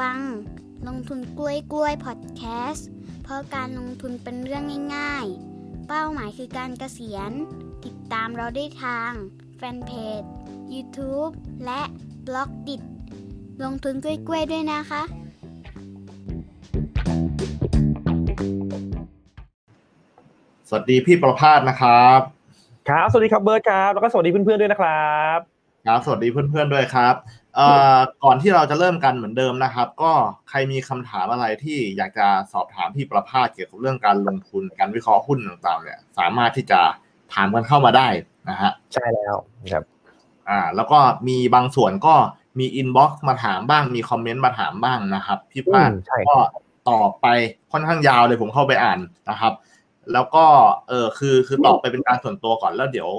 ฟัง ลงทุนกล้วยกล้วยพอดแคสต์ เพราะการลงทุนเป็นเรื่องง่าย ๆ เป้าหมายคือการเกษียณ ติดตามเราได้ทาง แฟนเพจ YouTube และบล็อกดิลงทุนกล้วยกล้วยด้วยนะคะ สวัสดีพี่ประภาสนะครับ ครับ สวัสดีครับเบิร์ดครับ แล้วก็สวัสดีเพื่อนๆด้วยนะครับ ครับ สวัสดีเพื่อนๆด้วยครับเอ่อ ก่อนที่เราจะเริ่มกันเหมือนเดิมนะครับ ก็ใครมีคำถามอะไรที่อยากจะสอบถามพี่ประภาสเกี่ยวกับเรื่องการลงทุนการวิเคราะห์หุ้นต่างๆ เนี่ย สามารถที่จะถามกันเข้ามาได้นะฮะใช่แล้วครับ อ่า แล้วก็มีบางส่วนก็มี inbox มาถามบ้างมีคอมเมนต์มาถามบ้างนะครับ พี่ป้านอืมใช่ก็ตอบไปค่อนข้างยาวเลยผมเข้าไปอ่านนะครับ แล้วก็เออคือคือตอบไปเป็นการส่วนตัวก่อนแล้วเดี๋ยว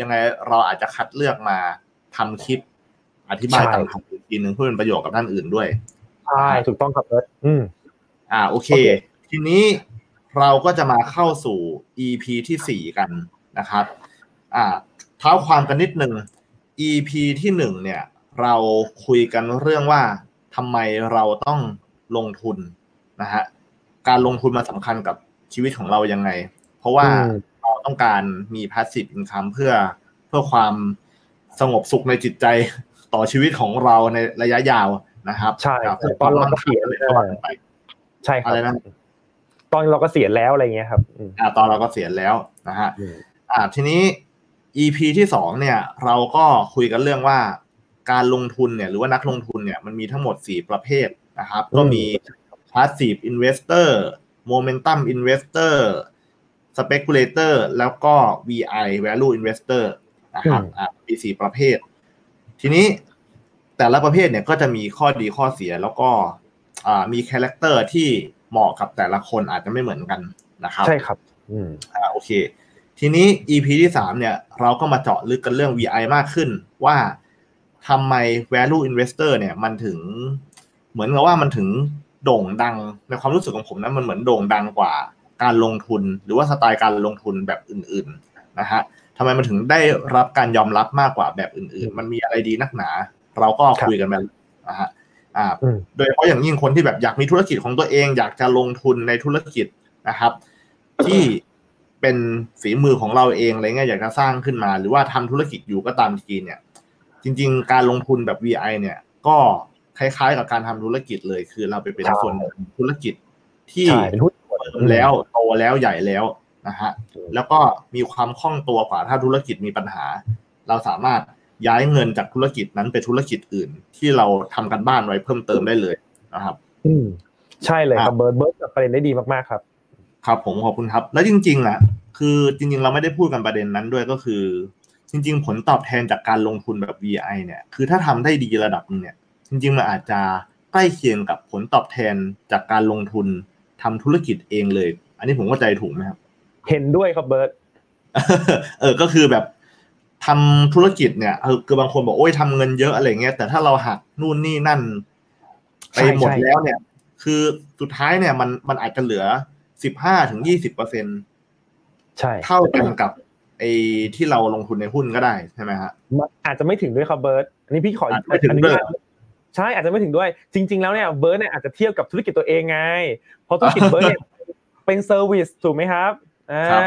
ยังไงเราอาจจะคัดเลือกมาทำคลิป อธิบายต่างหากอีกทีหนึ่งเพื่อเป็นประโยชน์กับท่านอื่นด้วยใช่ถูกต้องครับเบิร์ดอืมอ่าโอเคโอเค ทีนี้เราก็จะมาเข้าสู่ EP ที่สี่กันนะครับ อ่าเท้าความกันนิดหนึ่ง EP ที่หนึ่งเนี่ย เราคุยกันเรื่องว่าทำไมเราต้องลงทุนนะฮะการลงทุนมาสำคัญกับชีวิตของเรายังไง เพราะว่าอืมเราต้องการมี passive income เพื่อเพื่อความสงบสุขในจิตใจ ต่อชีวิตของเราในระยะยาวนะครับใช่ครับตอนเราเกษียณเลยก็ว่ากันไปใช่ครัอะไรบนะตอนเราก็เสียณแล้วอะไรเงี้ยครับอืมอ่าตอนเราก็เสียณแล้วนะฮะอืมอ่าทีนี้ EP ที่สองเนี่ย เราก็คุยกันเรื่องว่าการลงทุนเนี่ย หรือว่านักลงทุนเนี่ยมันมีทั้งหมดสี่ประเภทนะครับ ก็มี passive investor momentum investor speculator แล้วก็ VI value investor นะครับอ่ามีสี่ประเภท ทีนี้แต่ละประเภทเนี่ยก็จะมีข้อดีข้อเสียแล้วก็อ่ามีคาแรคเตอร์ที่เหมาะกับแต่ละคนอาจจะไม่เหมือนกันนะครับ ใช่ครับ อืมอ่าโอเค ทีนี้ EP ที่สามเนี่ย เราก็มาเจาะลึกกันเรื่อง VI มากขึ้น ว่าทำไม value investor เนี่ย มันถึงเหมือนกับว่ามันถึงโด่งดังในความรู้สึกของผมนะมันเหมือนโด่งดังกว่าการลงทุน หรือว่าสไตล์การลงทุนแบบอื่น ๆ นะฮะ ทำไมมันถึงได้รับการยอมรับมากกว่าแบบอื่น ๆ มันมีอะไรดีนักหนา เราก็คุยกันแบบนะฮะอ่าอืมโดยเฉพาะอย่างยิ่งคนที่แบบอยากมีธุรกิจของตัวเอง อยากจะลงทุนในธุรกิจนะครับ ที่เป็นฝีมือของเราเองอะไรเงี้ยอยากจะสร้างขึ้นมา หรือว่าทำธุรกิจอยู่ก็ตามทีเนี่ย จริง ๆ การลงทุนแบบ VI เนี่ย ก็คล้ายๆ กับการทำธุรกิจเลย คือเราไปเป็นใช่ส่วนหนึ่งของธุรกิจที่ใช่เป็นหุ้นส่วนเติมแล้วโตแล้วใหญ่แล้ว นะฮะแล้วก็มีความคล่องตัวกว่าถ้าธุรกิจมีปัญหา เราสามารถย้ายเงินจากธุรกิจนั้นไปธุรกิจอื่น ที่เราทำกันบ้านไว้เพิ่มเติมได้เลยนะครับ อืมใช่เลยคครัรับบเบิร์ดเบิร์ดจับประเด็นได้ดีมากๆครับ ครับ ผมขอบคุณครับ แล้วจริงๆอะคือจริง ๆ เราไม่ได้พูดกันประเด็นนั้นด้วยก็คือ จริง ๆ ผลตอบแทนจากการลงทุนแบบ VI เนี่ย คือถ้าทำได้ดีระดับหนึงเนี่ย จริง ๆ มันอาจจะใกล้เคียงกับผลตอบแทนจากการลงทุนทำธุรกิจเองเลย อันนี้ผมเข้าใจถูกไหมครับ เห็นด้วยครับเบิร์ดเออก็คือแบบทำธุรกิจเนี่ยเออคือบางคนบอกโอ้ยทำเงินเยอะอะไรเงี้ยแต่ถ้าเราหักนู่นนี่นั่นไปหมดแล้วเนี่ย คือสุดท้ายเนี่ย มันมันอาจจะเหลือสิบห้าถึงยี่สิบเปอร์เซ็นต์ใช่เท่ากันกับไอ้ที่เราลงทุนในหุ้นก็ได้ใช่ไหมฮะมันอาจจะไม่ถึงด้วยครับเบิร์ดอันนี้พี่ขออาจจะไม่ถึงด้วยอนุญาตใช่อาจจะไม่ถึงด้วย จริง ๆ แล้วเนี่ยเบิร์ดเนี่ยอาจจะเทียบกับธุรกิจตัวเองไงเพราะธุรกิจเบิร์ดเนี่ยเป็น service ถูกไหมครับ อ่าครับ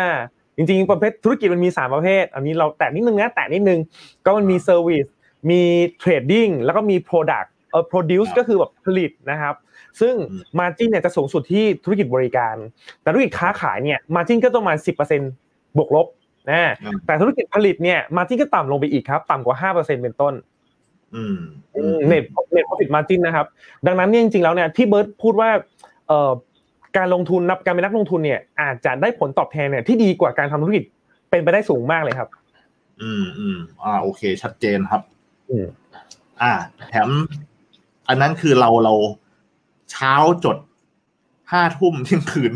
จริงๆประเภทธุรกิจมันมีสามประเภท อันนี้เราแตะนิดนึงนะแตะนิดนึงก็มันมี service มี trading แล้วก็มี product เออ produce ก็คือแบบผลิตนะครับ ซึ่ง margin เนี่ยจะสูงสุดที่ธุรกิจบริการ แต่ธุรกิจค้าขายเนี่ย margin ก็ต้องมา 10%บวกลบนะอืมแต่ธุรกิจผลิตเนี่ย margin ก็ต่ำลงไปอีกครับ ต่ำกว่า 5%เป็นต้นอืมเน็ตเน็ต profit margin นะครับ ดังนั้นเนี่ยจริงๆแล้วเนี่ยที่เบิร์ดพูดว่าเอ่อ การลงทุนนับการเป็นนักลงทุนเนี่ย อาจจะได้ผลตอบแทนเนี่ยที่ดีกว่าการทำธุรกิจเป็นไปได้สูงมากเลยครับ อืมอืมอ่า โอเค ชัดเจนครับ อืมอ่า แถม อันนั้นคือเราเราเช้าจดห้าทุ่มเที่ยงคืน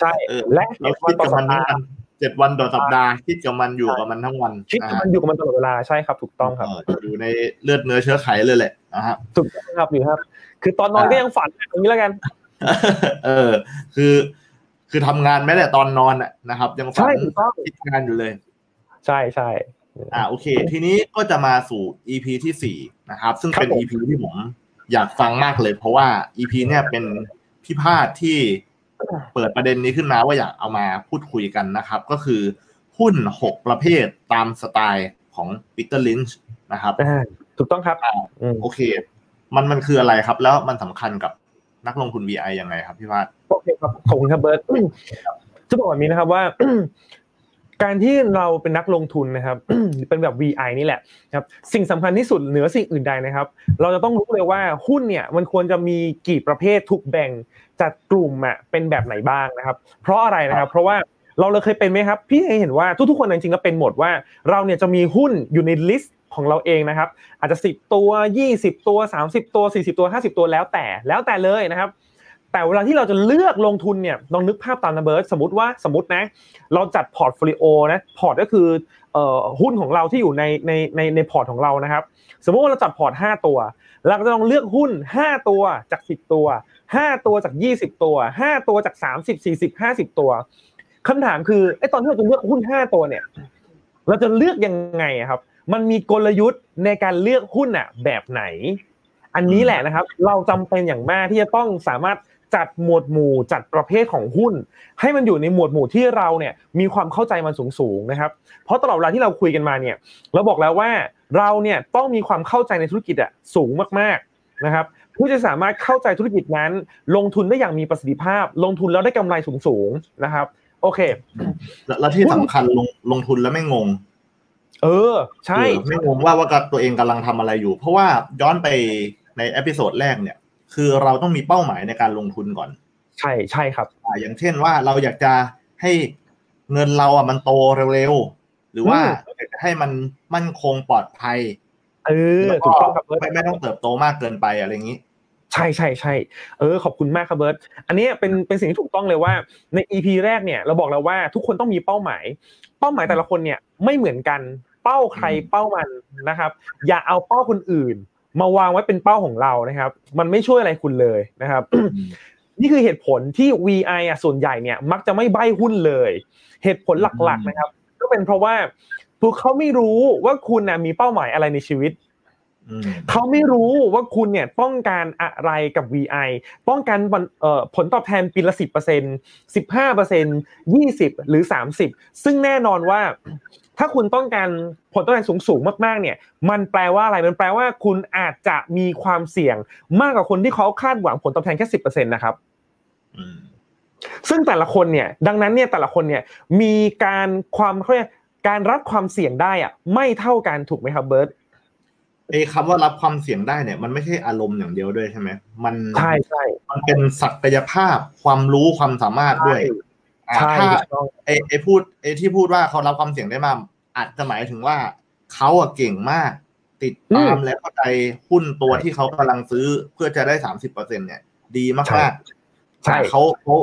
ใช่เออและเราเจ็ดวัคินดต่อกับสัมันทั้งปดาวันห์เจ็ดวันต่อสัปดาห์คิดกับมันอยู่กับมันทั้งวันคิดว่ามันอยู่กับมันตลอดเวลาใช่ครับ ถูกต้องครับเอยู่ในเลือดเนื้อเชื้อไขเลยแหละนะฮะถูกต้องครับอยู่ครับ คือตอนนอนอ่าก็ยังฝันอย่างนี้แล้วกัน เออ คือ คือทำงานแม้แต่ตอนนอนอะนะครับ ยังฝัใช่นถูกต้องคิดงานอยู่เลย ใช่ใช่อ่าโอเค ทีนี้ก็จะมาสู่ EP ที่สี่นะครับ ซึ่งเป็นครับผม EP ที่ผมอยากฟังมากเลย เพราะว่า EP เนี่ยเป็นพี่พาดที่เปิดประเด็นนี้ขึ้นมาว่าอยากเอามาพูดคุยกันนะครับ ก็คือหุ้นหกประเภทตามสไตล์ของปีเตอร์ลินช์นะครับอ่าถูกต้องครับอืมโอเค มันมันคืออะไรครับ แล้วมันสำคัญกับ นักลงทุน VI ยังไงครับพี่พาดโอเคครับขอบคุณครับเบิร์ตจะบอกแบบนี้นะครับว่า การที่เราเป็นนักลงทุนนะครับเป็นแบบ VI นี่แหละครับ สิ่งสำคัญที่สุดเหนือสิ่งอื่นใดนะครับ เราจะต้องรู้เลยว่าหุ้นเนี่ยมันควรจะมีกี่ประเภทถูกแบ่งจัดกลุ่มอะเป็นแบบไหนบ้างนะครับ เพราะอะไรนะครับ เพราะว่าเราเลยเคยเป็นไหมครับ พี่เคยเห็นว่าทุกๆคนจริงๆแล้วเป็นหมดว่า เราเนี่ยจะมีหุ้นอยู่ใน list ของเราเองนะครับ อาจจะ 10 ตัว 20 ตัว 30 ตัว 40 ตัว 50 ตัวแล้วแต่แล้วแต่เลยนะครับ แต่เวลาที่เราจะเลือกลงทุนเนี่ยลองนึกภาพตามนะเบิร์ดสมมติว่าสมมตินะเราจัด portfolio นะพอร์ตก็คือหุ้นของเราที่อยู่ในในในในพอร์ตของเรานะครับ สมมติว่าเราจัดพอร์ต 5 ตัวเราก็จะต้องเลือกหุ้น 5 ตัวจาก 10 ตัว 5 ตัวจาก 20 ตัว 5 ตัวจาก 30 40 50 ตัวคำถามคือไอ้ตอนที่เราจะเลือกหุ้น 5 ตัวเนี่ย เราจะเลือกยังไงครับ มันมีกลยุทธ์ในการเลือกหุ้นอะแบบไหน อันนี้แหละนะครับ เราจำเป็นอย่างมากที่จะต้องสามารถจัดหมวดหมู่จัดประเภทของหุ้น ให้มันอยู่ในหมวดหมู่ที่เราเนี่ยมีความเข้าใจมันสูงๆนะครับ เพราะตลอดเวลาที่เราคุยกันมาเนี่ยเราบอกแล้วว่าเราเนี่ยต้องมีความเข้าใจในธุรกิจอะสูงมากๆนะครับเพื่อจะสามารถเข้าใจธุรกิจนั้น ลงทุนได้อย่างมีประสิทธิภาพ ลงทุนแล้วได้กำไรสูงๆนะครับ โอเค แล้วที่สำคัญลงลงทุนแล้วไม่งง เออ ใช่เออไม่งงว่าว่ากับตัวเองกำลังทำอะไรอยู่ เพราะว่าย้อนไปใน episode แรกเนี่ย คือเราต้องมีเป้าหมายในการลงทุนก่อน ใช่ใช่ครับอ่าอย่างเช่นว่าเราอยากจะให้เงินเราอะมันโตเร็วๆหรือว่าอืมอยากจะให้มันมั่นคงปลอดภัย เออแล้วถูกต้องครับเบิร์ตไม่ไม่ต้องเติบโตมากเกินไปอะไรอย่างนี้ใช่ใช่ใช่เออขอบคุณมากครับเบิร์ตอันนี้เป็นเป็นสิ่งที่ถูกต้องเลยว่าใน EP แรกเนี่ยเราบอกแล้วว่าทุกคนต้องมีเป้าหมาย เป้าหมายแต่ละคนเนี่ยไม่เหมือนกัน เป้าใครเป้ามันนะครับ อย่าเอาเป้าคนอื่น มาวางไว้เป็นเป้าของเรานะครับ มันไม่ช่วยอะไรคุณเลยนะครับ นี่คือเหตุผลที่ VI อะส่วนใหญ่เนี่ย มักจะไม่ใบ้หุ้นเลย เหตุผลหลักๆนะครับ ก็เป็นเพราะว่าพวกเขาไม่รู้ว่าคุณน่ะมีเป้าหมายอะไรในชีวิตอืม เขาไม่รู้ว่าคุณเนี่ยต้องการอะไรกับ VI ต้องการวันเอ่อผลตอบแทนปีละสิบเปอร์เซ็นสิบห้าเปอร์เซ็นยี่สิบหรือสามสิบซึ่งแน่นอนว่าถ้าคุณต้องการผลตอบแทนสูงๆมากๆเนี่ย มันแปลว่าอะไรมันแปลว่าคุณอาจจะมีความเสี่ยงมากกว่าคนที่เขาคาดหวังผลตอบแทนแค่สิบเปอร์เซ็นต์นะครับอืมซึ่งแต่ละคนเนี่ย ดังนั้นเนี่ยแต่ละคนเนี่ยมีการความเขาเรียกการรับความเสี่ยงได้อะไม่เท่ากันถูกไหมครับเบิร์ต ไอ้คำว่ารับความเสี่ยงได้เนี่ย มันไม่ใช่อารมณ์อย่างเดียวด้วยใช่ไหมมันใช่ใช่มันเป็นศักยภาพความรู้ความสามารถด้วยอ่าใช่ถ้าถูกต้องไอ้ไอ้พูดไอ้ที่พูดว่าเขารับความเสี่ยงได้มากอาจจะหมายถึงว่าเขาอะเก่งมาก ติดตามและเข้าใจหุ้นตัวที่เขากำลังซื้อเพื่อจะได้สามสิบเปอร์เซ็นเนี่ย ดีมากๆใช่แต่เขาเขา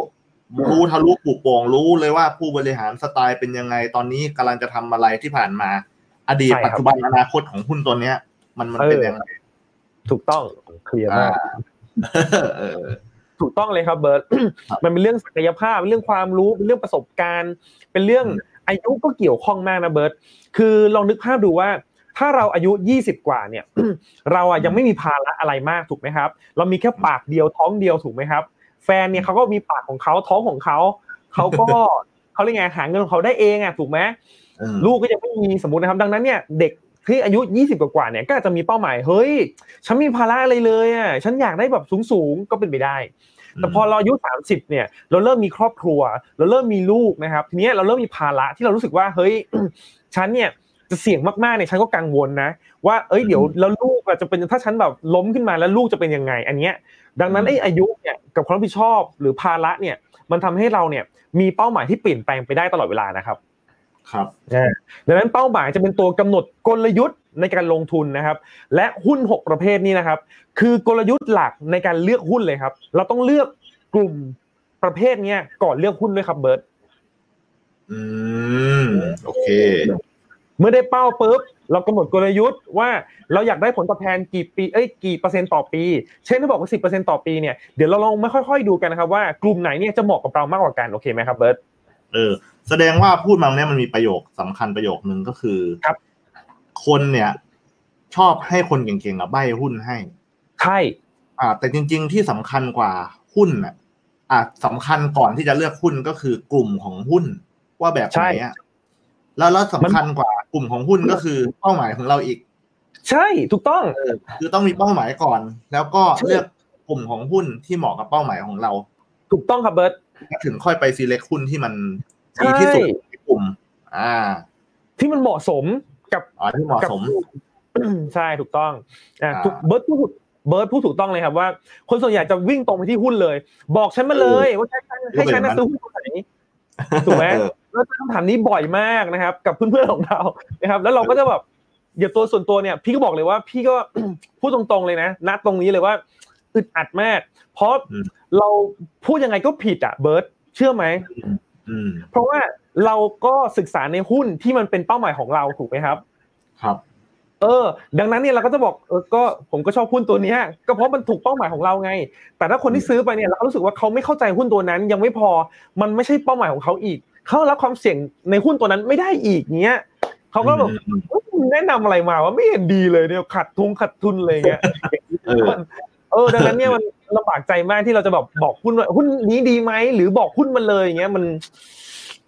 รู้ทะลุปลูกโป่งรู้เลยว่าผู้บริหารสไตล์เป็นยังไงตอนนี้กำลังจะทำอะไรที่ผ่านมา อดีตใช่ครับปัจจุบันอนาคตของหุ้นตัวเนี้ย มันมันเป็นยังไงถูกต้องเคลียร์มากเออถูกต้องเลยครับเบิร์ตครับมันเป็นเรื่องศักยภาพเป็นเรื่องความรู้เป็นเรื่องประสบการณ์ เป็นเรื่องอืมอายุก็เกี่ยวข้องมากนะเบิร์ตคือลองนึกภาพดูว่า ถ้าเราอายุ 20 กว่าเนี่ย เราอะยังไม่มีภาระอะไรมากถูกไหมครับ เรามีแค่ปากเดียวท้องเดียวถูกไหมครับ แฟนเนี่ยเขาก็มีปากของเขาท้องของเขาเขาก็เขาเรียกไงหาเงินของเขาได้เองอะถูกไหมเออลูกก็ยังไม่มีสมมตินะครับ ดังนั้นเนี่ยเด็ก ที่อายุ 20 กว่าๆเนี่ยก็อาจจะมีเป้าหมายเฮ้ยฉันไมมีภาระอะไรเลยอะฉันอยากได้แบบสูงๆก็เป็นไปได้ แต่พอเราอายุ 30 เนี่ย เราเริ่มมีครอบครัว เราเริ่มมีลูกนะครับ ทีเนี้ยเราเริ่มมีภาระที่เรารู้สึกว่าเฮ้ยฉันเนี่ยจะเสี่ยงมากๆเนี่ยฉันก็กังวลนะ ว่าเอ้ยเดี๋ยวแล้วลูกอะจะเป็นถ้าฉันแบบล้มขึ้นมาแล้วลูกจะเป็นยังไง อันเนี้ยดังนั้นไอ้อายุเนี่ยกับความรับผิดชอบหรือภาระเนี่ยมันทำให้เราเนี่ยมีเป้าหมายที่เปลี่ยนแปลงไปได้ตลอดเวลานะครับ ครับดังนั้นเป้าหมายจะเป็นตัวกำหนดกลยุทธ์ในการลงทุนนะครับ และหุ้น 6 ประเภทนี้นะครับ คือกลยุทธ์หลักในการเลือกหุ้นเลยครับ เราต้องเลือกกลุ่มประเภทเนี้ยก่อนเลือกหุ้นด้วยครับเบิร์ตอืมโอเค เมื่อได้เป้าปุ๊บเรากำหนดกลยุทธ์ว่าเราอยากได้ผลตอบแทนกี่ปีเอ้ยกี่เปอร์เซ็นต์ต่อปี เช่นถ้าบอกว่าสิบเปอร์เซ็นต์ต่อปีเนี่ยเดี๋ยวเราลองมาค่อยๆดูกันนะครับว่ากลุ่มไหนเนี่ยจะเหมาะกับเรามากกว่ากันโอเคไหมครับเบิร์ต เออ แสดงว่าพูดมาเนี่ยมันมีประโยคสำคัญประโยคนึงก็คือครับ คนเนี่ย ชอบให้คนเก่งๆอะใบหุ้นให้ใช่อ่า แต่จริง ๆ ที่สำคัญกว่าหุ้นอะอ่าสำคัญก่อนที่จะเลือกหุ้นก็คือกลุ่มของหุ้น ว่าแบบไหนอะแล้วแล้วสำคัญกว่ากลุ่มของหุ้นก็คือเป้าหมายของเราอีก ใช่ถูกต้องเออคือต้องมีเป้าหมายก่อน แล้วก็เลือกกลุ่มของหุ้นที่เหมาะกับเป้าหมายของเรา ถูกต้องครับเบิร์ต ถึงค่อยไป select หุ้นที่มันดีที่สุดในกลุ่ม อ่า ที่มันเหมาะสมกับอ๋อที่เหมาะสมใช่ถูกต้องอ่าอ่าถูกเบิร์ตพูดถูกเบิร์ตพูดถูกต้องเลยครับว่า คนส่วนใหญ่จะวิ่งตรงไปที่หุ้นเลย บอกฉันมาเลย ว่าให้ฉันให้ฉันนะซื้อหุ้นตัวไหนถูกไหมเออแล้วคำถามนี้บ่อยมากนะครับ กับเพื่อนๆของเรานะครับ แล้วเราก็จะแบบอย่าตัวส่วนตัวเนี่ย พี่ก็บอกเลยว่า พี่ก็พูดตรงๆเลยนะนัดตรงนี้เลยว่าอึดอัดมาก เพราะอืม เราพูดยังไงก็ผิดอะเบิร์ตเชื่อไหมอืมเพราะว่าเราก็ศึกษาในหุ้นที่มันเป็นเป้าหมายของเราถูกไหมครับ ครับ เออ ดังนั้นเนี่ยเราก็จะบอกเออก็ผมก็ชอบหุ้นตัวเนี้ยก็เพราะมันถูกเป้าหมายของเราไง แต่ถ้าคนที่ซื้อไปเนี่ยเรารู้สึกว่าเขาไม่เข้าใจหุ้นตัวนั้น ยังไม่พอมันไม่ใช่เป้าหมายของเขาอีกเขารับความเสี่ยงในหุ้นตัวนั้นไม่ได้อีกเนี้ยเขาก็แบบอืมเอ้ยมึงแนะนำอะไรมาว่าไม่เห็นดีเลยเนี่ยขาดทุนขาดทุนอะไรเงี้ย เออเออดังนั้นเนี่ยมันลำบากใจมากที่เราจะแบบบอกหุ้นว่าหุ้นนี้ดีไหมหรือบอกหุ้นมันเลยอย่างเงี้ยมัน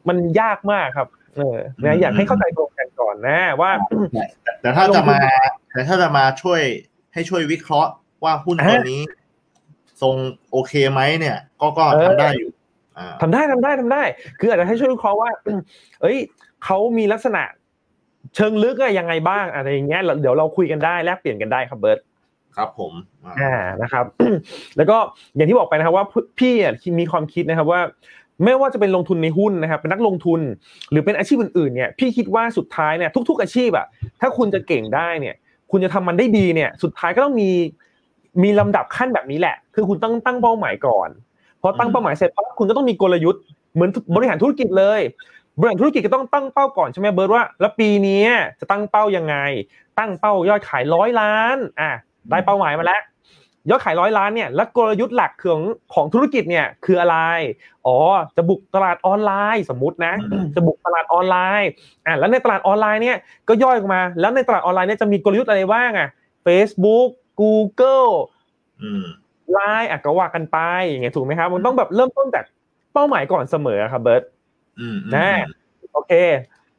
มันยากมากครับ เออนะอยากให้เข้าใจตรงกันก่อนนะว่าแต่แต่ถ้าจะมา แต่ถ้าจะมาช่วยให้ช่วยวิเคราะห์ว่าหุ้นตัวนี้ ทรงโอเคไหมเนี่ย ก็ก็เออทำได้อยู่อ่าทำได้ทำได้ทำได้ คืออาจจะให้ช่วยวิเคราะห์ว่า เอ้ยเขามีลักษณะเชิงลึกอะยังไงบ้างอะไรอย่างเงี้ยเดี๋ยวเราคุยกันได้แลกเปลี่ยนกันได้ครับเบิร์ต ครับผมอ่านะครับ แล้วก็อย่างที่บอกไปนะครับว่าพี่อะมีความคิดนะครับว่า ไม่ว่าจะเป็นลงทุนในหุ้นนะครับเป็นนักลงทุน หรือเป็นอาชีพอื่นๆเนี่ยพี่คิดว่าสุดท้ายเนี่ยทุก ๆ อาชีพอะถ้าคุณจะเก่งได้เนี่ย คุณจะทำมันได้ดีเนี่ยสุดท้ายก็ต้องมีมีลำดับขั้นแบบนี้แหละ คือคุณต้องตั้งเป้าหมายก่อนพอตั้งเป้าหมายเสร็จปั๊บคุณก็ต้องมีกลยุทธ์เหมือนบริหารธุรกิจเลย บริหารธุรกิจก็ต้องตั้งเป้าก่อนใช่ไหมเบิร์ดว่า แล้วปีนี้จะตั้งเป้ายังไง ตั้งเป้ายอดขายร้อยล้านอะ ได้เป้าหมายมาแล้วยอดขายร้อยล้านเนี่ยแล้วกลยุทธ์หลักของของธุรกิจเนี่ยคืออะไร อ๋อ จะบุกตลาดออนไลน์สมมุตินะ จะบุกตลาดออนไลน์อะแล้วในตลาดออนไลน์เนี่ยก็ย่อยออกมา แล้วในตลาดออนไลน์เนี่ยจะมีกลยุทธ์อะไรบ้างอะ Facebook Google อืมไลน์อะก็ว่ากันไปอย่างเงี้ยถูกไหมครับมันต้องแบบเริ่มต้นจากเป้าหมายก่อนเสมอครับเบิร์ตอืมแน่โอเค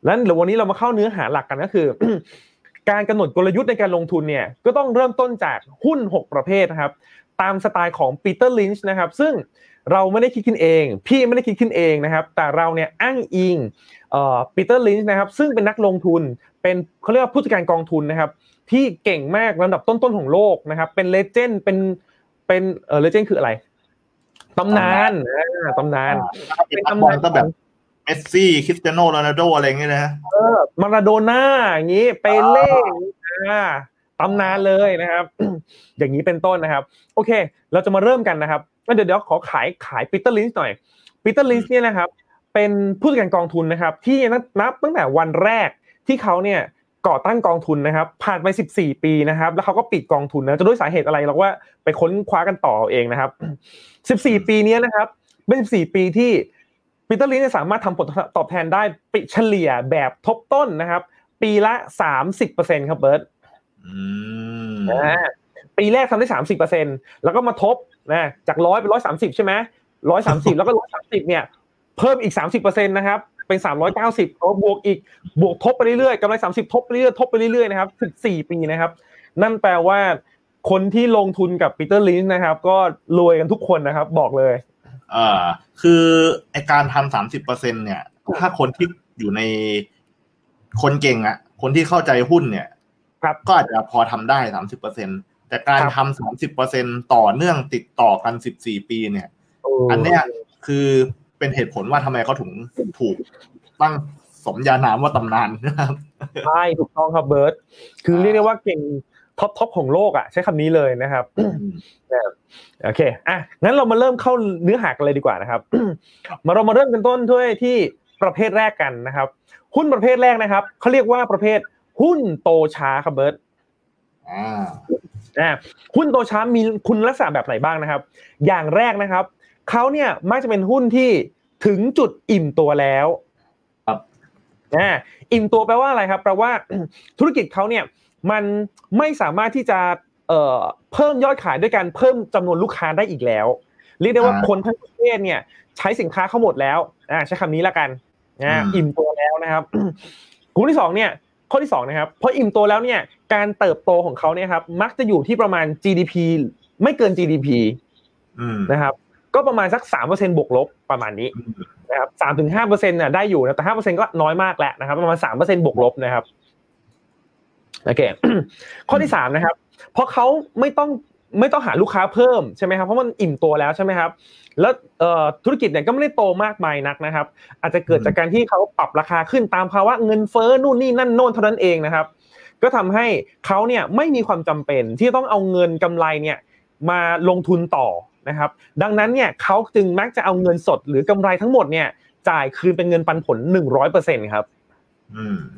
แล้วเดี๋ยววันนี้เรามาเข้าเนื้อหาหลักกันก็คือ การกำหนดกลยุทธ์ในการลงทุนเนี่ยก็ต้องเริ่มต้นจากหุ้น 6 ประเภทนะครับตามสไตล์ของปีเตอร์ลินช์นะครับซึ่งเราไม่ได้คิดขึ้นเอง พี่ไม่ได้คิดขึ้นเองนะครับ แต่เราเนี่ยอ้างอิงเอ่อปีเตอร์ลินช์นะครับซึ่งเป็นนักลงทุนเป็นเขาเรียกว่าผู้จัดการกองทุนนะครับที่เก่งมากระดับต้นๆของโลกนะครับเป็น legend เป็นเป็นเออ legend คืออะไรตำนานอ่าตำนานถ้าเป็นนักบอลก็แบบเมสซี่คริสเตียโนโรนัลโดอะไรอย่างเงี้ยนะเออมาราโดน่าอย่างนี้เปเล่อ่าตำนานเลยนะครับ อย่างนี้เป็นต้นนะครับ โอเค เราจะมาเริ่มกันนะครับงั้นเดี๋ยวเดี๋ยวขอขายขายปีเตอร์ลินช์หน่อยปีเตอร์ลินช์เนี่ยนะครับ เป็นผู้จัดการกองทุนนะครับ ที่นับนับตั้งแต่วันแรกที่เขาเนี่ยก่อตั้งกองทุนนะครับ ผ่านไป 14 ปีนะครับ แล้วเขาก็ปิดกองทุนนะจะด้วยสาเหตุอะไรเราว่าไปค้นคว้ากันต่อเอาเองนะครับ 14 ปีเนี้ยนะครับเป็น14 ปีที่ ปีเตอร์ลินสามารถทำผลตอบแทนได้ปิเฉลี่ยแบบทบต้นนะครับ ปีละ 30%ครับเบิร์ตอืมอ่าปีแรกทำได้ 30%แล้วก็มาทบนะจากร้อยเป็นร้อยสามสิบใช่ไหมร้อยสามสิบแล้วก็ร้อยสามสิบเนี่ยเพิ่มอีก30%นะครับเป็น390เอาบวกอีกบวกทบไปเรื่อยๆกำไร30ทบไปเรื่อยๆทบไปเรื่อยๆนะครับถึง4ปีนะครับ นั่นแปลว่าคนที่ลงทุนกับปีเตอร์ลินนะครับ ก็รวยกันทุกคนนะครับ บอกเลย เอ่อคือไอการทำสามสิบเปอร์เซ็นเนี่ย ถ้าคนที่อยู่ในคนเก่งอะคนที่เข้าใจหุ้นเนี่ย ครับก็อาจจะพอทำได้สามสิบเปอร์เซ็นแต่การครับทำสามสิบเปอร์เซ็นต่อเนื่องติดต่อกันสิบสี่ปีเนี่ย อันเนี้ยคือเป็นเหตุผลว่าทำไมเขาถึงถูกตั้งสมญานามว่าตำนานนะครับใช่ถูกต้องครับเบิร์ตคือเรียกได้ว่าเก่ง top top ของโลกอะใช้คำนี้เลยนะครับโอเคอะงั้นเรามาเริ่มเข้าเนื้อหากันเลยดีกว่านะครับ มาเรามาเริ่มกันต้นด้วยที่ประเภทแรกกันนะครับ หุ้นประเภทแรกนะครับเขาเรียกว่าประเภทหุ้นโตช้าครับเบิร์ตอ่าอ่าหุ้นโตช้ามีคุณลักษณะแบบไหนบ้างนะครับ อย่างแรกนะครับเขาเนี่ยมักจะเป็นหุ้นที่ถึงจุดอิ่มตัวแล้วครับอ่าอิ่มตัวแปลว่าอะไรครับแปลว่าธุรกิจเขาเนี่ย มันไม่สามารถที่จะเอ่อเพิ่มยอดขายด้วยการเพิ่มจำนวนลูกค้าได้อีกแล้ว เรียกได้ว่าคนทั้งประเทศเนี่ย ใช้สินค้าเขาหมดแล้วอ่าใช้คำนี้ละกันนะอิ่มตัวแล้วนะครับกลุ่มที่สองเนี่ยข้อที่สองนะครับพออิ่มตัวแล้วเนี่ยการเติบโตของเขาเนี่ยครับมักจะอยู่ที่ประมาณ GDP ไม่เกิน GDP นะครับ ก็ประมาณสักสามเปอร์เซ็นบวกลบประมาณนี้นะครับสามถึงห้าเปอร์เซ็นต์เนี่ยได้อยู่นะแต่ห้าเปอร์เซ็นต์ก็น้อยมากแล้วนะครับ ประมาณสามเปอร์เซ็นต์บวกลบนะครับ โอเคข้อที่สามนะครับ เพราะเขาไม่ต้องไม่ต้องหาลูกค้าเพิ่มใช่ไหมครับเพราะมันอิ่มตัวแล้วใช่ไหมครับ แล้วธุรกิจเนี่ยก็ไม่ได้โตมากมายนักนะครับ อาจจะเกิดจากการที่เขาปรับราคาขึ้นตามภาวะเงินเฟ้อนู่นนี่นั่นโน่นเท่านั้นเองนะครับ ก็ทำให้เขาเนี่ยไม่มีความจำเป็นที่ต้องเอาเงินกำไรเนี่ยมาลงทุนต่อนะครับ ดังนั้นเนี่ยเขาจึงมักจะเอาเงินสดหรือกำไรทั้งหมดเนี่ยจ่ายคืนเป็นเงินปันผลหนึ่งร้อยเปอร์เซ็นครับ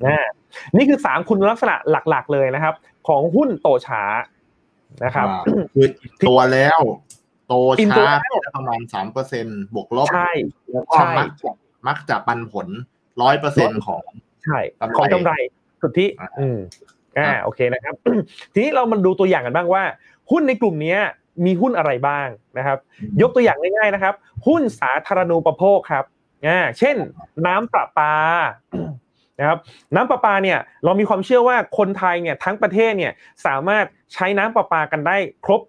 นะนี่คือสามคุณลักษณะหลัก ๆ เลยนะครับ ของหุ้นโตช้านะครับคือตัวแล้ว โตช้าประมาณสามเปอร์เซ็นบวกลบใช่แล้วก็มักจะมักจะปันผลร้อยเปอร์เซ็นของ ใช่ของกำไรสุทธิอืมอ่าโอเคนะครับ ทีนี้เรามาดูตัวอย่างกันบ้างว่า หุ้นในกลุ่มนี้มีหุ้นอะไรบ้างนะครับ ยกตัวอย่างง่ายๆนะครับ หุ้นสาธารณูปโภคครับอ่าเช่น น้ำประปา นะครับน้ำประปาเนี่ยเรามีความเชื่อว่าคนไทยเนี่ยทั้งประเทศเนี่ยสามารถใช้น้ำประปากันได้ครบ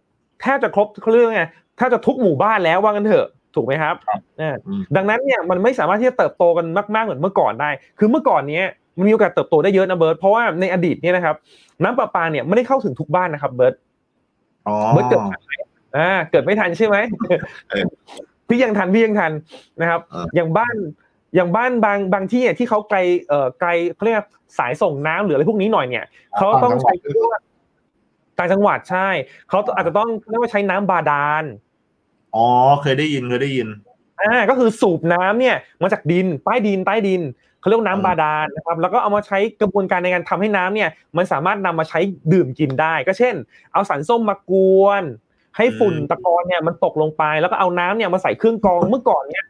แทบจะครบเขาเรียกไงแทบจะทุกหมู่บ้านแล้วว่ากันเถอะถูกไหมครับดังนั้นเนี่ยมันไม่สามารถที่จะเติบโตกันมากๆเหมือนเมื่อก่อนได้ คือเมื่อก่อนเนี้ยมันมีโอกาสเติบโตได้เยอะนะเบิร์ตเพราะว่าในอดีตเนี่ยนะครับน้ำประปาเนี่ยไม่ได้เข้าถึงทุกบ้านนะครับเบิร์ตเบิร์ตเกิดทันไหมอ่าเกิดไม่ทันใช่ไหมพี่ยังทันพี่ยังทันนะครับ อย่างบ้าน อย่างบ้านบางบางที่เนี่ยที่เขาไกลเอ่อไกลเขาเรียกสายส่งน้ำหรืออะไรพวกนี้หน่อยเนี่ยเขาต้องใช้ต่างจังหวัดใช่เขาอาจจะต้องเรียกว่าใช้น้ำบาดาลอ๋อเคยได้ยินเคยได้ยินอ่าก็คือสูบน้ำเนี่ยมาจากดินใต้ดินใต้ดินเขาเรียกน้ำบาดาลนะครับแล้วก็เอามาใช้กระบวนการในการทำให้น้ำเนี่ย มันสามารถนำมาใช้ดื่มกินได้ ก็เช่น เอาสารส้มมากวน ให้ฝุ่นตะกอนเนี่ยมันตกลงไป แล้วก็เอาน้ำเนี่ยมาใส่เครื่องกรองเมื่อก่อนเนี่ย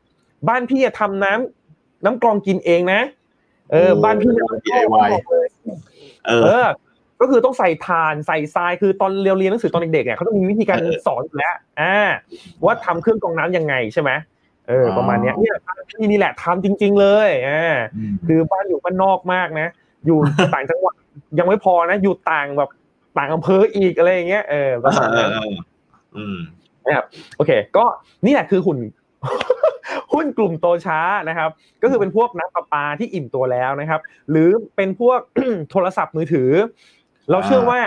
บ้านพี่ทำน้ำ น้ำกรองกินเองนะ เออ บ้านพี่น้ำกรองเออ ก็คือต้องใส่ทานใส่ทรายคือตอนเรียนเรียนหนังสือตอนเด็กๆเนี่ยเขาต้องมีวิธีการสอนอยู่แล้วอ่าว่าทำเครื่องกรองน้ำยังไงใช่ไหมเออ ประมาณเนี้ยเนี่ยพี่นี่แหละทำจริง ๆ เลยอ่าคือบ้านอยู่บ้านนอกมากนะอยู่ต่างจังหวัดยังไม่พอนะอยู่ต่างแบบต่างอำเภออีกอะไรอย่างเงี้ยเออประมาณนั้นอืมนะครับโอเค ก็นี่แหละคือหุ่น หุ้นกลุ่มโตช้านะครับ ก็คือเป็นพวกน้ำประปาที่อิ่มตัวแล้วนะครับ หรือเป็นพวกโทรศัพท์มือถือ เราเชื่อว่า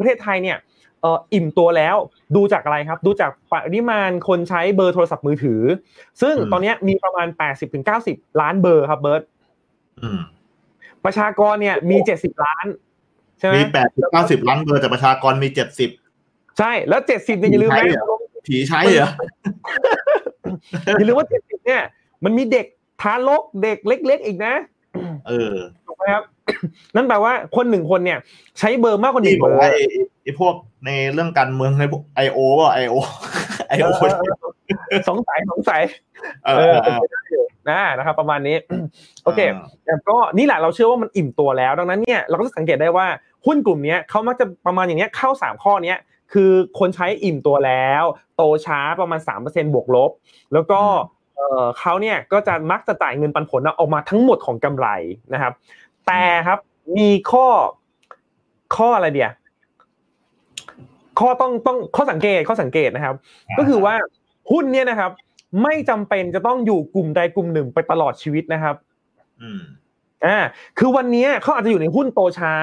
ประเทศไทยเนี่ยเอออิ่มตัวแล้วดูจากอะไรครับ ดูจากปริมาณคนใช้เบอร์โทรศัพท์มือถือ ซึ่งตอนนี้มีประมาณแปดสิบถึงเก้าสิบล้านเบอร์ครับเบิร์ตประชากรเนี่ยมีเจ็ดสิบล้านใช่ไหมมีแปดสิบเก้าสิบล้านเบอร์แต่ประชากรมีเจ็ดสิบใช่แล้วเจ็ดสิบเนี่ยอย่าลืมนะผีใช้เหรอ อย่าลืมว่าเจ็ดสิบเนี่ย มันมีเด็กทารกเด็กเล็ก ๆ อีกนะ เออถูกไหมครับนั่นแปลว่าคนหนึ่งคนเนี่ย ใช้เบอร์มากกว่าหนึ่งเบอร์ไอ้พวกในเรื่องการเมืองในพวกไอโอว่าไอโอไอโอสงสัยสงสัยเออนะนะครับ ประมาณนี้ โอเคแต่ก็นี่แหละเราเชื่อว่ามันอิ่มตัวแล้ว ดังนั้นเนี่ยเราก็จะสังเกตได้ว่าหุ้นกลุ่มนี้เขามักจะประมาณอย่างเนี้ยเข้าสามข้อเนี้ย คือคนใช้อิ่มตัวแล้ว โตช้าประมาณ 3%บวกลบ แล้วก็เขาเนี่ยก็จะมักจะจ่ายเงินปันผลออกมาทั้งหมดของกำไรนะครับ แต่ครับมีข้อข้ออะไรเดียข้อต้องต้องข้อสังเกตข้อสังเกตนะครับ ก็คือว่าหุ้นเนี่ยนะครับ ไม่จำเป็นจะต้องอยู่กลุ่มใดกลุ่มหนึ่งไปตลอดชีวิตนะครับ อืมอ่าคือวันนี้เขาอาจจะอยู่ในหุ้นโตช้า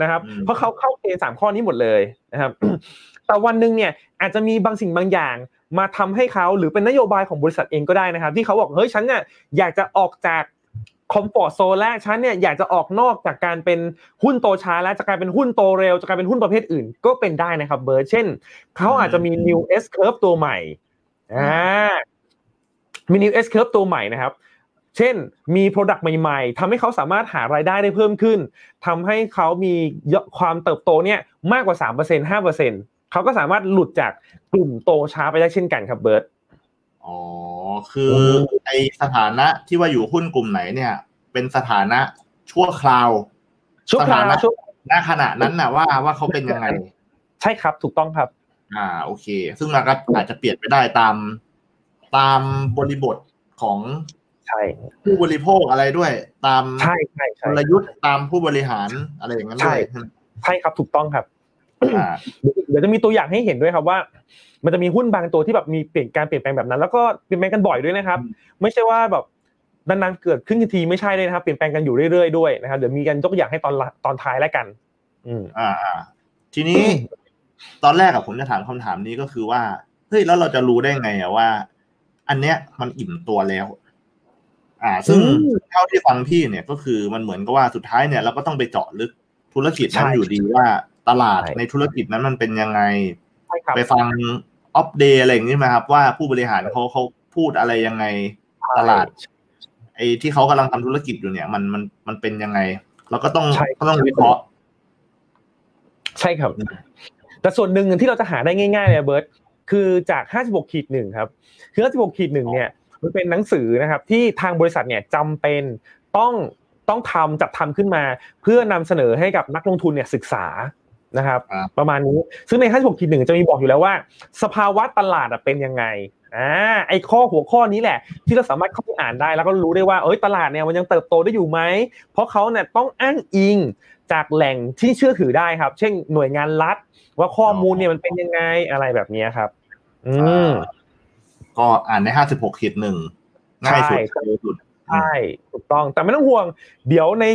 นะครับ เพราะเขาเข้าเกณฑ์สามข้อนี้หมดเลยนะครับ แต่วันหนึ่งเนี่ยอาจจะมีบางสิ่งบางอย่างมาทำให้เขาหรือเป็นนโยบายของบริษัทเองก็ได้นะครับ ที่เขาบอกเฮ้ยฉันเนี่ยอยากจะออกจาก comfort zone แรกฉันเนี่ยอยากจะออกนอกจากการเป็นหุ้นโตช้าแล้วจะกลายเป็นหุ้นโตเร็วจะกลายเป็นหุ้นประเภทอื่นก็เป็นได้นะครับเบิร์ตเช่นเขาอาจจะมี new S curve ตัวใหม่อ่ามี new S curve ตัวใหม่นะครับ เช่นมี Product ใหม่ๆทำให้เขาสามารถหารายได้ได้เพิ่มขึ้นทำให้เขามีความเติบโตเนี่ยมากกว่า 3% 5%เขาก็สามารถหลุดจากกลุ่มโตช้าไปได้เช่นกันครับเบิร์ตอ๋อ คือไอสถานะที่ว่าอยู่หุ้นกลุ่มไหนเนี่ย เป็นสถานะชั่วคราว ชั่วคราวณขณะนั้นน่ะว่าว่าเขาเป็นยังไง ใช่ครับถูกต้องครับ อ่า โอเค ซึ่งมันก็อาจจะเปลี่ยนไปได้ตามตามบริบทของ ใช่ผู้บริโภคอะไรด้วย ตามใช่ใช่กใช่ลยุทธ์ตามผู้บริหารอะไรอย่างนั้นด้วยใช่ครับถูกต้องครับอ่าเดี๋ยวจะมีตัวอย่างให้เห็นด้วยครับว่า มันจะมีหุ้นบางตัวที่แบบมีเปลี่ยนการเปลี่ยนแปลงแบบนั้น แล้วก็เปลี่ยนแปลงกันบ่อยด้วยนะครับ ไม่ใช่ว่าแบบนานๆเกิดขึ้นทีไม่ใช่เลยนะครับเปลี่ยนแปลงกันอยู่เรื่อยๆด้วยนะครับเดี๋ยวมีกันยกตัวอย่างให้ตอนละตอนท้ายแล้วกัน อืมอ่าอ่าทีนี้ตอนแรกอะผมจะถามคำถามนี้ก็คือว่าเฮ้ยแล้วเราจะรู้ได้ไงอะว่า อันเนี้ยมันอิ่มตัวแล้ว อ่า ซึ่งอืมเท่าที่ฟังพี่เนี่ยก็คือมันเหมือนกับว่าสุดท้ายเนี่ยเราก็ต้องไปเจาะลึกธุรกิจนั้นใช่อยู่ดีว่าตลาดใช่ในธุรกิจนั้นมันเป็นยังไงใช่ครับไปฟังอัปเดตอะไรอย่างนี้ไหมครับ ว่าผู้บริหารเขาเขาพูดอะไรยังไงตลาดไอ้ที่เขากำลังทำธุรกิจอยู่เนี่ย มันมันมันเป็นยังไงเราก็ต้องใช่ก็ต้องวิเคราะห์ใช่ครับ แต่ส่วนหนึ่งที่เราจะหาได้ง่ายๆเลยเบิร์ตคือจาก 56ขีดหนึ่งครับ คือ 56ขีดหนึ่งเนี่ย มันเป็นหนังสือนะครับ ที่ทางบริษัทเนี่ยจำเป็นต้องต้องทำจัดทำขึ้นมา เพื่อนำเสนอให้กับนักลงทุนเนี่ยศึกษานะครับครับประมาณนี้ซึ่งใน 56ขีดหนึ่งจะมีบอกอยู่แล้วว่า สภาวะตลาดอะเป็นยังไงอ่าไอ้ข้อหัวข้อนี้แหละ ที่เราสามารถเข้าไปอ่านได้แล้วก็รู้ได้ว่าเอ้ยตลาดเนี่ยมันยังเติบโตได้อยู่ไหม เพราะเขาเนี่ยต้องอ้างอิงจากแหล่งที่เชื่อถือได้ครับ เช่นหน่วยงานรัฐ ว่าข้อมูลเนี่ยมันเป็นยังไงอะไรแบบนี้ครับ อืม ก็อ่านในห้าสิบหกขีดหนึ่งง่ายสุดใช่เร็วสุดใช่ถูกต้องแต่ไม่ต้องห่วง เดี๋ยวใน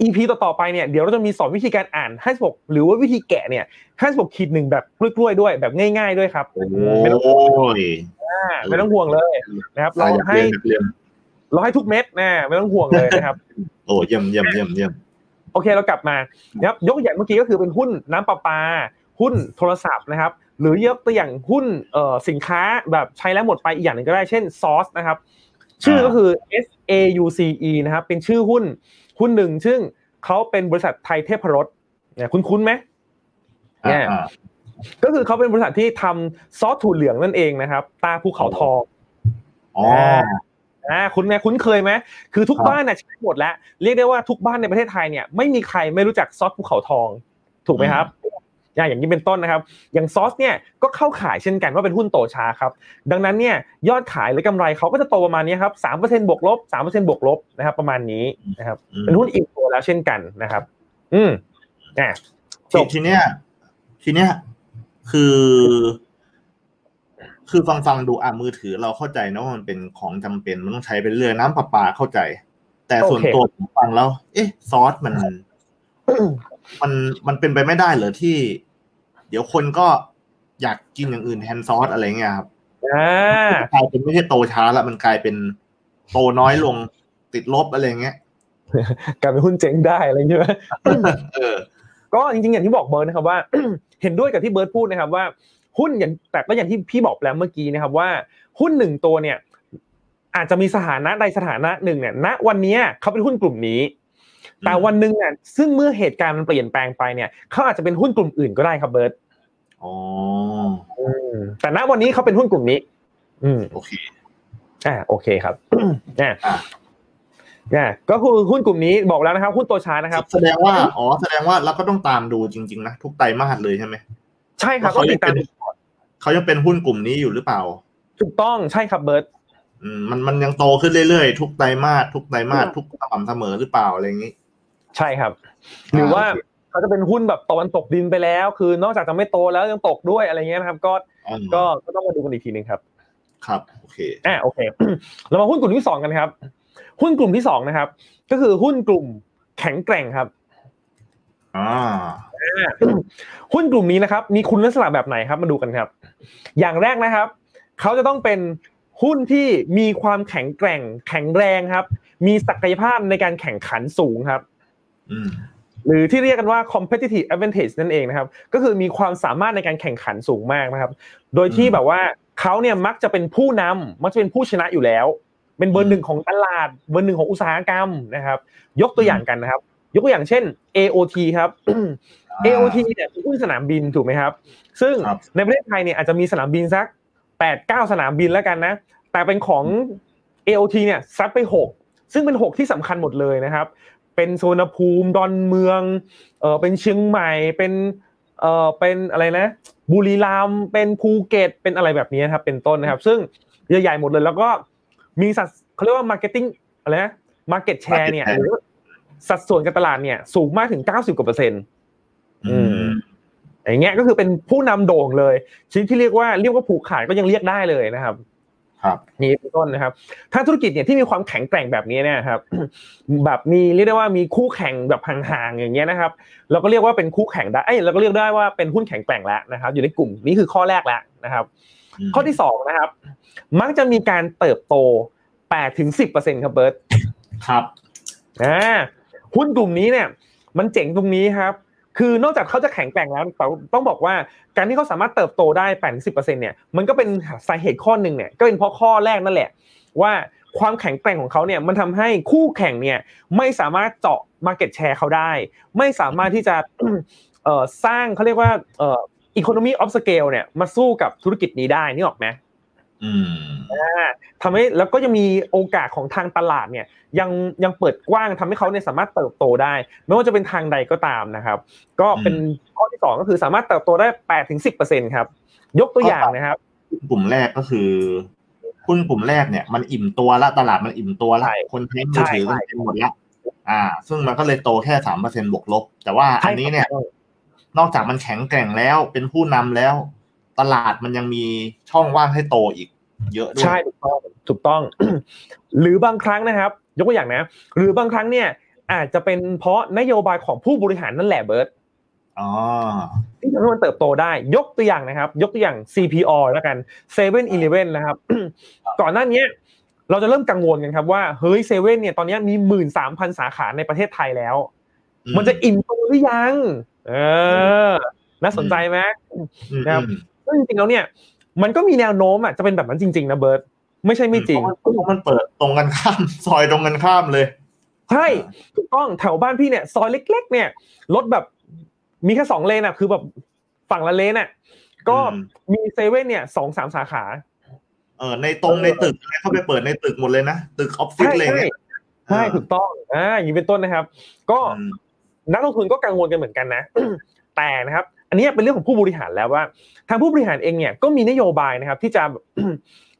EP ต่อๆไปเนี่ยเดี๋ยวเราจะมีสอนวิธีการอ่าน 56 หรือว่าวิธีแกะเนี่ย 56ขีดหนึ่งแบบกล้วยๆด้วยแบบง่าย ๆด้วยครับโอ้อืมไม่ต้องยอ่าไม่ต้องห่วงเลยนะครับ เราอยากให้เรียนอยากเรียนเราให้ทุกเม็ดนะไม่ต้องห่วงเลยนะครับ โอ้เยี่ยมเยี่ยมเยี่ยมเยี่ยมโอเคเรากลับมานะครับยกตัวอย่างเมื่อกี้ก็คือเป็นหุ้นน้ำประปา หุ้นโทรศัพท์นะครับ หรือยกตัวอย่างหุ้นเอ่อสินค้าแบบใช้แล้วหมดไปอีกอย่างหนึ่งก็ได้เช่นซอสนะครับชื่อก็คือ S A U C E นะครับเป็นชื่อหุ้นหุ้นหนึ่งซึ่งเขาเป็นบริษัทไทยเทพรสเนี่ยคุ้นๆไหมเนี่ยอ่าก็คือเขาเป็นบริษัทที่ทำซอสถั่วเหลืองนั่นเองนะครับ ตาภูเขาทองอ๋ออ่าคุณแม่คุ้นเคยไหมคือทุกครับบ้านเนี่ยใช้หมดแล้ว เรียกได้ว่าทุกบ้านในประเทศไทยเนี่ยไม่มีใครไม่รู้จักซอสภูเขาทอง ถูกไหมครับ อ่าอย่างนี้เป็นต้นนะครับ อย่างซอสเนี่ยก็เข้าขายเช่นกันว่าเป็นหุ้นโตช้าครับ ดังนั้นเนี่ยยอดขายหรือกำไรเขาก็จะโตประมาณนี้ครับสามเปอร์เซ็นบวกลบสามเปอร์เซ็นบวกลบนะครับ ประมาณนี้นะครับอืมเป็นหุ้นอิ่มตัวแล้วเช่นกันนะครับ อืมอ่าจทีบทีเนี้ยทีเนี้ยคือ คือฟังฟังดูอะมือถือเราเข้าใจนะว่ามันเป็นของจำเป็นมันต้องใช้ไปเรื่อยน้ำประปาเข้าใจ แต่ส่วนโอเคตัวผมฟังแล้ว เอ๊ะ ซอสมันมันมันเป็นไปไม่ได้เหรอที่ เดี๋ยวคนก็อยากกินอย่างอื่นแทนซอสอะไรเงี้ยครับอ่ากลายเป็นไม่ใช่โตช้าละมันกลายเป็นโตน้อยลงติดลบอะไรเงี้ยกลายเป็นหุ้นเจ๊งได้อะไรอย่างเงี้ยเออก็จริงๆอย่างที่บอกเบิร์ดนะครับว่า เห็นด้วยกับที่เบิร์ดพูดนะครับว่าหุ้นอย่างแต่ก็อย่างที่พี่บอกแล้วเมื่อกี้นะครับว่าหุ้นหนึ่งตัวเนี่ย อาจจะมีสถานะใดสถานะหนึ่งเนี่ยณวันนี้เขาเป็นหุ้นกลุ่มนี้ แต่วันหนึ่งเนี่ยซึ่งเมื่อเหตุการณ์มันเปลี่ยนแปลงไปเนี่ยเขาอาจจะเป็นหุ้นกลุ่มอื่นก็ได้ครับเบิร์ดอ๋ออืมแต่ณวันนี้เขาเป็นหุ้นกลุ่มนี้ อืมโอเคอ่าโอเคครับอ่าอะอ่าก็คือหุ้นกลุ่มนี้บอกแล้วนะครับหุ้นตัวช้านะครับ แสดงว่าอ๋อแสดงว่าเราก็ต้องตามดูจริงๆนะทุกไตรมาสเลยใช่ไหมใช่ครับว่าก็เขาติดตามยังเป็นเขายังเป็นหุ้นกลุ่มนี้อยู่หรือเปล่า ถูกต้องใช่ครับเบิร์ดอืมมันมันยังโตขึ้นเรื่อยๆ ทุกไตรมาสทุกไตรมาสทุกสม่ำเสมอหรือเปล่าอะไรอย่างนี้ ใช่ครับ หรือว่าโอเคเขาจะเป็นหุ้นแบบตะวันตกดินไปแล้ว คือนอกจากจะไม่โตแล้วยังตกด้วยอะไรเงี้ยนะครับ ก็อืมก็ก็ต้องมาดูกันอีกทีหนึ่งครับ ครับโอเคอ่าโอเคเรามาหุ้นกลุ่มที่สองกันครับ หุ้นกลุ่มที่สองนะครับ ก็คือหุ้นกลุ่มแข็งแกร่งครับอ่าหุ้นกลุ่มนี้นะครับ มีคุณลักษณะแบบไหนครับ มาดูกันครับ อย่างแรกนะครับ เขาจะต้องเป็นหุ้นที่มีความแข็งแกร่ง แข็งแรงครับ มีศักยภาพในการแข่งขันสูงครับอืม หรือที่เรียกกันว่า competitive advantage นั่นเองนะครับ ก็คือมีความสามารถในการแข่งขันสูงมากนะครับ โดยที่แบบว่าเขาเนี่ยมักจะเป็นผู้นำมักจะเป็นผู้ชนะอยู่แล้ว เป็นเบอร์หนึ่งของตลาด เบอร์หนึ่งของอุตสาหกรรมนะครับ ยกตัวอย่างกันนะครับ ยกตัวอย่างเช่น AOT ครับ AOT เนี่ยเป็นหุ้นสนามบินถูกไหมครับ ซึ่งครับในประเทศไทยเนี่ยอาจจะมีสนามบินสักแปดเก้าสนามบินแล้วกันนะ แต่เป็นของ AOT เนี่ยซัดไปหกซึ่งเป็นหกที่สำคัญหมดเลยนะครับ เป็นสุวรรณภูมิดอนเมืองเออเป็นเชียงใหม่เป็นเออเป็นอะไรนะ บุรีรัมย์เป็นภูเก็ตเป็นอะไรแบบนี้ครับ เป็นต้นนะครับ ซึ่งใหญ่ๆหมดเลย แล้วก็มีสัดเขาเรียกว่า marketing อะไรนะ market share เนี่ยหรือสัดส่วนการตลาดเนี่ย สูงมากถึงเก้าสิบกว่าเปอร์เซ็นต์อืมอย่างเงี้ยก็คือเป็นผู้นำโด่งเลยชนิดที่เรียกว่าเรียกว่าผูกขาดก็ยังเรียกได้เลยนะครับ ครับนี่เป็นต้นนะครับ ถ้าธุรกิจเนี่ยที่มีความแข็งแกร่งแบบนี้เนี่ยครับ แบบมีเรียกได้ว่ามีคู่แข่งแบบห่างๆอย่างเงี้ยนะครับ เราก็เรียกว่าเป็นคู่แข่งได้เอ้ยเราก็เรียกได้ว่าเป็นหุ้นแข็งแกร่งแล้วนะครับ อยู่ในกลุ่มนี้คือข้อแรกแล้วนะครับ ข้อที่สองนะครับ มักจะมีการเติบโต8ถึง10%ครับเบิร์ตครับอ่าหุ้นกลุ่มนี้เนี่ย มันเจ๋งตรงนี้ครับ คือนอกจากเขาจะแข็งแกร่งแล้วแต่ต้องบอกว่าการที่เขาสามารถเติบโตได้8ถึง10%เปอร์เซ็นเนี่ยมันก็เป็นสาเหตุข้อหนึ่งเนี่ยก็เป็นเพราะข้อแรกนั่นแหละ ว่าความแข็งแกร่งของเขาเนี่ยมันทำให้คู่แข่งเนี่ยไม่สามารถเจาะ market share เขาได้ ไม่สามารถที่จะสร้างเขาเรียกว่าอ่อ economy of scale เนี่ยมาสู้กับธุรกิจนี้ได้นี่ออกไหม ทำให้แล้วก็ยังมีโอกาสของทางตลาดเนี่ยยังยังเปิดกว้างทำให้เขาเนี่ยสามารถเติบโตได้ ไม่ว่าจะเป็นทางใดก็ตามนะครับ ก็เป็นข้อที่สองก็คือสามารถเติบโตได้แปดถึงสิบเปอร์เซ็นครับ ยกตัวอย่างนะครับกลุ่มแรกก็คือหุ้นกลุ่มแรกเนี่ยมันอิ่มตัวละตลาดมันอิ่มตัวละใช่คนใช้มือถือใช่กันเต็มหมดละอ่า ซึ่งมันก็เลยโตแค่สามเปอร์เซ็นบวกลบ แต่ว่าอันนี้เนี่ย นอกจากมันแข็งแกร่งแล้วเป็นผู้นำแล้ว ตลาดมันยังมีช่องว่างให้โตอีก เยอะด้วยใช่ถูกต้องถูกต้อง หรือบางครั้งนะครับ ยกตัวอย่างนะ หรือบางครั้งเนี่ยอาจจะเป็นเพราะนโยบายของผู้บริหารนั่นแหละเบิร์ตอ๋อที่ทำให้มันเติบโตได้ ยกตัวอย่างนะครับ ยกตัวอย่าง CPO แล้วกัน7 e เ e ่ e อนะครับ ก่อนหน้านี้เราจะเริ่มกังวลกันครับว่าเฮ้ยเซเว่นเนี่ยตอนนี้มีหมื่นสามพันสาขาในประเทศไทยแล้วอืมันจะอิ่มตัวหรือยัง เออ น่าสนใจไหมอืมนะครับอืม ซึ่งจริงๆแล้วเนี่ย มันก็มีแนวโน้มอะจะเป็นแบบนั้นจริงๆนะเบิร์ตไม่ใช่ไม่จริงเพาะมันเปิดตรงกันข้าม ซอยตรงกันข้ามเลยใช่ถูกต้องแถวบ้านพี่เนี่ย ซอยเล็ก ๆ เนี่ยรถแบบมีแค่สองเลนอะ คือแบบฝั่งละเลนอะ ก็อืมมีเซเว่นเนี่ยสองสามสาขา เออในตรงในตึกอะไรเข้าไปเปิดในตึกหมดเลยนะ ตึกออฟฟิศใช่อะไรใช่เนี่ยใช่ถูกต้องอ่าอย่างนี้เป็นต้นนะครับ ก็อืมนักลงทุนก็กังวลกันเหมือนกันนะ แต่นะครับ อันนี้เป็นเรื่องของผู้บริหารแล้วว่า ทางผู้บริหารเองเนี่ยก็มีนโยบายนะครับที่จะ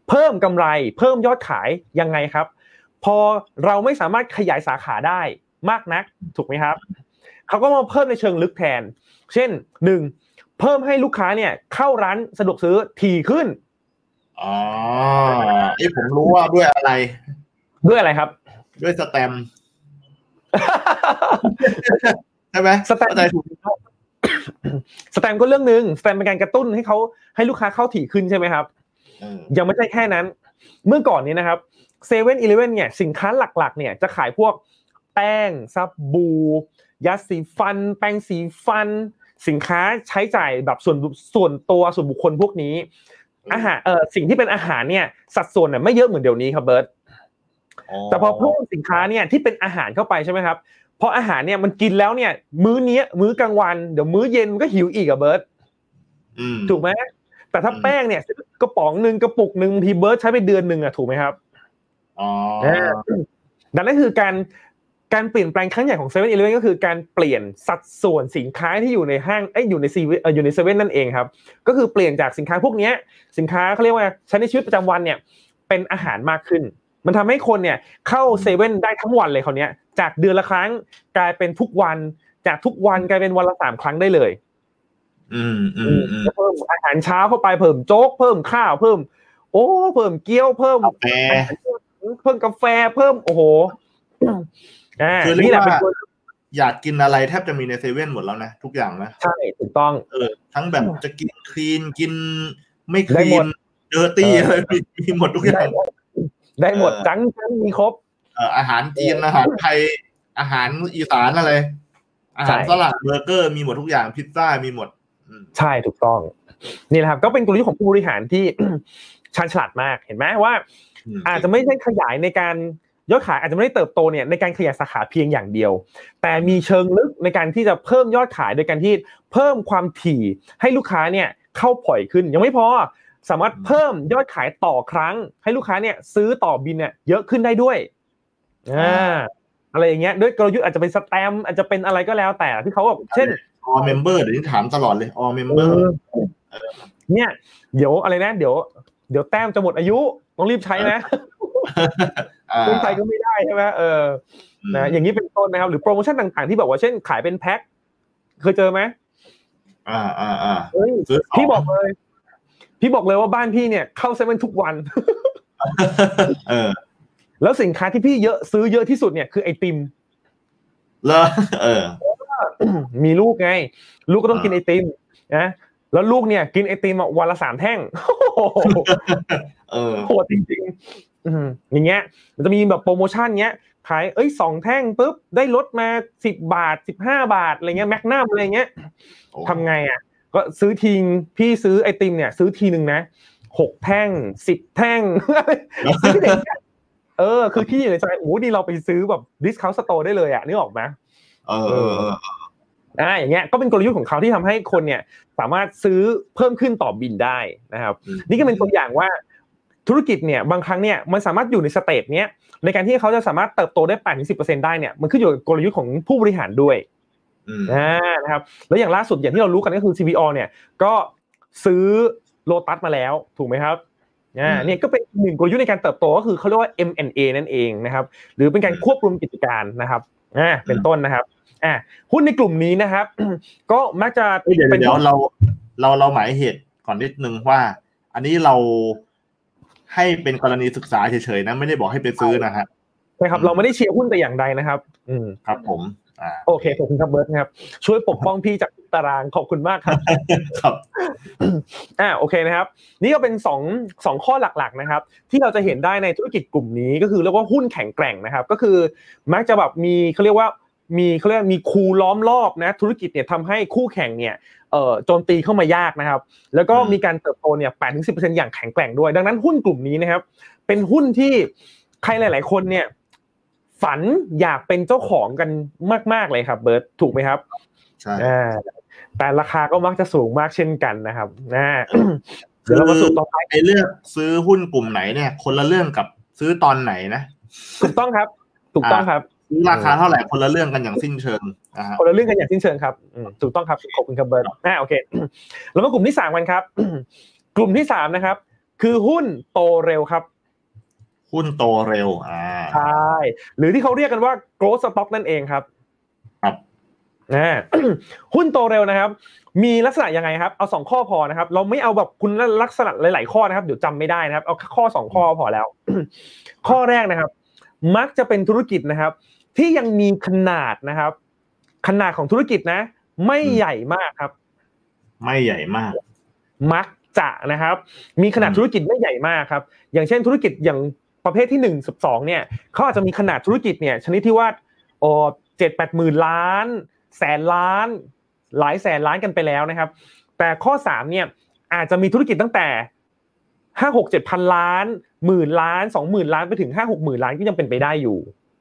เพิ่มกำไร เพิ่มยอดขายยังไงครับ พอเราไม่สามารถขยายสาขาได้มากนักถูกไหมครับเขาก็มาเพิ่มในเชิงลึกแทน เช่นหนึ่งเพิ่มให้ลูกค้าเนี่ยเข้าร้านสะดวกซื้อถี่ขึ้นอ๋อไอยผมรู้ว่าด้วยอะไร ด้วยอะไรครับ ด้วยสแตมป์ใช่ไหมสแตมป์เข้าใจถูก สแตมป์ก็เรื่องหนึ่งสแตมป์เป็นการกระตุ้นให้เขาให้ลูกค้าเข้าถี่ขึ้นใช่ไหมครับเออยังไม่ใช่แค่นั้น เมื่อก่อนนี้นะครับเซเว่นอีเลเว่นเนี่ยสินค้าหลักๆ เนี่ยจะขายพวกแป้งสบู่ยาสีฟัน แป้งสีฟัน สินค้าใช้จ่ายแบบส่วนส่วนตัวส่วนบุคคลพวกนี้ อาหารเอ่อสิ่งที่เป็นอาหารเนี่ยสัดส่วนเนี่ยไม่เยอะเหมือนเดี๋ยวนี้ครับเบิร์ตแต่พอเพิ่มสินค้าเนี่ยที่เป็นอาหารเข้าไปใช่ไหมครับ เพราะอาหารเนี่ยมันกินแล้วเนี่ย มื้อเนี้ย มื้อกลางวันเดี๋ยวมื้อเย็นมันก็หิวอีกอะเบิร์ตอืมถูกไหมแต่ถ้าอืมแป้งเนี่ยกระป๋องหนึ่งกระปุกหนึ่งบางทีเบิร์ตใช้ไปเดือนหนึ่งอะถูกไหมครับอ๋อดังนั้นคือการการเปลี่ยนแปลงครั้งใหญ่ของเซเว่นอีเลฟก็คือการเปลี่ยนสัดส่วนสินค้าที่อยู่ในห้างเอ้ยอยู่ในซีเอ่ออยู่ในเซเว่นนั่นเองครับ ก็คือเปลี่ยนจากสินค้าพวกเนี้ยสินค้าเขาเรียกว่าใช้ในชีวิตประจำวันเนี่ย เป็นอาหารมากขึ้น มันทำให้คนเนี่ยเข้าเซเว่นได้ทั้งวันเลยคราวเนี้ยจากเดือนละครั้งกลายเป็นทุกวัน จากทุกวันกลายเป็นวันละสามครั้งได้เลย อืมอืมอืมเพิ่มอาหารเช้าเข้าไปเพิ่มโจ๊กเพิ่มข้าวเพิ่ม โอ้ เพิ่มเกี๊ยวเพิ่มกาแฟเพิ่มกาแฟเพิ่มโอ้โหอ่าคือเรีนี่ยแหกละเป็นว่าตัวอยากกินอะไรแทบจะมีในเซเว่นหมดแล้วนะ ทุกอย่างนะใช่ถูกต้องเออทั้งแบบจะกิน clean กินไม่ clean ได้หมด dirty เอออะไรมีมีหมดทุกอย่าง ได้หมดเออจังจังมีครบเอ่ออาหารจีนอาหารไทยอาหารอีสานอะไร อาหารใช่ฝรั่งเบอร์เกอร์มีหมดทุกอย่างพิซซ่ามีหมดอืมใช่ถูกต้อง นี่แหละครับ ก็เป็นกลยุทธ์ของผู้บริหารที่ชาญฉลาดมากเห็นไหมว่ามอาจจะไม่ได้ขยายในการยอดขายอาจจะไม่ได้เติบโตเนี่ยในการขยายสาขาเพียงอย่างเดียว แต่มีเชิงลึกในการที่จะเพิ่มยอดขายโดยการที่เพิ่มความถี่ให้ลูกค้าเนี่ยเข้าปล่อยขึ้น ยังไม่พอ สามารถเพิ่มยอดขายต่อครั้ง ให้ลูกค้าเนี่ยซื้อต่อบินเนี่ยเยอะขึ้นได้ด้วยอ่าอะไรอย่างเงี้ยด้วยกลยุทธ์อาจจะเป็นสแตมป์อาจจะเป็นอะไรก็แล้วแต่ที่เขาแบบเช่น all member เดี๋ยวนี้ถามตลอดเลย all เอ member อเนี่ยเดี๋ยวอะไรนะ เดี๋ยว เดี๋ยวแต้มจะหมดอายุต้องรีบใช้นะอ่าไม่ใช้ก็ไม่ได้ใช่ไหมเออนะอย่างนี้เป็นต้นนะครับ หรือโปรโมชั่นต่างๆที่แบบว่าเช่นขายเป็นแพ็คเคยเจอไหมอ่าอ่าอ่าเฮ้ยซื้อสงพี่บอกเลย พี่บอกเลยว่าบ้านพี่เนี่ยเข้าเซเว่นทุกวัน เออ แล้วสินค้าที่พี่เยอะซื้อเยอะที่สุดเนี่ยคือไอติมเลอเออ มีลูกไง ลูกก็ต้องอ่ากินไอติมนะแล้วลูกเนี่ย กินไอติมอะวันละสามแท่งโอ้โหเออโหดจริงๆอืมอย่างเงี้ย มันจะมีแบบโปรโมชั่นเงี้ยขายเอ้ยสองแท่งปุ๊บได้ลดมาสิบบาทสิบห้าบาทอะไรเงี้ยแมกนัมอะไรเงี้ยโอ้ทำไงอะ ก็ซื้อทีงพี่ซื้อไอติมเนี่ย ซื้อทีหนึ่งนะหกแท่งสิบแท่งซื้อที่ไหนเนี่ยเออ คือพี่อยู่ในใจโอ้โหนี่เราไปซื้อแบบ discount store ได้เลยอะนึกออกไหมเออเออเอออ่าอย่างเงี้ยก็เป็นกลยุทธ์ของเขาที่ทำให้คนเนี่ย สามารถซื้อเพิ่มขึ้นต่อบิลได้นะครับอืมนี่ก็เป็นตัวอย่างว่าธุรกิจเนี่ยบางครั้งเนี่ยมันสามารถอยู่ใน stage เนี้ยในการที่เขาจะสามารถเติบโตได้8ถึง10%ได้เนี่ยมันขึ้นอยู่กับกลยุทธ์ของผู้บริหารด้วยอืมอ่า นะครับแล้วอย่างล่าสุดอย่างที่เรารู้กันก็คือ CBO เนี่ยก็ซื้อโลตัสมาแล้วถูกไหมครับอ่าเนี่ยก็เป็นหนึ่งกลยุทธ์ในการเติบโตก็คือเขาเรียกว่า M&A นั่นเองนะครับหรือเป็นการควบรวมกิจการนะครับอ่าเป็นต้นนะครับอ่าหุ้นในกลุ่มนี้นะครับ ก็มักจะเอ้ยเดี๋ยวเป็นเดี๋ยวเราเราเราหมายเหตุก่อนนิดนึงว่า อันนี้เราให้เป็นกรณีศึกษาเฉยๆนะไม่ได้บอกให้ไปซื้อนะฮะใช่ครับ เราไม่ได้เชียร์หุ้นแต่อย่างใดนะครับ อืมครับผมอ่า โอเคขอบคุณครับเบิร์ตนะครับช่วยปกป้องพี่จากตารางขอบคุณมากครับครับอ่าโอเคนะครับ นี่ก็เป็นสองสองข้อหลักๆนะครับ ที่เราจะเห็นได้ในธุรกิจกลุ่มนี้ก็คือเรียกว่าหุ้นแข็งแกร่งนะครับ ก็คือมักจะแบบมีเขาเรียกว่ามีเขาเรียกว่ามีคูล้อมรอบนะธุรกิจเนี่ยทำให้คู่แข่งเนี่ยเอ่อโจมตีเข้ามายากนะครับ แล้วก็อืมมีการเติบโตเนี่ยแปดถึงสิบเปอร์เซ็นต์อย่างแข็งแกร่งด้วย ดังนั้นหุ้นกลุ่มนี้นะครับ เป็นหุ้นที่ใครหลาย ๆ คนเนี่ย ฝันอยากเป็นเจ้าของกันมาก ๆเลยครับ เบิร์ตถูกไหมครับใช่อ่าแต่ราคาก็มักจะสูงมากเช่นกันนะครับอ่าเดี๋ยวเรามาสู่ต่อไปไอ้เลือกซื้อหุ้นกลุ่มไหนเนี่ย คนละเรื่องกับซื้อตอนไหนนะถูกต้องครับ ถูกต้องครับซื้อราคาเท่าไหร่คนละเรื่องกันอย่างสิ้นเชิงนะฮะคนละเรื่องกันอย่างสิ้นเชิงครับอืมถูกต้องครับขอบคุณครับเบิร์ตอ่าโอเคแล้วมากลุ่มที่สามกันครับ กลุ่มที่สามนะครับ คือหุ้นโตเร็วครับ หุ้นโตเร็ว อ่า ใช่ หรือที่เขาเรียกกันว่า growth stock นั่นเองครับ ครับอ่าหุ้นโตเร็วนะครับ มีลักษณะยังไงครับ เอาสองข้อพอนะครับ เราไม่เอาแบบคุณลักษณะหลาย ๆ ข้อนะครับ เดี๋ยวจำไม่ได้นะครับ เอาแค่ข้อสองข้อพอแล้ว ข้อแรกนะครับ มักจะเป็นธุรกิจนะครับ ที่ยังมีขนาดนะครับ ขนาดของธุรกิจนะ ไม่ใหญ่มากครับ ไม่ใหญ่มาก มักจะนะครับ มีขนาดอืมธุรกิจไม่ใหญ่มากครับ อย่างเช่นธุรกิจอย่าง ประเภทที่หนึ่งสิบสองเนี่ยเขาอาจจะมีขนาดธุรกิจเนี่ยชนิดที่ว่าโอ้เจ็ดแปดหมื่นล้าน แสนล้าน หลายแสนล้านกันไปแล้วนะครับ แต่ข้อสามเนี่ยอาจจะมีธุรกิจตั้งแต่ห้าหกเจ็ดพันล้านหมื่นล้านสองหมื่นล้านไปถึงห้าหกหมื่นล้านก็ยังเป็นไปได้อยู่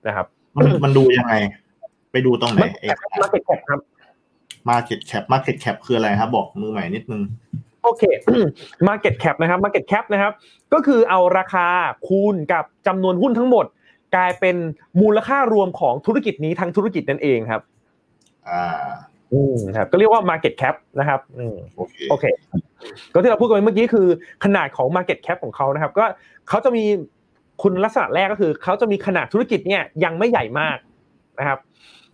นะครับมันมันดูยังไง ไปดูตรงไหนมันเอมาเก็ตแคปครับ market cap market cap คืออะไรครับ บอกมือใหม่นิดนึง โอเค Market Cap นะครับ Market Cap นะครับ ก็คือเอาราคาคูณกับจำนวนหุ้นทั้งหมด กลายเป็นมูลค่ารวมของธุรกิจนี้ทั้งธุรกิจนั่นเองครับ อ่าอืมครับก็เรียกว่า Market Cap นะครับอืมโอเคโอเคก็ที่เราพูดกันไปเมื่อกี้คือขนาดของ Market Cap ของเขานะครับ ก็เขาจะมีคุณลักษณะแรกก็คือเขาจะมีขนาดธุรกิจเนี่ยยังไม่ใหญ่มากนะครับ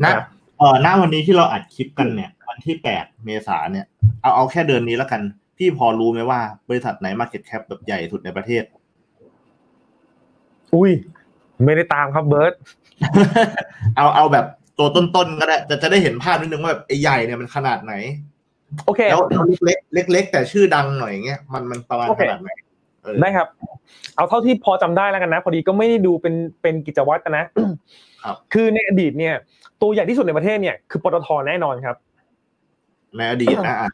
นะเออหน้าวันนี้ที่เราอัดคลิปกันเนี่ย วันที่แปดเมษาเนี่ยเอาเอาแค่เดือนนี้แล้วกัน พี่พอรู้ไหมว่า บริษัทไหน market cap แบบใหญ่สุดในประเทศ อุ้ย ไม่ได้ตามครับเบิร์ตเอาเอาแบบตัวต้นๆก็ได้จะจะได้เห็นภาพนิดนึงว่าแบบไอ้ใหญ่เนี่ยมันขนาดไหน โอเค แล้วเล็กเล็กเล็กๆแต่ชื่อดังหน่อยเงี้ยมันมันประมาณโอขเคนาดไหนเออได้ครับ เอาเท่าที่พอจำได้แล้วกันนะ พอดีก็ไม่ได้ดูเป็นเป็นกิจวัตรนะครับคือในอดีตเนี่ย ตัวใหญ่ที่สุดในประเทศเนี่ยคือปตทแน่นอนครับในอดีตนะอะ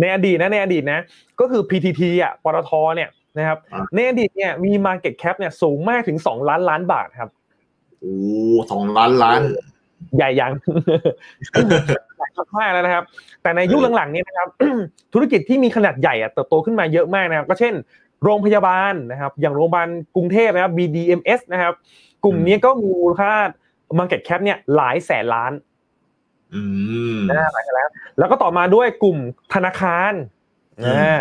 ในอดีตนะในอดีตนะ ก็คือ PTT อะปตทเนี่ยนะครับอ่าในอดีตเนี่ยมี Market Cap เนี่ยสูงมากถึง2ล้านล้านบาทครับโอ้สองล้านล้าน ใหญ่ยังใหญ่มากๆแล้วนะครับ แต่ในยุคหลังๆเนี่ยนะครับ ธุรกิจที่มีขนาดใหญ่อะเติบโตขึ้นมาเยอะมากนะครับ ก็เช่น โรงพยาบาลนะครับ อย่างโรงพยาบาลกรุงเทพนะครับ BDMS นะครับ กลุ่มนี้ก็มีมูลค่า Market Cap เนี่ยหลายแสนล้านอืมนะ หลังจากแล้วแล้วก็ต่อมาด้วยกลุ่มธนาคารอืมอ่า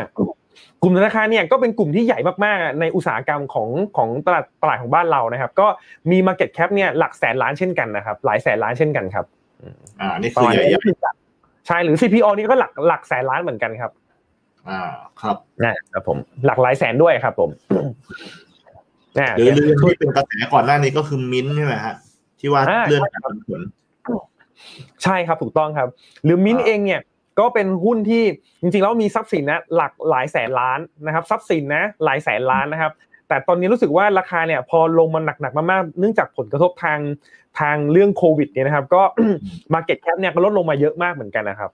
กลุ่มธนาคารเนี่ยก็เป็นกลุ่มที่ใหญ่มากๆในอุตสาหกรรมของของตลาดตลาดของบ้านเรานะครับ ก็มี Market Cap เนี่ยหลักแสนล้านเช่นกันนะครับ หลายแสนล้านเช่นกันครับอ่านี่คือใหญ่ใช่หรือ CPO นี่ก็หลักหลักแสนล้านเหมือนกันครับๆอ่าครับนะครับผมหลักหลายแสนด้วยครับ ผมนะหรือหรือที่เป็นกระแสก่อนหน้านี้ก็คือมิ้นท์ใช่ไหมฮะที่ว่าอ่าเลื่อนการผันผวน ใช่ครับถูกต้องครับ หรือมิ้นท์อ่าเองเนี่ยก็เป็นหุ้นที่จริงๆแล้วมีทรัพย์สินนะหลักหลายแสนล้านนะครับทรัพย์สินนะหลายแสนล้านนะครับแต่ตอนนี้รู้สึกว่าราคาเนี่ยพอลงมาหนักๆมากๆเนื่องจากผลกระทบทางทางเรื่องโควิดเนี่ยนะครับ ก็ Market Cap เนี่ยก็ลดลงมาเยอะมากเหมือนกันนะครับ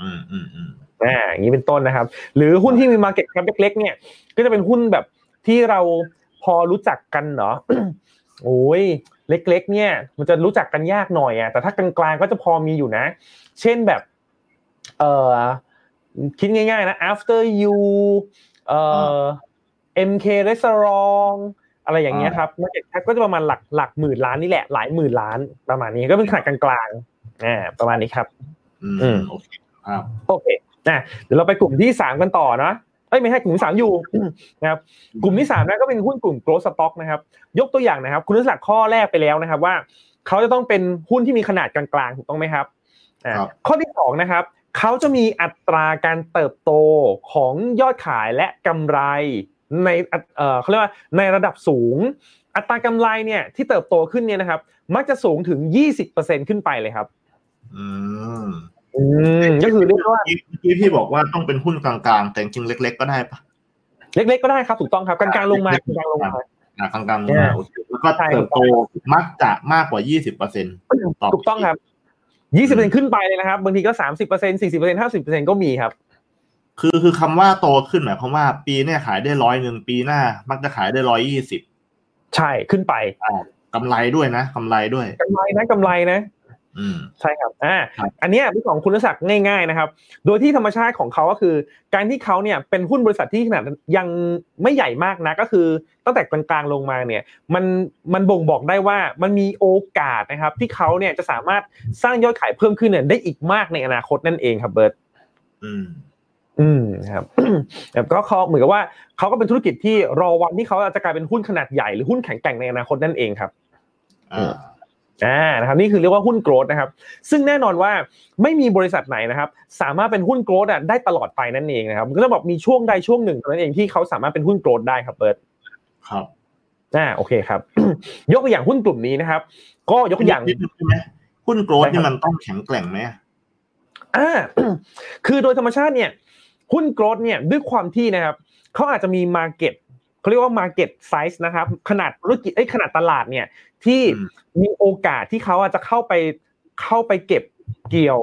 อืมอืมอืมอ่าอย่างนี้เป็นต้นนะครับ หรือหุ้นที่มี Market Cap เล็ก ๆ เนี่ยก็จะเป็นหุ้นแบบที่เราพอรู้จักกันเนาะโอ้ย เล็ก ๆ เนี่ย มันจะรู้จักกันยากหน่อยอะแต่ถ้ากลางๆก็จะพอมีอยู่นะ เช่นแบบเอ่อคิดง่ายๆนะ after you เอ่อ MK restaurant อะไรอย่างเงี้ยครับ market cap ก็จะประมาณหลักหลักหมื่นล้านนี่แหละหลายหมื่นล้านประมาณนี้ก็เป็นขนาดกลางๆอ่าประมาณนี้ครับ อือืมมโอเคครับโอเคนะเดี๋ยวเราไปกลุ่มที่สามกันต่อนะ เอ้ยไม่ใช่กลุ่มที่สามอยู่นะครับกลุ่มที่สามนะก็เป็นหุ้นกลุ่ม growth stock นะครับ ยกตัวอย่างนะครับ คุณลักษณะข้อแรกไปแล้วนะครับว่า เขาจะต้องเป็นหุ้นที่มีขนาดกลางๆถูกต้องไหมครับอ่าครับข้อที่สองนะครับเขาจะมีอัตราการเติบโตของยอดขายและกำไรในเอ่อเขาเรียกว่าในระดับสูง อัตรากำไรเนี่ยที่เติบโตขึ้นเนี่ยนะครับ มักจะสูงถึง 20%ขึ้นไปเลยครับ อืมอืมก็คือเรียกว่าเมื่อกี้พี่บอกว่าต้องเป็นหุ้นกลางๆ แต่จริงๆเล็ก ๆ ก็ได้ปะเล็ก ๆ ก็ได้ครับถูกต้องครับกลางๆลงมากลางๆลงมาอ่ากลางๆเนี่ยโอเคแล้วก็ใช่เติบโตมักจะมากกว่า 20เปอร์เซ็นต์ถูกต้องครับยี่สิบเปอร์เซ็นขึ้นไปเลยนะครับ บางทีก็สามสิบเปอร์เซ็นสี่สิบเปอร์เซ็นห้าสิบเปอร์เซ็นก็มีครับ คือคือคำว่าโตขึ้นหมายความว่าปีเนี่ยขายได้ร้อยหนึ่งปีหน้า มักจะขายได้ร้อยยี่สิบ ใช่ขึ้นไปกำไรด้วยนะกำไรด้วยกำไรนะกำไรนะอืม ใช่ครับอ่าครับอันเนี้ยเป็นของคุณศักดิ์ง่ายๆนะครับ โดยที่ธรรมชาติของเขาก็คือ การที่เขาเนี่ยเป็นหุ้นบริษัทที่ขนาดยังไม่ใหญ่มากนะก็คือตั้งแต่กลางๆลงมาเนี่ยมันมันบ่งบอกได้ว่ามันมีโอกาสนะครับ ที่เขาเนี่ยจะสามารถสร้างยอดขายเพิ่มขึ้นเนี่ยได้อีกมากในอนาคตนั่นเองครับเบิร์ตอืมอืมครับแบบก็เขาเหมือนกับว่าเขาก็เป็นธุรกิจที่รอวันที่เขาจะกลายเป็นหุ้นขนาดใหญ่หรือหุ้นแข็งแกร่งในอนาคตนั่นเองครับอ่า อ่านะครับนี่คือเรียกว่าหุ้นโกรดนะครับ ซึ่งแน่นอนว่าไม่มีบริษัทไหนนะครับ สามารถเป็นหุ้นโกรดอะได้ตลอดไปนั่นเองนะครับมันก็จะบอกมีช่วงใดช่วงหนึ่งเท่านั้นเองที่เขาสามารถเป็นหุ้นโกรดได้ครับเบิร์ตครับอ่าโอเคครับ ยกตัวอย่างหุ้นกลุ่มนี้นะครับ ก็ยกตัวอย่างนิดนึงใช่ไหมหุ้นโกรดนี่มันต้องแข็งแกร่งไหมอ่าคือโดยธรรมชาติเนี่ย หุ้น growth เนี่ยด้วยความที่นะครับเขาอาจจะมี market เขาเรียกว่า market size นะครับ ขนาดธุรกิจไอ้ยขนาดตลาดเนี่ยที่อืมมีโอกาสที่เขาอาจจะเข้าไปเข้าไปเก็บเกี่ยว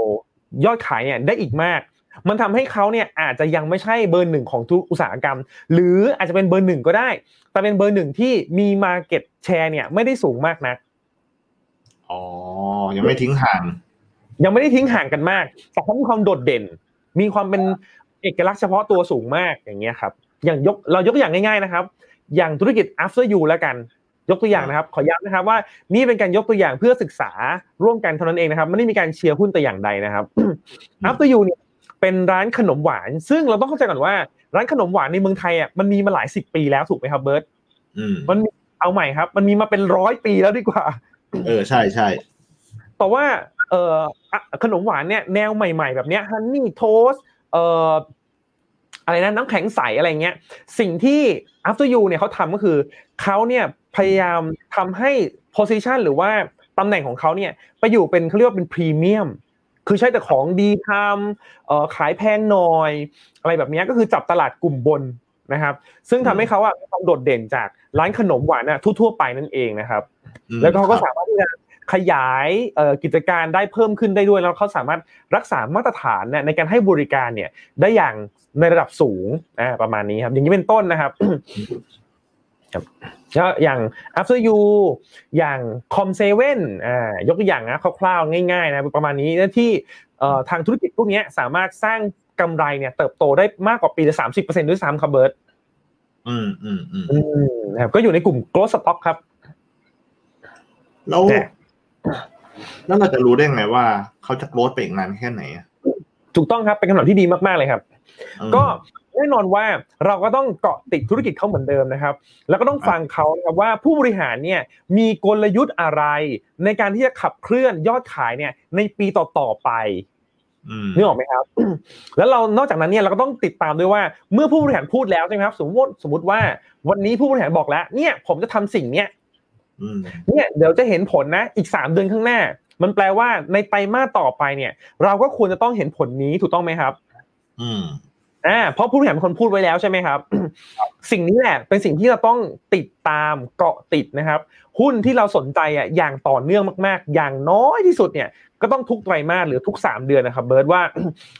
ยอดขายเนี่ยได้อีกมาก มันทำให้เขาเนี่ยอาจจะยังไม่ใช่เบอร์หนึ่งของทุกอุตสาหกรรม หรืออาจจะเป็นเบอร์หนึ่งก็ได้ แต่เป็นเบอร์หนึ่งที่มี market share เนี่ยไม่ได้สูงมากนักอ๋อ ยังไม่ทิ้งห่าง ยังไม่ได้ทิ้งห่างกันมาก แต่เขามีความโดดเด่น มีความเป็นเอกลักษณ์เฉพาะตัวสูงมากอย่างเงี้ยครับ อย่างยกเรายกตัวอย่างง่ายๆนะครับ อย่างธุรกิจ after you แล้วกัน ยกตัวอย่างนะครับ ขอย้ำนะครับว่านี่เป็นการยกตัวอย่างเพื่อศึกษาร่วมกันเท่านั้นเองนะครับไม่ได้มีการเชียร์หุ้นแต่อย่างใดนะครับ after you เนี่ยเป็นร้านขนมหวาน ซึ่งเราต้องเข้าใจก่อนว่า ร้านขนมหวานในเมืองไทยอะมันมีมาหลายสิบปีแล้วถูกไหมครับเบิร์ตอืมมันมีเอาใหม่ครับ มันมีมาเป็นร้อยปีแล้วดีกว่า เออใช่ใช่แต่ว่าเอ่ออะขนมหวานเนี่ยแนวใหม่ ๆ แบบเนี้ยฮันนี่โทสเอ่อ อะไรนะน้ำแข็งใสอะไรเงี้ยสิ่งที่ after you เนี่ยเขาทำก็คือเขาเนี่ยพยายามทำให้ position หรือว่าตำแหน่งของเขาเนี่ยไปอยู่เป็นเขาเรียกว่าเป็นพรีเมียมคือใช้แต่ของดีทำเอ่อขายแพงหน่อย อะไรแบบเนี้ยก็คือจับตลาดกลุ่มบนนะครับ ซึ่งทำให้เขาอะมีความโดดเด่นจากร้านขนมหวานอะทั่วๆไปนั่นเองนะครับอืมแล้วก็เขาก็ครับสามารถที่จะ ขยายเอ่อกิจการได้เพิ่มขึ้นได้ด้วย แล้วเขาสามารถรักษามาตรฐานเนี่ยในการให้บริการเนี่ยได้อย่างในระดับสูงอ่าประมาณนี้ครับ อย่างนี้เป็นต้นนะครับครับก็อย่าง after you อย่าง com seven อ่ายกตัวอย่างนะคร่าวๆง่ายๆนะประมาณนี้ที่เอ่อทางธุรกิจพวกเนี้ยสามารถสร้างกำไรเนี่ยเติบโตได้มากกว่าปีละสามสิบเปอร์เซ็นต์ด้วยซ้ำครับเบิร์ตอืมอืมอืมอืมนะครับก็อยู่ในกลุ่ม growth stock ครับ แล้วเนี่ย แล้วเราจะรู้ได้ไงว่า เขาจะโกรธไปอีกนานแค่ไหนอะถูกต้องครับเป็นคำถามที่ดีมากๆเลยครับอืมก็แน่นอนว่าเราก็ต้องเกาะติดธุรกิจเขาเหมือนเดิมนะครับ แล้วก็ต้องฟังเขานะครับว่าผู้บริหารเนี่ยมีกลยุทธ์อะไร ในการที่จะขับเคลื่อนยอดขายเนี่ย ในปีต่อๆไปอืมนึกออกไหมครับ แล้วเรานอกจากนั้นเนี่ยเราก็ต้องติดตามด้วยว่าเมื่อผู้บริหารพูดแล้วใช่ไหมครับ สมมติสมมติว่าวันนี้ผู้บริหารบอกแล้ว เนี่ย ผมจะทำสิ่งเนี้ยอืม เนี่ยเดี๋ยวจะเห็นผลนะอีกสามเดือนข้างหน้า มันแปลว่าในไตรมาสต่อไปเนี่ย เราก็ควรจะต้องเห็นผลนี้ถูกต้องไหมครับ อืมอ่าเพราะผู้บริหารเป็นคนพูดไว้แล้วใช่ไหมครับ สิ่งนี้แหละเป็นสิ่งที่เราต้องติดตามเกาะติดนะครับ หุ้นที่เราสนใจอะอย่างต่อเนื่องมากๆ อย่างน้อยที่สุดเนี่ยก็ต้องทุกไตรมาสหรือทุกสามเดือนนะครับ เบิร์ตว่า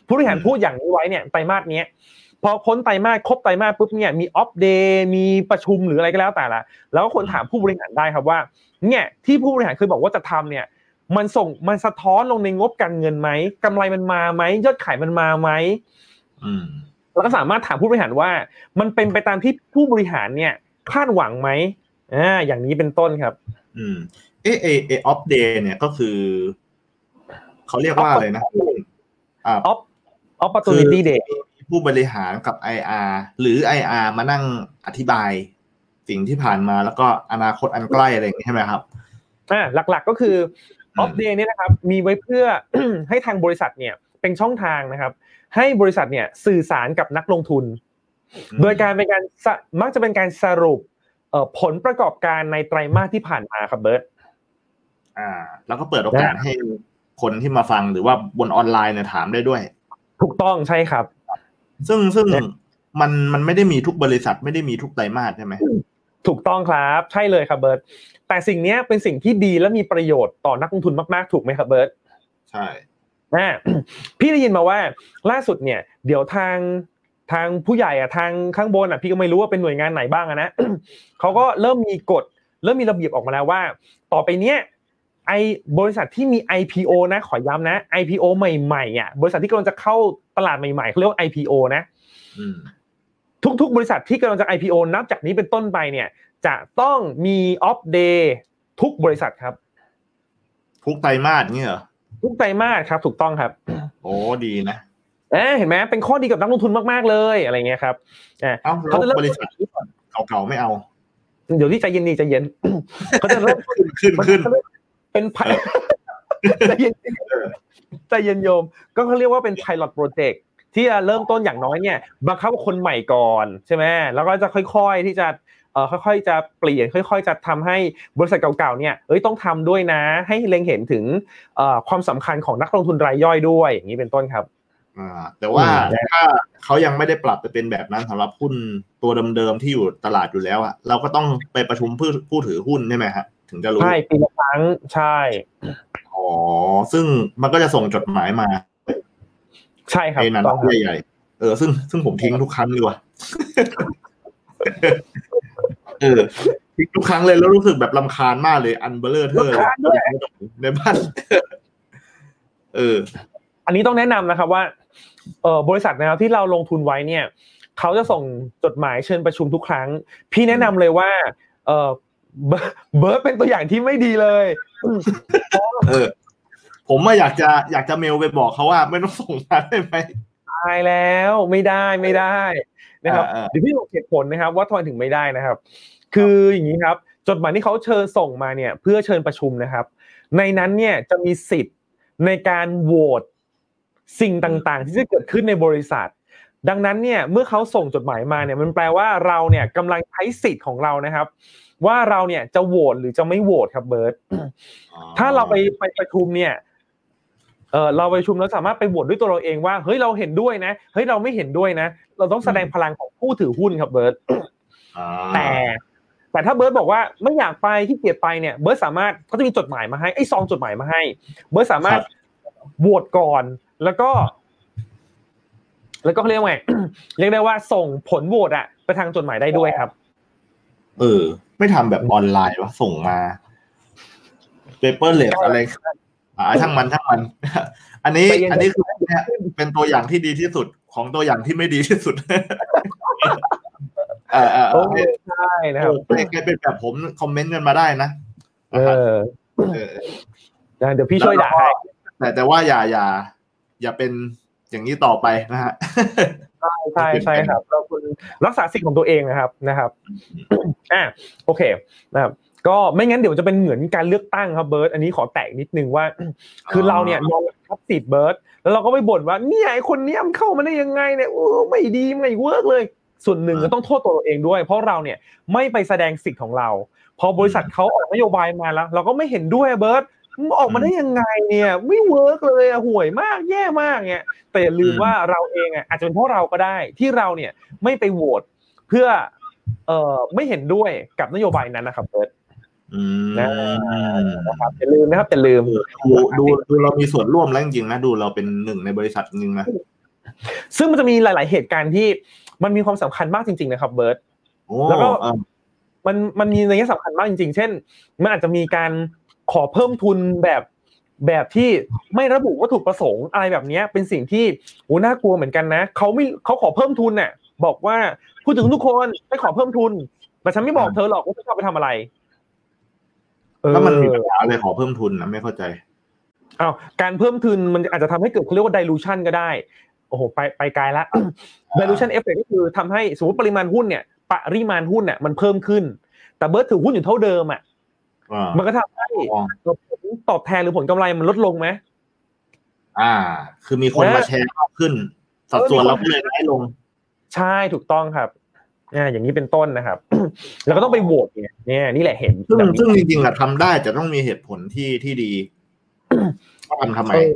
ผู้บริหารพูดอย่างนี้ไว้เนี่ยไตรมาสเนี้ย พอพ้นไตรมาสครบไตรมาสปุ๊บเนี่ยมีออฟเดย์มีประชุมหรืออะไรก็แล้วแต่ละ แล้วก็ควรถามผู้บริหารได้ครับว่า เนี่ยที่ผู้บริหารเคยบอกว่าจะทำเนี่ย มันส่งมันสะท้อนลงในงบการเงินไหมกำไรมันมาไหมยอดขายมันมาไหมอืมแล้วก็สามารถถามผู้บริหารว่า มันเป็นไปตามที่ผู้บริหารเนี่ยคาดหวังไหมอ่าอย่างนี้เป็นต้นครับ อืมเอะเอเอออฟเดย์เนี่ยก็คือเขาเรียกว่าอะไรนะอ่า op opportunity day ผู้บริหารกับ IR หรือ IR มานั่งอธิบาย สิ่งที่ผ่านมาแล้วก็อนาคตอันใกล้อะไรอย่างนี้ใช่ไหมครับอ่าหลักๆก็คืออืม opp day เนี่ยนะครับมีไว้เพื่อให้ทางบริษัทเนี่ยเป็นช่องทางนะครับ ให้บริษัทเนี่ยสื่อสารกับนักลงทุน โดยการเป็นการสะมักจะเป็นการสรุปเอ่อผลประกอบการในไตรมาสที่ผ่านมาครับเบิร์ตอ่า แล้วก็เปิดโอกาสให้คนที่มาฟังหรือว่าบนออนไลน์เนี่ยถามได้ด้วย ถูกต้องใช่ครับ ซึ่งซึ่งเนี่ยมันมันไม่ได้มีทุกบริษัทไม่ได้มีทุกไตรมาสใช่ไหมถูกต้องครับใช่เลยครับเบิร์ตแต่สิ่งเนี้ยเป็นสิ่งที่ดีและมีประโยชน์ต่อนักลงทุนมากๆ ถูกไหมครับเบิร์ตใช่อ่าพี่ได้ยินมาว่าล่าสุดเนี่ย เดี๋ยวทางทางผู้ใหญ่อะทางข้างบนอะพี่ก็ไม่รู้ว่าเป็นหน่วยงานไหนบ้างอะนะเขาก็เริ่มมีกฎเริ่มมีระเบียบออกมาแล้วว่า ต่อไปเนี้ย ไอบริษัทที่มี IPO นะขอย้ำนะ IPO ใหม่ๆอะบริษัทที่กำลังจะเข้าตลาดใหม่ๆเขาเรียกว่า IPO นะอืมทุกๆ บริษัทที่กำลังจะ IPO นับจากนี้เป็นต้นไปเนี่ย จะต้องมี off day ทุกบริษัทครับ ทุกไตรมาสเนี่ยเหรอทุกไตรมาสครับ ถูกต้องครับ โอ้ดีนะเอ๊ะเห็นไหมเป็นข้อดีกับนักลงทุนมากๆเลยอะไรเงี้ยครับอ่าเอ้าเขาจะแล้เริ่วมบริษัทเก่าๆไม่เอา เดี๋ยวที่ใจเย็นดีใจเย็นเขาจะเริ่มขึ้นขึ้น เป็นไพใจเย็นใจเย็นโยม ก็เขาเรียกว่าเป็น pilot project ที่จะเริ่มต้นอย่างน้อยเนี่ยบังคับคนใหม่ก่อนใช่ไหมแล้วก็จะค่อย ๆที่จะเอ่อค่อย ๆ จะเปลี่ยนค่อย ๆ จะทำให้บริษัทเก่าๆเนี่ยเอ้ยต้องทำด้วยนะ ให้เล็งเห็นถึงเอ่อความสำคัญของนักลงทุนรายย่อยด้วยอย่างนี้เป็นต้นครับอ่าแต่ว่าอืมถ้าเขายังไม่ได้ปรับไปเป็นแบบนั้นสำหรับหุ้นตัวเดิมๆที่อยู่ตลาดอยู่แล้วอะเราก็ต้องไปประชุมผู้ผู้ถือหุ้นใช่ไหมฮะ ถึงจะรู้ใช่ปีละครั้งใช่อ๋อซึ่งมันก็จะส่งจดหมายมา ใช่ครับในนั้นต้องครับใหญ่ๆเออซึ่งซึ่งผมทิ้งทุกครั้งเลยว่ะเออทิ้งทุกครั้งเลยแล้วรู้สึกแบบลำคาญมากเลยอันเบลเลอร์เทอร์เลยในบ้านเออ อันนี้ต้องแนะนำนะครับว่า เอ่อบริษัทนะครับที่เราลงทุนไว้เนี่ยเขาจะส่งจดหมายเชิญประชุมทุกครั้ง พี่แนะนำเลยว่า เออ เบิร์ดเบิร์ดเป็นตัวอย่างที่ไม่ดีเลยเออผมว่าอยากจะอยากจะเมลไปบอกเขาว่าไม่ต้องส่งมาได้ไหมตายแล้วไม่ได้ไม่ได้นะครับอ่าๆเดี๋ยวพี่บอกเหตุผลนะครับ ว่าทำไมถึงไม่ได้นะครับ คืออย่างนี้ครับ จดหมายที่เขาเชิญส่งมาเนี่ย เพื่อเชิญประชุมนะครับ ในนั้นเนี่ยจะมีสิทธิ์ในการโหวตสิ่งต่างๆ ที่จะเกิดขึ้นในบริษัท ดังนั้นเนี่ยเมื่อเขาส่งจดหมายมาเนี่ยมันแปลว่าเราเนี่ยกำลังใช้สิทธิ์ของเรานะครับ ว่าเราเนี่ยจะโหวตหรือจะไม่โหวตครับเบิร์ตถ้าเราไปไปประชุมเนี่ยเออเราไปประชุมแล้วสามารถไปโหวตด้วยตัวเราเองว่าเฮ้ยเราเห็นด้วยนะเฮ้ยเราไม่เห็นด้วยนะ เราต้องแสดงพลังของผู้ถือหุ้นครับเบิร์ตอ่าแต่แต่ถ้าเบิร์ตบอกว่าไม่อยากไปที่เกียจไปเนี่ยเบิร์ตสามารถเขาจะมีจดหมายมาให้ไอ้ซองจดหมายมาให้ เบิร์ตสามารถโหวตก่อนแล้วก็ แล้วก็เขาเรียกว่าไงเรียกได้ว่าส่งผลโหวตอะไปทางจดหมายได้ด้วยครับ เออ ไม่ทำแบบออนไลน์วะส่งมา paperless อะไรอ่าช่างมันช่างมัน อันนี้ใจเย็นอันนี้คือเนี่ยเป็นตัวอย่างที่ดีที่สุดของตัวอย่างที่ไม่ดีที่สุดเออเออโอ้เออใช่นะครับใครเป็นแบบผม comment กันมาได้นะเออเออนะเดี๋ยวพี่ช่วยด่าให้แต่แต่ว่าอย่าอย่า อย่าเป็นอย่างนี้ต่อไปนะฮะ ใช่ใช่ครับเราควรรักษาสิทธิ์ของตัวเองนะครับนะครับอ่าโอเคนะครับก็ไม่งั้นเดี๋ยวจะเป็นเหมือนการเลือกตั้งครับเบิร์ตอันนี้ขอแตะนิดนึงว่า คือเราเนี่ยยอมรับสิทธิ์เบิร์ตแล้วเราก็ไปบ่นว่าเนี่ยไอคนเนี้ยมันเข้ามาได้ยังไงเนี่ยโอ้ไม่ดีไม่ work เลย ส่วนหนึ่งก็ต้องโทษตัวเราเองด้วย เพราะเราเนี่ยไม่ไปแสดงสิทธิ์ของเรา พอบริษัทเขาออกนโยบายมาแล้ว เราก็ไม่เห็นด้วยเบิร์ต มึงออกมาได้ยังไงเนี่ย ไม่ work เลยอะห่วยมากแย่มากเนี่ยแต่อย่าลืมว่าเราเองอะอาจจะเป็นเพราะเราก็ได้ที่เราเนี่ยไม่ไปโหวตเพื่อเอ่อไม่เห็นด้วยกับนโยบายนั้นนะครับเบิร์ตอืมนะครับอย่าลืมนะครับอย่าลืมดูดูดูเรามีส่วนร่วมแล้วจริงๆนะดูเราเป็นหนึ่งในบริษัทจริงๆนะซึ่งมันจะมีหลาย ๆ เหตุการณ์ที่มันมีความสำคัญมากจริง ๆ นะครับ เบิร์ตโอ้แล้วก็เออมันมันมีในแง่สำคัญมากจริง ๆ เช่น มันอาจจะมีการ ขอเพิ่มทุนแบบแบบที่ไม่ระบุวัตถุประสงค์อะไรแบบเนี้ยเป็นสิ่งที่โอ้น่ากลัวเหมือนกันนะเขาไม่เขาขอเพิ่มทุนน่ะ บอกว่าพูดถึงทุกคนไม่ขอเพิ่มทุนแต่ฉันไม่บอกเธอหรอกว่าจะเอาไปทำอะไรเออถ้ามันมีปัญหาอะไรขอเพิ่มทุนนะไม่เข้าใจอ้าวการเพิ่มทุนมันอาจจะทำให้เกิดเขาเรียกว่า dilution ก็ได้โอ้โหไปไปไกลละ dilution effect ก็คือทำให้สมมติปริมาณหุ้นเนี่ย ปริมาณหุ้นเนี่ยมันเพิ่มขึ้น แต่เบิร์ตถือหุ้นอยู่เท่าเดิมอะอ่า มันก็ทำให้อ๋อผลตอบแทนหรือผลกำไรมันลดลงไหมอ่า คือมีคนเออมาแชร์มากขึ้น สัดส่วนเราก็เลยน้อยลง ใช่ถูกต้องครับอ่าอย่างนี้เป็นต้นนะครับ แล้วก็ต้องไปโหวตเนี่ยเนี่ยนี่แหละเห็นซึ่งแบบนี้ซึ่งจริงๆอะทำได้แต่ต้องมีเหตุผลที่ที่ดีว่าทำทำไมเออ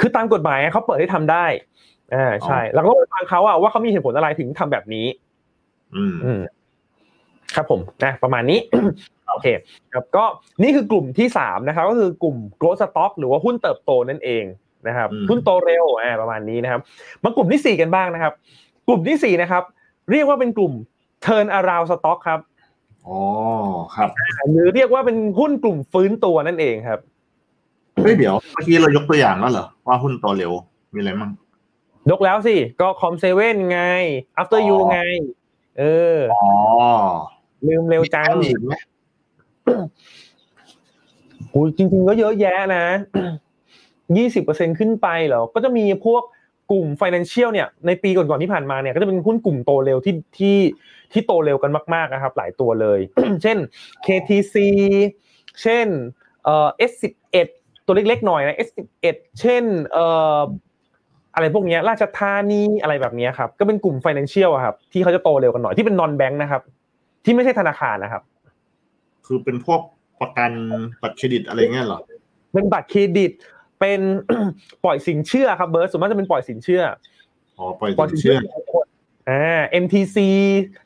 คือตามกฎหมายเขาเปิดให้ทำได้อ่าใช่ แล้วก็ไปฟังเขาอะว่าเขามีเหตุผลอะไรถึงทำแบบนี้ อืมอืม ครับผมนะประมาณนี้โอเคครับก็นี่คือกลุ่มที่สามนะครับก็คือกลุ่ม growth stock หรือว่าหุ้นเติบโตนั่นเองนะครับอืมหุ้นโตเร็วอ่าประมาณนี้นะครับมากลุ่มที่สี่กันบ้างนะครับ กลุ่มที่สี่นะครับเรียกว่าเป็นกลุ่ม turn around stock ครับอ๋อครับหรือเรียกว่าเป็นหุ้นกลุ่มฟื้นตัวนั่นเองครับเฮ้ยเดี๋ยวเมื่อกี้เรายกตัวอย่างแล้วเหรอว่าหุ้นโตเร็วมีอะไรมั่งยกแล้วสิก็คอมเซเว่นไง after you อ๋อไง เอออ๋อ ลืมเร็วจังมีอีกไหมโอ้ยจริงๆก็เยอะแยะนะยี่สิบเปอร์เซ็นขึ้นไปเหรอ ก็จะมีพวกกลุ่ม financial เนี่ย ในปีก่อนๆที่ผ่านมาเนี่ย ก็จะเป็นหุ้นกลุ่มโตเร็วที่ที่ที่โตเร็วกันมากๆนะครับ หลายตัวเลย เช่น KTC เช่นเอ่อ S11 ตัวเล็กๆหน่อยนะ S11 เช่นเอ่ออะไรพวกเนี้ยราชธานีอะไรแบบเนี้ยครับ ก็เป็นกลุ่ม financial อะครับ ที่เขาจะโตเร็วกันหน่อยที่เป็น non bank นะครับ ที่ไม่ใช่ธนาคารนะครับ คือเป็นพวกประกันบัตรเครดิตอะไรเงี้ยเหรอเป็นบัตรเครดิต เป็นปล่อยสินเชื่อครับเบิร์ตส่วนมากจะเป็นปล่อยสินเชื่ออ๋อปล่อยปล่อยสิสินนเชื่เชื่อออ่า MTC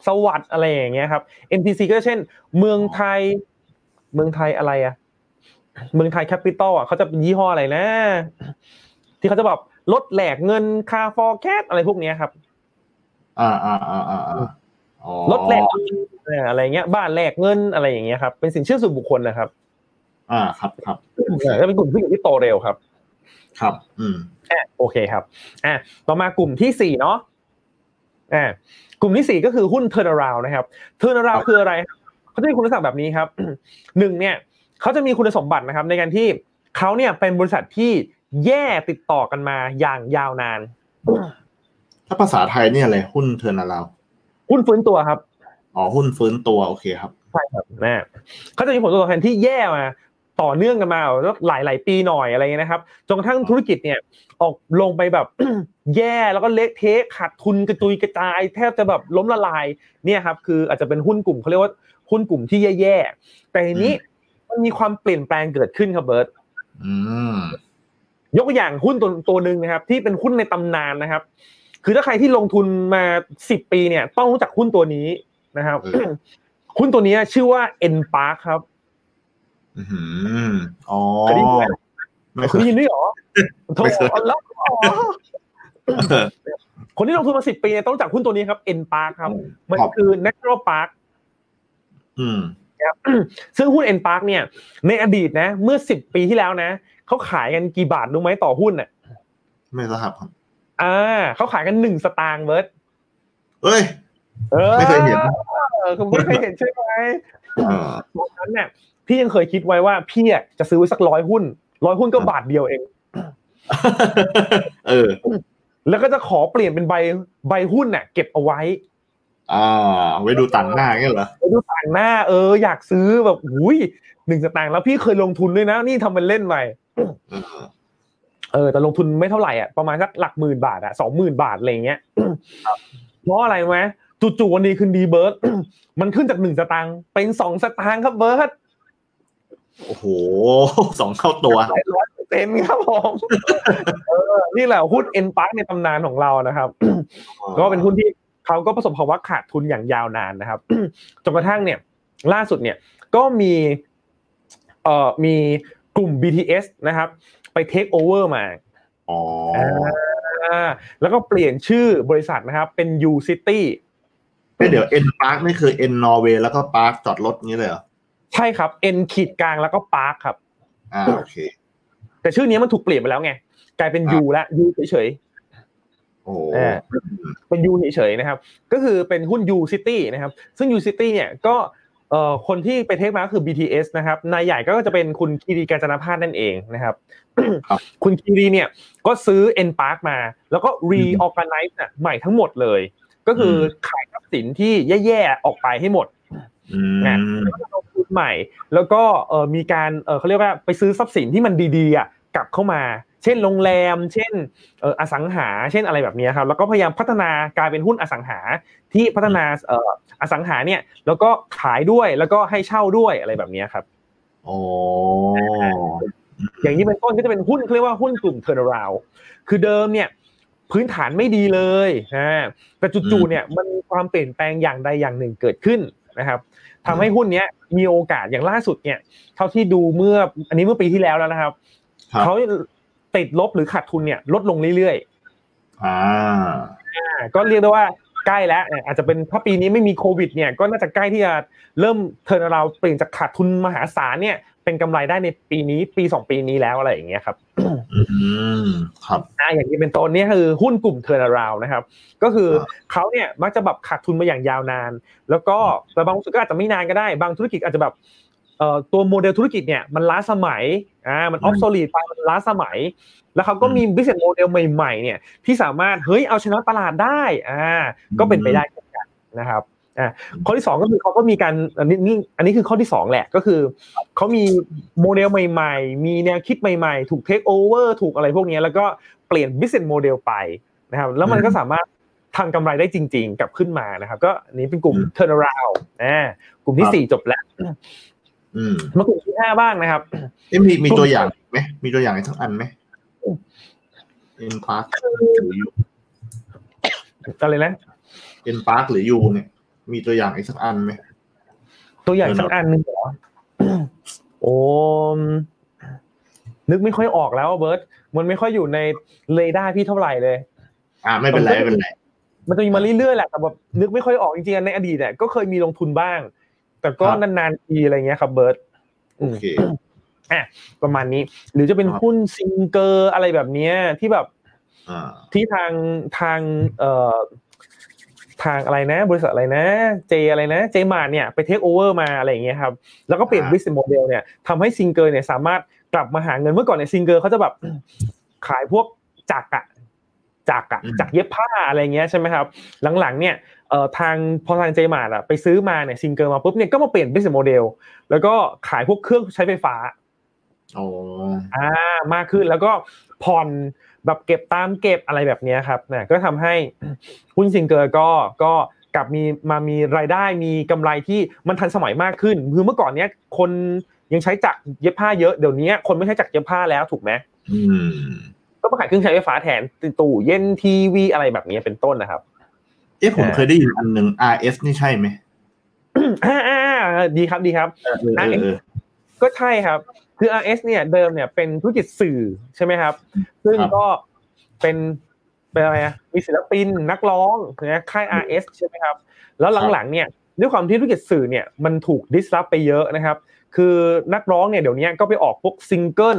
สวัสด์อะไรอย่างเงี้ยครับ MTC ก็เช่น เมืองไทย เมืองไทยอะไรอะเมืองไทยแคปิตอลอะเขาจะเป็นยี่ห้ออะไรนะ ที่เขาจะแบบลดแหลกเงินคาฟอร์แคสอะไรพวกเนี้ยครับ อ่าอ่าอ่าอ่า อ่าอ๋อลดแหลกเงินอะไรเงี้ย บ้านแหลกเงินอะไรอย่างเงี้ยครับ เป็นสินเชื่อส่วนบุคคลนะครับ อ่าครับครับอ่าก็เป็นกลุ่มผู้หญิงที่โตเร็วครับ ครับ อืมอะโอเคครับอะต่อมากลุ่มที่สี่เนาะอ่ากลุ่มที่สี่ก็คือหุ้น turnaround นะครับ turnaround คืออะไรเขาจะมีคุณลักษณะแบบนี้ครับหนึ่งเนี่ยเขาจะมีคุณสมบัตินะครับ ในการที่เขาเนี่ยเป็นบริษัทที่แย่ติดต่อกันมาอย่างยาวนาน ถ้าภาษาไทยเนี่ยอะไรหุ้น turnaround หุ้นฟื้นตัวครับอ๋อหุ้นฟื้นตัวโอเคครับใช่ครับนะเขาจะมีผลตอบแทนที่แย่มาต่อเนื่องกันมาแล้วหลายหลายๆปีหน่อยอะไรเงี้ยนะครับจนกระทั่งธุรกิจเนี่ยออกลงไปแบบแย่แล้วก็เละเทะขาดทุนกระจุยกระจาย แทบจะแบบล้มละลายเนี่ยครับคืออาจจะเป็นหุ้นกลุ่มเขาเรียกว่าหุ้นกลุ่มที่แย่ๆแต่ทีนี้มันมีความเปลี่ยนแปลงเกิดขึ้นครับเบิร์ตอืมยกตัวอย่างหุ้นตัวตัวหนึ่งนะครับ ที่เป็นหุ้นในตำนานนะครับ คือถ้าใครที่ลงทุนมาสิบปีเนี่ย ต้องรู้จักหุ้นตัวนี้นะครับหุ้นตัวนี้ชื่อว่า N Park ครับอืมอ๋อเคยได้ยินไหมไม่เคคุณยได้ยินด้วยเหรอโทไม่เคยแล้วอ๋อคนที่ลงทุนมาสิบปีเนี่ยต้องรู้จักหุ้นตัวนี้ครับ N Park ครับ มันครับคือ Natural Park อืมซึ่งหุ้น N Park เนี่ย ในอดีตนะ เมื่อสิบปีที่แล้วนะเขาขายกันกี่บาทรู้ไหมต่อหุ้นอะ ไม่ทราบครับ อ่าเขาขายกันหนึ่งสตางค์เบิร์ตเอ้ยออไม่เคยเห็นเออคุณไม่เคยเห็นใช่ไหมเออตอนนั้นเนี่ยพี่ยังเคยคิดไว้ว่าพี่อะจะซื้อไว้สักร้อยหุ้นร้อยหุ้นก็บาทเดียวเอง เออ แล้วก็จะขอเปลี่ยนเป็นใบใบหุ้นน่ะเก็บเอาไว้ อ่า ไว้ดูต่างหน้าเงี้ยเหรอไปดูต่างหน้า เออ อยากซื้อแบบอุ้ยหนึ่งสตางค์แล้วพี่เคยลงทุนด้วยนะ นี่ทำเป็นเล่นไป เออเออแต่ลงทุนไม่เท่าไหร่อะประมาณสักหลักหมื่นบาทอะสองหมื่นบาทอะไรเงี้ยเพราะอะไรไหมจู่ๆวันดีคืนดีเบิร์ดมันขึ้นจากหนึ่งสตางค์เป็นสองสตางค์ครับเบิร์ดโอ้โหสองเข้าตัวร้อยเปอร์เซ็นต์ครับผมเออนี่แหละหุ้นเอ็นปาร์ในตำนานของเรานะครับ ก็เป็นหุ้นที่เขาก็ประสบภาวะขาดทุนอย่างยาวนานนะครับจนกระทั่งเนี่ย ล่าสุดเนี่ยก็มีเอ่อมีกลุ่ม BTS นะครับ ไปเทคโอเวอร์มาอ๋ออ่าแล้วก็เปลี่ยนชื่อบริษัทนะครับ เป็น U City เอ้ยเดี๋ยว N-Park นี่คือ N Norway แล้วก็ park จอดรถงี้เลยเหรอ ใช่ครับ N ขีดกลางแล้วก็ Park ครับ อ่าโอเค แต่ชื่อนี้มันถูกเปลี่ยนไปแล้วไง กลายเป็น U แล้ว U เฉยโอ้โหๆอ่าเป็น U เฉยๆนะครับ ก็คือเป็นหุ้น U City นะครับ ซึ่ง U City เนี่ยก็เอ่อคนที่ไปเทคมาก็คือ BTS นะครับ นายใหญ่ก็จะเป็นคุณคีรีกาญจนพาสนั่นเองนะครับ คุณคีรีเนี่ยก็ซื้อ N Park มา แล้วก็ reorganize น่ะใหม่ทั้งหมดเลย ก็คือขายทรัพย์สินที่แย่ๆออกไปให้หมดอืมลงทุนใหม่ แล้วก็เออมีการเออเขาเรียกว่าไปซื้อทรัพย์สินที่มันดีๆอะกลับเข้ามา เช่นโรงแรม เช่นเอออสังหา เช่นอะไรแบบนี้ครับ แล้วก็พยายามพัฒนากลายเป็นหุ้นอสังหาที่พัฒนาเอออสังหาเนี่ย แล้วก็ขายด้วยแล้วก็ให้เช่าด้วยอะไรแบบนี้ครับโอ้ อย่างนี้เป็นต้นก็จะเป็นหุ้นเขาเรียกว่าหุ้นกลุ่ม turnaround คือเดิมเนี่ยพื้นฐานไม่ดีเลยนะแต่จู่ๆเนี่ยมันมีความเปลี่ยนแปลงอย่างใดอย่างหนึ่งเกิดขึ้นนะครับทำให้หุ้นเนี้ยมีโอกาสอย่างล่าสุดเนี่ย เท่าที่ดูเมื่ออันนี้เมื่อปีที่แล้วแล้วนะครับครับเขาติดลบหรือขาดทุนเนี่ย ลดลงเรื่อยอ่าๆอ่าก็เรียกได้ว่าใกล้แล้วเนี่ยอาจจะเป็นถ้าปีนี้ไม่มีโควิดเนี่ยก็น่าจะใกล้ที่จะเริ่ม turnaround เปลี่ยนจากขาดทุนมหาศาลเนี่ย เป็นกำไรได้ในปีนี้ปีสองปีนี้แล้วอะไรอย่างเงี้ยครับอืมครับอ่าอย่างนี้เป็นต้นเนี่ยคือหุ้นกลุ่ม turnaround นะครับ ก็คือครับเขาเนี่ยมักจะแบบขาดทุนมาอย่างยาวนาน แล้วก็แต่บางธุรกิจก็อาจจะไม่นานก็ได้ บางธุรกิจอาจจะแบบเอ่อตัวโมเดลธุรกิจเนี่ยมันล้าสมัยอ่ามัน obsolete ไปมันล้าสมัย แล้วเขาก็มี business model ใหม่ๆเนี่ยที่สามารถเฮ้ยเอาชนะตลาดได้อ่าก็เป็นไปได้เช่นกันนะครับ อ่าข้อที่สองก็คือเขาก็มีการอันนี้นี่อันนี้คือข้อที่สองแหละก็คือเขามีโมเดลใหม่ๆ มีแนวคิดใหม่ๆ ถูกเทคโอเวอร์ถูกอะไรพวกเนี้ยแล้วก็เปลี่ยน business model ไปนะครับแล้วมันก็สามารถทำกำไรได้จริง ๆ กลับขึ้นมานะครับ ก็อันนี้เป็นกลุ่ม turnaround นะกลุ่มที่สี่จบแล้วอืมมากลุ่มที่ห้าบ้างนะครับเอ้มีมีตัวอย่างไหมมีตัวอย่างอีกสักอันไหม N-Park หรือ U อะไรนะ N-Park หรือ U เนี่ย มีตัวอย่างอีกสักอันไหมตัวอย่างสักอันหนึ่งเหรอโอ้มนึกไม่ค่อยออกแล้วอะเบิร์ตมันไม่ค่อยอยู่ในเรดาร์พี่เท่าไหร่เลย อ่าไม่เป็นไรไม่เป็นไรมันจะมีมาเรื่อยๆแหละแต่แบบนึกไม่ค่อยออกจริงๆในอดีตเนี่ยก็เคยมีลงทุนบ้าง แต่ก็ครับนานๆทีอะไรเงี้ยครับเบิร์ตโอเคประมาณนี้ หรือจะเป็นครับหุ้น Singer อะไรแบบเนี้ยที่แบบอ่าที่ทางทางเอ่อ ทางอะไรนะ บริษัทอะไรนะ J อะไรนะ Jaymart เนี่ยไปเทคโอเวอร์มาอะไรอย่างเงี้ยครับแล้วก็เปลี่ยนอ่า business model เนี่ยทำให้ Singer เนี่ยสามารถกลับมาหาเงินเมื่อก่อนเนี่ย Singer เขาจะแบบขายพวกจักรอะจักรอะจักรเย็บผ้าอะไรเงี้ยใช่ไหมครับ หลังๆเนี่ยเอ่อทางพอทางเจมาร์ทอะไปซื้อมาเนี่ยซิงเกอร์มาปุ๊บเนี่ยก็มาเปลี่ยน business model แล้วก็ขายพวกเครื่องใช้ไฟฟ้า โอ้อ่ามากขึ้นแล้วก็ผ่อนแบบเก็บตามเก็บอะไรแบบเนี้ยครับนะก็ทำให้หุ้นซิงเกอร์ก็ก็กลับมีมามีรายได้มีกำไรที่มันทันสมัยมากขึ้นคือเมื่อก่อนเนี้ยคนยังใช้จักรเย็บผ้าเยอะเดี๋ยวนี้คนไม่ใช้จักรเย็บผ้าแล้วถูกไหมอืมก็มาขายเครื่องใช้ไฟฟ้าแทนตู้เย็นทีวีอะไรแบบนี้เป็นต้นนะครับ เอ๊ะผมอ่าเคยได้ยินอันหนึ่ง RS นี่ใช่ไหมอ่าอ่าอ่าดีครับดีครับเออเออเออก็ใช่ครับ คือ RS เนี่ยเดิมเนี่ยเป็นธุรกิจสื่อใช่ไหมครับ ซึ่งครับก็เป็นเป็นอะไรอะมีศิลปินนักร้องนะค่าย RS ใช่ไหมครับ แล้วหลังๆเนี่ยด้วยความที่ธุรกิจสื่อเนี่ยมันถูกดิสรับไปเยอะนะครับ คือนักร้องเนี่ยเดี๋ยวนี้ก็ไปออกพวกซิงเกิล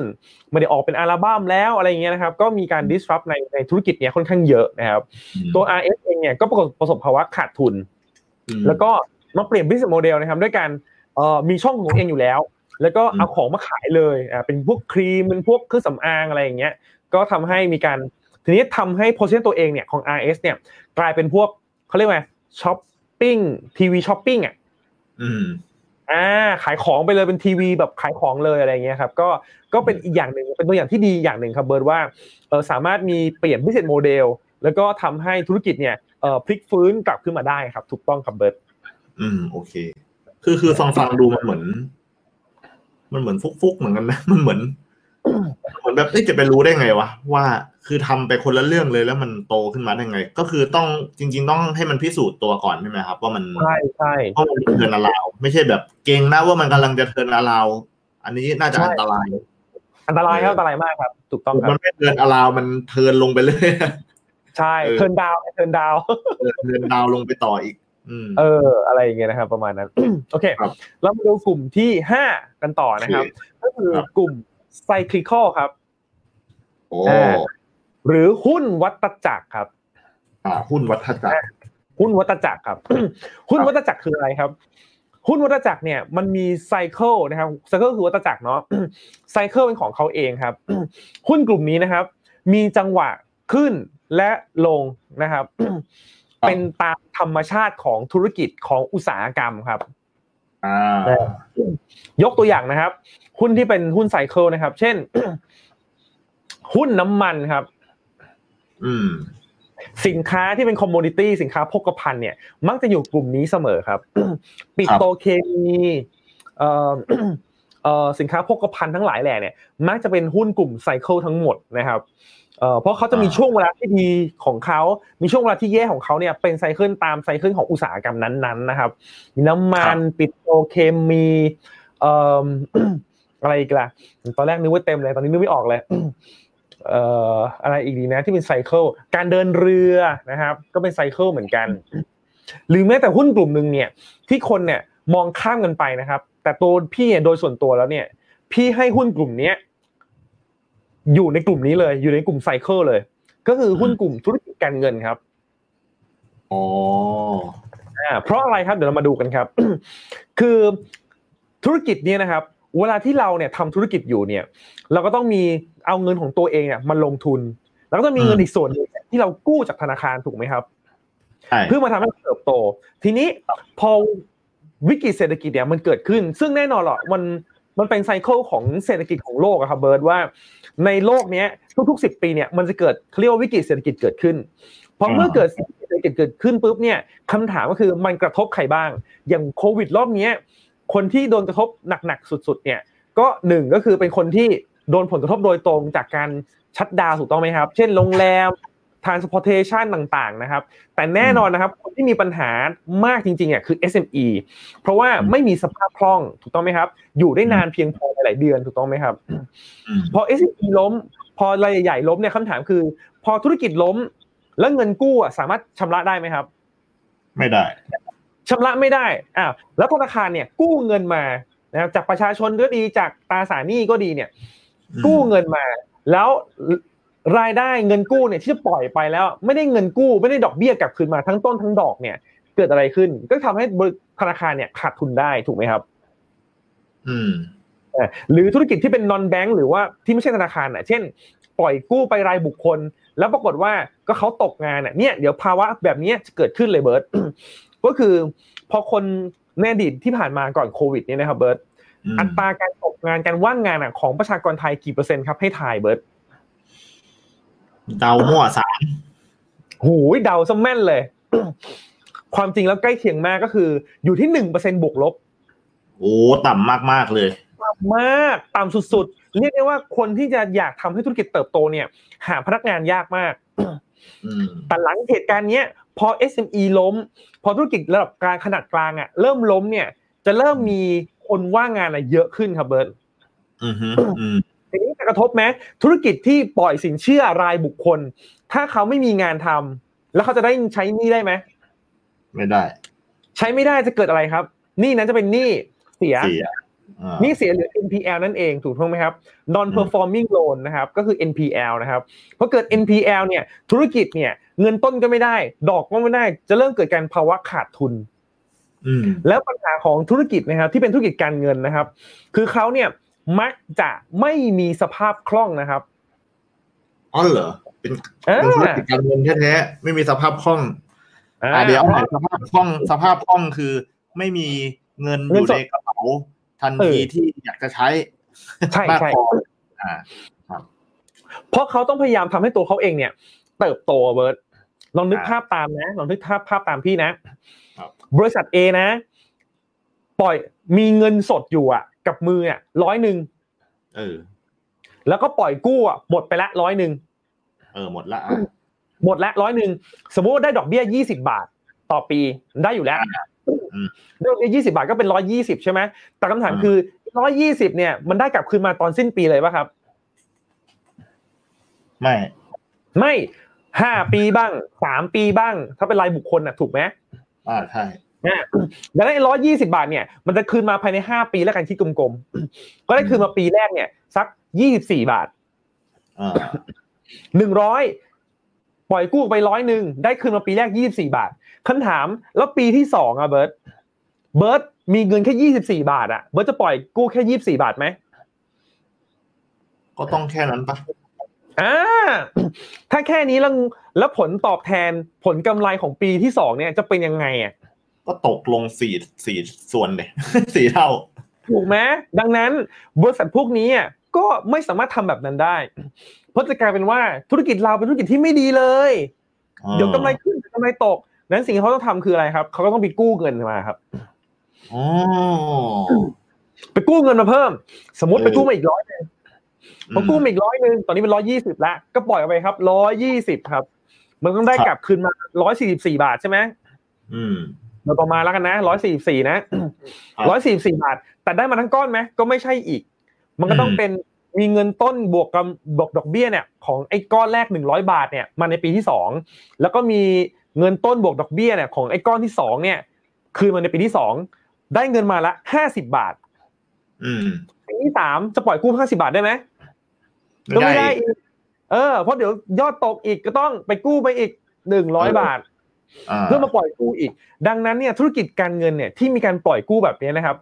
ไม่ได้ออกเป็นอัลบั้มแล้วอะไรเงี้ยนะครับ ก็มีการ disrupt ในในธุรกิจเนี้ยค่อนข้างเยอะนะครับ ตัว RS เองเนี่ยก็ประสบประสบภาวะขาดทุนอืมแล้วก็มาเปลี่ยน business model นะครับ ด้วยการเอ่อมีช่องของตัวเองอยู่แล้ว แล้วก็เอาของมาขายเลยอ่าเป็นพวกครีมเป็นพวกเครื่องสำอางอะไรอย่างเงี้ยก็ทำให้มีการทีนี้ทำให้ position ตัวเองเนี่ยของ RS เนี่ยกลายเป็นพวกเขาเรียกว่าช้อปปิ้งทีวีช้อปปิ้งอะอืมอ่าขายของไปเลยเป็นทีวีแบบขายของเลยอะไรเงี้ยครับก็ก็เป็นอีกอย่างหนึ่งเป็นตัวอย่างที่ดีอย่างหนึ่งครับเบิร์ดว่าเออสามารถมีเปลี่ยน business model แล้วก็ทำให้ธุรกิจเนี่ยเออพลิกฟื้นกลับขึ้นมาได้ครับ ถูกต้องครับเบิร์ดอืมโอเค คือคือฟังฟังดูมันเหมือน มันเหมือนฟลุกฟลุกๆเหมือนกันนะมันเหมือนเหมือนแบบนี่จะไปรู้ได้ไงวะว่าคือทำไปคนละเรื่องเลยแล้วมันโตขึ้นมาได้ไง ก็คือต้องจริง ๆ ต้องให้มันพิสูจน์ตัวก่อนใช่ไหมครับ ว่ามันใช่ใช่เพราะมัน turnaround ไม่ใช่แบบเก็งนะว่ามันกำลังจะ turnaround อันนี้น่าจะอันตราย อันตรายครับอันตรายมากครับ ถูกต้องครับมันไม่ turnaround มัน turn ลงไปเลยใช่เออ turn down turn down เออ turn down ลงไปต่ออีกอืม เออ อะไรอย่างเงี้ยนะครับ ประมาณนั้น โอเคครับเรามาดูกลุ่มที่ห้ากันต่อนะครับ ก็คือครับกลุ่ม cyclical ครับโอ้อ่าหรือหุ้นวัตจักรครับ อ่า หุ้นวัฏจักร หุ้นวัตจักรครับ หุ้นวัตจักรคืออะไรครับ หุ้นวัตจักรเนี่ยมันมีไซเคิลนะครับไซเคิลคือวัตจักรเนาะไซเคิลเป็นของเขาเองครับ หุ้นกลุ่มนี้นะครับ มีจังหวะขึ้นและลงนะครับ เป็นตามธรรมชาติของธุรกิจของอุตสาหกรรมครับอ่ายกตัวอย่างนะครับ หุ้นที่เป็นหุ้น cycle นะครับ เช่น หุ้นน้ำมันครับอืมสินค้าที่เป็น commodity สินค้าโภคภัณฑ์เนี่ย มักจะอยู่กลุ่มนี้เสมอครับ ปิโตรเคมีเอ่อเอ่อสินค้าโภคภัณฑ์ทั้งหลายแหล่เนี่ย มักจะเป็นหุ้นกลุ่ม cycle ทั้งหมดนะครับ เอ่อเพราะเขาจะมีอ่าช่วงเวลาที่ดีของเขา มีช่วงเวลาที่แย่ของเขาเนี่ย เป็น cycle ตาม cycle ของอุตสาหกรรมนั้นๆ นะครับมีน้ำมัน ปิโตรเคมีเอ่ออะไรอีกล่ะ ตอนแรกนึกว่าเต็มเลย ตอนนี้นึกไม่ออกเลยเอ่ออะไรอีกดีนะที่เป็น cycle การเดินเรือนะครับ ก็เป็น cycle เหมือนกัน หรือแม้แต่หุ้นกลุ่มหนึ่งเนี่ย ที่คนเนี่ยมองข้ามกันไปนะครับ แต่ตัวพี่เนี่ยโดยส่วนตัวแล้วเนี่ย พี่ให้หุ้นกลุ่มเนี้ย อยู่ในกลุ่มนี้เลย อยู่ในกลุ่มไซเคิลเลย ก็คือหุ้นกลุ่มธุรกิจการเงินครับอ๋ออ่าเพราะอะไรครับเดี๋ยวเรามาดูกันครับ คือธุรกิจเนี้ยนะครับ เวลาที่เราเนี่ยทำธุรกิจอยู่เนี่ย เราก็ต้องมีเอาเงินของตัวเองเนี่ยมาลงทุน แล้วก็ต้องมีเงินอืมอีกส่วนหนึงที่เรากู้จากธนาคารถูกไหมครับใช่เพื่อมาทำให้เติบโต ทีนี้พอวิกฤตเศรษฐกิจเนี่ยมันเกิดขึ้น ซึ่งแน่นอนหรอกมัน มันเป็นไซเคิลของเศรษฐกิจของโลกอะครับเบิร์ดว่าในโลกเนี้ยทุกๆสิบปีเนี่ยมันจะเกิดเขาเรียกว่าวิกฤตเศรษฐกิจเกิดขึ้นพอเมื่อเกิดเศรษฐกิจเกิดขึ้นปุ๊บเนี่ยคำถามก็คือมันกระทบใครบ้าง อย่างโควิดรอบเนี้ยคนที่โดนกระทบหนักๆสุดๆเนี่ยก็หนึ่งก็คือเป็นคนที่โดนผลกระทบโดยตรงจากการชัดดาวถูกต้องไหมครับ เช่นโรงแรม transportation ต่างๆนะครับ แต่แน่นอนนะครับคนที่มีปัญหามากจริงๆอะคือ SME เพราะว่าไม่มีสภาพคล่องถูกต้องไหมครับ อยู่ได้นานเพียงพอหลายเดือนถูกต้องไหมครับอืมพอ SME ล้ม พอรายใหญ่ๆล้มเนี่ยคำถามคือ พอธุรกิจล้ม แล้วเงินกู้อะสามารถชำระได้ไหมครับ ไม่ได้ชำระไม่ได้อ้าวแล้วธนาคารเนี่ยกู้เงินมานะครับจากประชาชนก็ดีจากตราสารหนี้ก็ดีเนี่ย กู้เงินมาแล้ว รายได้เงินกู้เนี่ยที่จะปล่อยไปแล้ว ไม่ได้เงินกู้ไม่ได้ดอกเบี้ยกลับคืนมาทั้งต้นทั้งดอกเนี่ย เกิดอะไรขึ้น ก็ทำให้บริธนาคารเนี่ยขาดทุนได้ถูกไหมครับ อืมเอ่อหรือธุรกิจที่เป็น non bank หรือว่าที่ไม่ใช่ธนาคารอะ เช่น ปล่อยกู้ไปรายบุคคล แล้วปรากฏว่าก็เขาตกงานอะเนี่ยเดี๋ยวภาวะแบบเนี้ยจะเกิดขึ้นเลยเบิร์ตก็คือ พอคนในอดีตที่ผ่านมาก่อนโควิดเนี่ยนะครับเบิร์ตอืมอัตราการตกงานการว่างงานอะของประชากรไทยกี่เปอร์เซ็นต์ครับให้ทายเบิร์ต เดามั่วสามหูยเดาซะแม่นเลย ความจริงแล้วใกล้เคียงมากก็คือ อยู่ที่หนึ่งเปอร์เซ็นบวกลบ โอ้ต่ำมากๆเลย ต่ำมาก ต่ำสุดๆ เรียกได้ว่าคนที่จะอยากทำให้ธุรกิจเติบโตเนี่ย หาพนักงานยากมากอืมแต่หลังเหตุการณ์เนี้ย พอ SME ล้ม พอธุรกิจระดับกลางขนาดกลางอะ เริ่มล้มเนี่ย จะเริ่มมีคนว่างงานอะเยอะขึ้นครับเบิร์ตอืมฮึอืม ทีนี้จะกระทบไหมธุรกิจที่ปล่อยสินเชื่อรายบุคคล ถ้าเขาไม่มีงานทำแล้วเขาจะได้ใช้หนี้ได้ไหมไม่ได้ ใช้ไม่ได้จะเกิดอะไรครับหนี้นั้นจะเป็นหนี้เสียเสียอ่าหนี่เสียหรือ NPL นั่นเองถูกต้องไหมครับ non performing loan นะครับ ก็คือ NPL นะครับพอเกิด NPL เนี่ย ธุรกิจเนี่ย เงินต้นก็ไม่ได้ ดอกก็ไม่ได้ จะเริ่มเกิดการภาวะขาดทุนอืมแล้วปัญหาของธุรกิจนะครับ ที่เป็นธุรกิจการเงินนะครับ คือเขาเนี่ย มักจะไม่มีสภาพคล่องนะครับอ๋อเหรอเป็นอ่าเป็นธุรกิจการเงินแท้ๆไม่มีสภาพคล่องอ่าอ่าเดี๋ยวเอาใหม่สภาพคล่องสภาพคล่องคือ ไม่มีเงินอเงินยู่สดในกระเป๋าทันเอทีอที่อยากจะใช้ใช่มากใช่พออ่าเพราะเขาต้องพยายามทำให้ตัวเขาเองเนี่ย เติบโตเบิร์ตลองนึกอ่าภาพตามนะ ลองนึกภาพภาพตามพี่นะครับบริษัท A นะ ปล่อยมีเงินสดอยู่อะ กับมืออะร้อยหนึ่งเออ แล้วก็ปล่อยกู้อะหมดไปละร้อยหนึ่งเออหมดละอะหมดละร้อยหนึ่งสมมุติว่าได้ดอกเบี้ยยี่สิบาทต่อปีได้อยู่แล้วอืมได้ดอกเบี้ยยี่สิบาทก็เป็นร้อยยี่สิบใช่ไหมแต่คำถามอืมคือร้อยยี่สิบเนี่ย มันได้กลับคืนมาตอนสิ้นปีเลยป่ะครับ ไม่ ไม่ห้าปีบ้างสามปีบ้าง ถ้าเป็นรายบุคคลน่ะ ถูกไหมอ่าใช่นะ ดังนั้นร้อยยี่สิบาทเนี่ยมันจะคืนมาภายในห้าปีแล้วกันคิดกลมๆ ก็ได้คืนมาปีแรกเนี่ย สักยี่สิบสี่บาทอ่าหนึ่งร้อยปล่อยกู้ไปร้อยหนึ่งได้คืนมาปีแรกยี่สิบสี่บาทคำถามแล้วปีที่สองอะเบิร์ตเบิร์ตมีเงินแค่ยี่สิบสี่บาทอะเบิร์ตจะปล่อยกู้แค่ยี่สิบสี่บาทไหมก็ต้องแค่นั้นปะอ่าถ้าแค่นี้แล้วแล้วผลตอบแทนผลกำไรของปีที่สองเนี่ยจะเป็นยังไงอะ ก็ตกลงสี่สี่ส่วนเลยสี่เท่า ถูกไหมดังนั้นบริษัทพวกนี้อะก็ไม่สามารถทำแบบนั้นได้ เพราะจะกลายเป็นว่าธุรกิจเราเป็นธุรกิจที่ไม่ดีเลยอ่าเดี๋ยวกำไรขึ้นเดี๋ยวกำไรตกนั้นสิ่งที่เขาต้องทำคืออะไรครับ เขาก็ต้องไปกู้เงินมาครับอ๋อไปกู้เงินมาเพิ่ม สมมติเออไปกู้มาอีกร้อยหนึงพอกู้มาอีกร้อยหนึ่งตอนนี้เป็นร้อยยี่สิบละก็ปล่อยออกไปครับร้อยยี่สิบครับ มันต้องได้กลับคืนมาร้อยสี่สิบสี่บาทใช่ไหมอืม โดยประมาณแล้วกันนะร้อยสี่สี่นะครับร้อยสี่สี่บาท แต่ได้มาทั้งก้อนไหมก็ไม่ใช่อีก มันก็ต้องอืมเป็นมีเงินต้นบวกกับบวกดอกเบี้ยเนี่ยของไอ้ก้อนแรกหนึ่งร้อยบาทเนี่ยมาในปีที่สองแล้วก็มีเงินต้นบวกดอกเบี้ยเนี่ยของไอ้ก้อนที่สองเนี่ย คืนมาในปีที่สองได้เงินมาละห้าสิบบาท อืมปีที่สามจะปล่อยกู้ห้าสิบาทได้ไหมไม่ก็ได้ไม่ได้อีกอีกเออเพราะเดี๋ยวยอดตกอีกก็ต้องไปกู้ไปอีกหนึ่งร้อยเออบาทอ่า เพื่อมาปล่อยกู้อีก ดังนั้นเนี่ยธุรกิจการเงินเนี่ยที่มีการปล่อยกู้แบบนี้นะครับ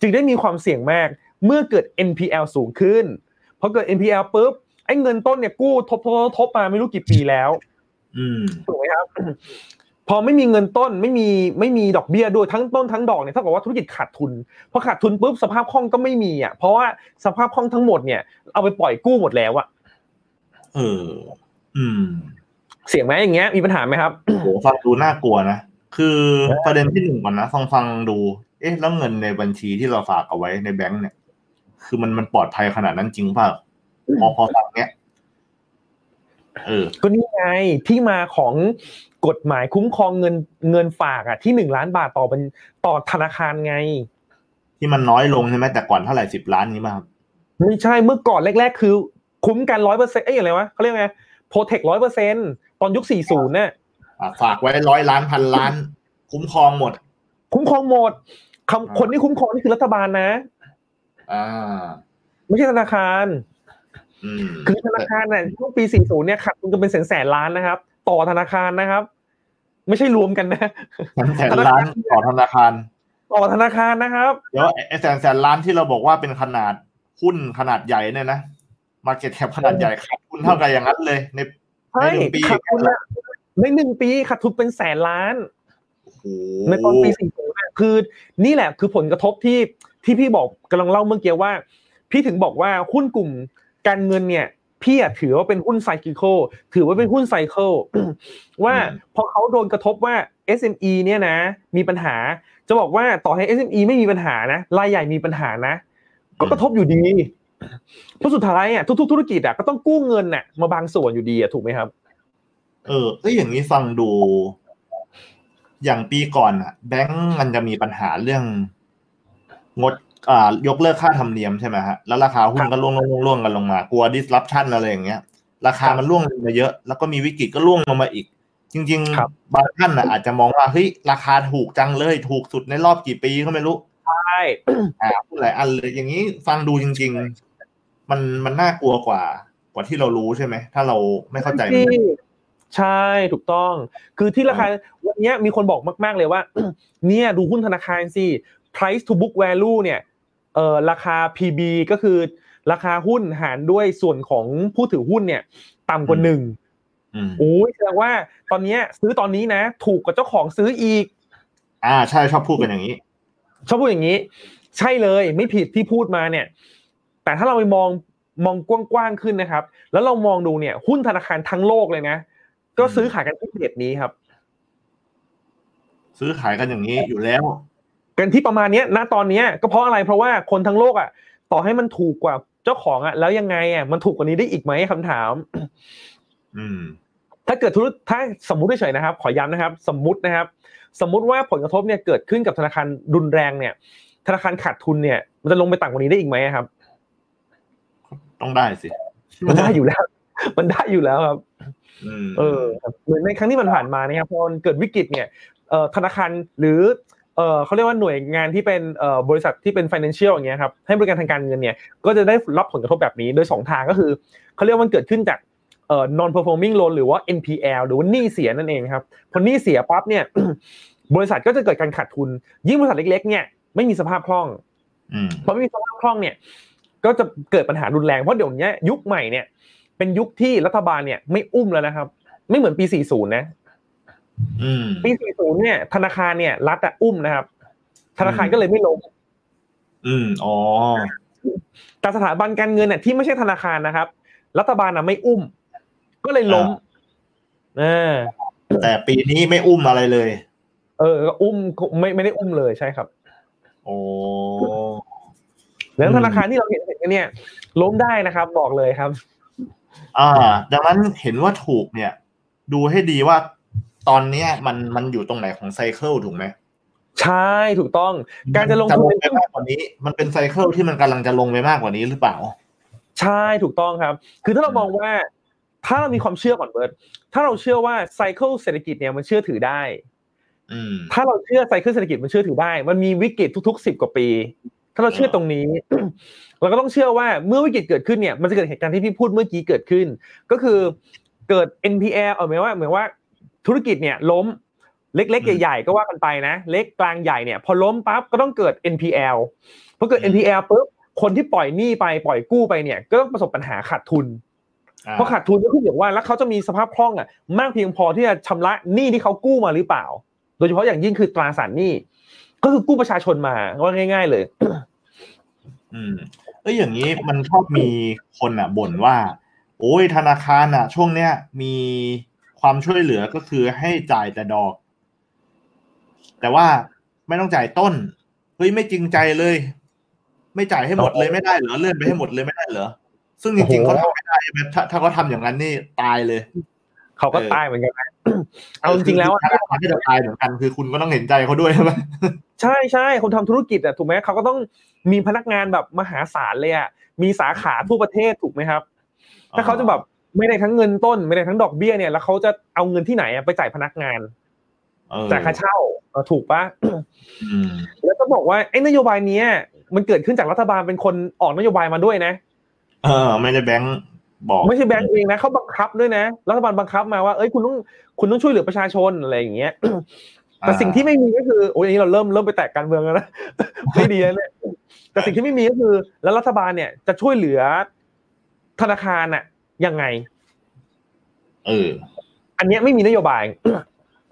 จึงได้มีความเสี่ยงมากเมื่อเกิด NPL สูงขึ้นพอเกิด NPL ปุ๊บไอ้เงินต้นเนี่ยกู้ทบทบทบทบมาไม่รู้กี่ปีแล้วอืมถูกไหมครับ พอไม่มีเงินต้นไม่มีไม่มีดอกเบี้ยด้วยทั้งต้นทั้งดอกเนี่ยเท่ากับว่าธุรกิจขาดทุนพอขาดทุนปุ๊บสภาพคล่องก็ไม่มีอะเพราะว่าสภาพคล่องทั้งหมดเนี่ยเอาไปปล่อยกู้หมดแล้วอะเออ อืม เสี่ยงไหมอย่างเงี้ยมีปัญหาไหมครับโหฟังดูน่ากลัวนะคือประเด็นที่หนึ่งก่อนนะฟังฟังดู เอ๊ะแล้วเงินในบัญชีที่เราฝากเอาไว้ในแบงก์เนี่ย คือมันมันปลอดภัยขนาดนั้นจริงเปล่าพอพอฟังเนี้ยเออก็นี่ไงที่มาของกฎหมายคุ้มครองเงินเงินฝากอะที่หนึ่งล้านบาทต่อเป็นต่อธนาคารไง ที่มันน้อยลงใช่ไหมแต่ก่อนเท่าไหร่สิบล้านนี้มาครับไม่ใช่เมื่อก่อนแรก ๆ คือ คุ้มกันร้อยเปอร์เซ็นต์เอ้ยอะไรวะเขาเรียกไงโปรเทคร้อยเปอร์เซ็นต อนยุคสี่ศูนย์เนี่ยอะฝากไว้ร้อยล้านพันล้าน คุ้มครองหมด คุ้มครองหมดอ่าคำคนที่คุ้มครองนี่คือรัฐบาลนะอ่าไม่ใช่ธนาคารอืมคือธนาคารเนี่ยช่วงปี 40 เนี่ยขาดทุนกันเป็นแสนแสนล้านนะครับ ต่อธนาคารนะครับ ไม่ใช่รวมกันนะแสนแสนล้านต่อธนาคาร ต่อธนาคารนะครับเดี๋ยวไอ้แสนแสนล้านที่เราบอกว่าเป็นขนาดหุ้นขนาดใหญ่เนี่ยนะมาเก็ตแคปขนาดใหญ่ขาดทุนเท่ากันอย่างนั้นเลยใน ใช่ในหนึ่งปีขาดทุนอะในหนึ่งปีขาดทุนเป็นแสนล้านโอ้โหในตอนปี40เนี่ยคือนี่แหละคือผลกระทบที่ที่พี่บอกกำลังเล่าเมื่อกี้ว่า พี่ถึงบอกว่าหุ้นกลุ่มการเงินเนี่ยพี่อะถือว่าเป็นหุ้นไซคิโคถือว่าเป็นหุ้นไซเคิลว่าพอเขาโดนกระทบว่า SME เนี่ยนะ มีปัญหา จะบอกว่าต่อให้ SME ไม่มีปัญหานะรายใหญ่มีปัญหานะ ก็กระทบอยู่ดี เพราะสุดท้ายอะทุกๆธุรกิจอะก็ต้องกู้เงินน่ะมาบางส่วนอยู่ดีอะถูกไหมครับ เออเอ้ยอย่างนี้ฟังดู อย่างปีก่อนอะแบงก์มันจะมีปัญหาเรื่อง งดอ่ายกเลิกค่าธรรมเนียมใช่ไหมฮะแล้วราคาหุ้นก็ร่วงร่วงร่วงกันลงมากลัว disruption อะไรอย่างเงี้ย ราคามันร่วงลงมาเยอะ แล้วก็มีวิกฤตก็ร่วงลงมาอีก จริงครับๆบางท่านอะอาจจะมองว่าเฮ้ยราคาถูกจังเลย ถูกสุดในรอบกี่ปีก็ไม่รู้ใช่อ่าพูดหลายอันเลยอย่างนี้ฟังดูจริง ๆ มันมันน่ากลัวกว่า กว่าที่เรารู้ใช่ไหม ถ้าเราไม่เข้าใจมันที่ใช่ถูกต้อง คือที่ราคาวันนี้มีคนบอกมาก ๆเลยว่า เนี่ยดูหุ้นธนาคารสิ price to book value เนี่ยเอ่อราคา PB ก็คือ ราคาหุ้นหารด้วยส่วนของผู้ถือหุ้นเนี่ย ต่ำกว่าหนึ่งอืมโอ้ยแสดงว่าตอนเนี้ยซื้อตอนนี้นะ ถูกกว่าเจ้าของซื้ออีก อ่าใช่ชอบพูดกันอย่างนี้ ชอบพูดอย่างนี้ ใช่เลยไม่ผิดที่พูดมาเนี่ย แต่ถ้าเราไปมองมองกว้างๆขึ้นนะครับ แล้วเรามองดูเนี่ย หุ้นธนาคารทั้งโลกเลยนะ ก็ซื้อขายกันที่เรทนี้ครับ ซื้อขายกันอย่างนี้อยู่แล้ว กันที่ประมาณเนี้ยณตอนเนี้ยก็เพราะอะไรเพราะว่าคนทั้งโลกอะ ต่อให้มันถูกกว่าเจ้าของอะ แล้วยังไงอะมันถูกกว่านี้ได้อีกไหมคำถาม อืม ถ้าเกิดธุรถ้าสมมุติเฉยๆนะครับ ขอย้ำนะครับ สมมุตินะครับ สมมุติว่าผลกระทบเนี่ยเกิดขึ้นกับธนาคารรุนแรงเนี่ย ธนาคารขาดทุนเนี่ยมันจะลงไปต่ำกว่านี้ได้อีกไหมครับ ต้องได้สิ มันได้อยู่แล้ว มันได้อยู่แล้วครับอืมเออครับเหมือนในครั้งที่มันผ่านมานะครับพอมันเกิดวิกฤตเนี่ยเอ่อธนาคารหรือเอ่อเขาเรียกว่าหน่วยงานที่เป็นเอ่อบริษัทที่เป็น financial อย่างเงี้ยครับให้บริการทางการเงินเนี่ย ก็จะได้รับผลกระทบแบบนี้โดยสองทางก็คือเขาเรียกว่ามันเกิดขึ้นจาก เอ่อ non performing loan หรือว่า NPL หรือว่าหนี้เสียนั่นเองครับพอหนี้เสียปั๊บเนี่ย บริษัทก็จะเกิดการขาดทุน ยิ่งบริษัทเล็ก ๆ เนี่ยไม่มีสภาพคล่องอืมพอไม่มีสภาพคล่องเนี่ย ก็จะเกิดปัญหารุนแรงเพราะเดี๋ยวนี้ยุคใหม่เนี่ย เป็นยุคที่รัฐบาลเนี่ย ไม่อุ้มแล้วนะครับ ไม่เหมือนปี 40 นะอืมปี 40 เนี่ย ธนาคารเนี่ย รัฐอะอุ้มนะครับ ธนาคารก็เลยไม่ล้มอืมอ๋อแต่สถาบันการเงินเนี่ยที่ไม่ใช่ธนาคารนะครับ รัฐบาลอะไม่อุ้ม ก็เลยล้มเออแต่ปีนี้ไม่อุ้มอะไรเลย เออก็อุ้มไม่ไม่ได้อุ้มเลยใช่ครับ โอ้แล้วธนาคารที่เราเห็นเห็นกันเนี่ย ล้มได้นะครับ บอกเลยครับ อ่า ดังนั้นเห็นว่าถูกเนี่ย ดูให้ดีว่าตอนเนี้ยมันมันอยู่ตรงไหนของ cycle ถูกไหมใช่ถูกต้อง การจะลงทุนไปในมากกว่านี้ มันเป็น cycle ที่มันกำลังจะลงไปมากกว่านี้หรือเปล่า ใช่ถูกต้องครับ คือถ้าเรามองว่า ถ้าเรามีความเชื่อก่อนเบิร์ดถ้าเราเชื่อว่า cycle เศรษฐกิจเนี่ยมันเชื่อถือได้อืมถ้าเราเชื่อ cycle เศรษฐกิจมันเชื่อถือได้ มันมีวิกฤตทุกๆสิบกว่าปี ถ้าเราเชื่อตรงนี้ เราก็ต้องเชื่อว่าเมื่อวิกฤตเกิดขึ้นเนี่ย มันจะเกิดเหตุการณ์ที่พี่พูดเมื่อกี้เกิดขึ้น ก็คือเกิด NPL เอาหมายว่าหมายว่า ธุรกิจเนี่ยล้มเล็กอืมๆใหญ่ๆก็ว่ากันไปนะ เล็กกลางใหญ่เนี่ย พอล้มปั๊บก็ต้องเกิด NPL พอเกิดอืม NPL ปุ๊บคนที่ปล่อยหนี้ไปปล่อยกู้ไปเนี่ย ก็ต้องประสบปัญหาขาดทุนอ่า เพราะขาดทุนก็ขึ้นอยู่ว่าแล้วเขาจะมีสภาพคล่องอะมากเพียงพอที่จะชำระหนี้ที่เขากู้มาหรือเปล่า โดยเฉพาะอย่างยิ่งคือตราสารหนี้ก็คือกู้ประชาชนมาว่าง่าย ๆ เลย อืมเอ้ยอย่างนี้มันชอบมีคนอะบ่นว่า โอ้ยธนาคารอะ ช่วงเนี้ยมีความช่วยเหลือก็คือให้จ่ายแต่ดอก แต่ว่าไม่ต้องจ่ายต้นเฮ้ยไม่จริงใจเลย ไม่จ่ายให้หมดเลยไม่ได้เหรอเลื่อนไปให้หมดเลยไม่ได้เหรอ ซึ่งจริงๆโอ้เขาโหทำไม่ได้ใช่ไหมถ้าถ้าเขาทำอย่างนั้นนี่ตายเลย เขาก็เออตายเหมือนกันนะเอาจริงๆแล้วอะธนาคารที่จะตายเหมือนกันคือคุณก็ต้องเห็นใจเขาด้วยใช่ไหมใช่ใช่คนทำธุรกิจอะถูกไหมเขาก็ต้องมีพนักงานแบบมหาศาลเลยอะมีสาขาทั่วประเทศถูกไหมครับ ถ้าเขาจะแบบไม่ได้ทั้งเงินต้น ไม่ได้ทั้งดอกเบี้ยเนี่ยแล้วเขาจะเอาเงินที่ไหนอะไปจ่ายพนักงานเออจ่ายค่าเช่าเออถูกปะอืมแล้วก็บอกว่าไอ้นโยบายเนี้ยมันเกิดขึ้นจากรัฐบาลเป็นคนออกนโยบายมาด้วยนะ เออ ไม่ได้แบงค์บอก ไม่ใช่แบงก์เองนะเขาบังคับด้วยนะรัฐบาลบังคับมาว่าเอ้ยคุณต้องคุณต้องช่วยเหลือประชาชนอะไรอย่างเงี้ยแต่สิ่งที่ไม่มีก็คือโอ้ยอันนี้เราเริ่มเริ่มไปแตกการเมืองแล้วนะไม่ดีแล้วเนี่ยแต่สิ่งที่ไม่มีก็คือ แล้วรัฐบาลเนี่ยจะช่วยเหลือธนาคารน่ะ ยังไง เออ อันเนี้ยไม่มีนโยบาย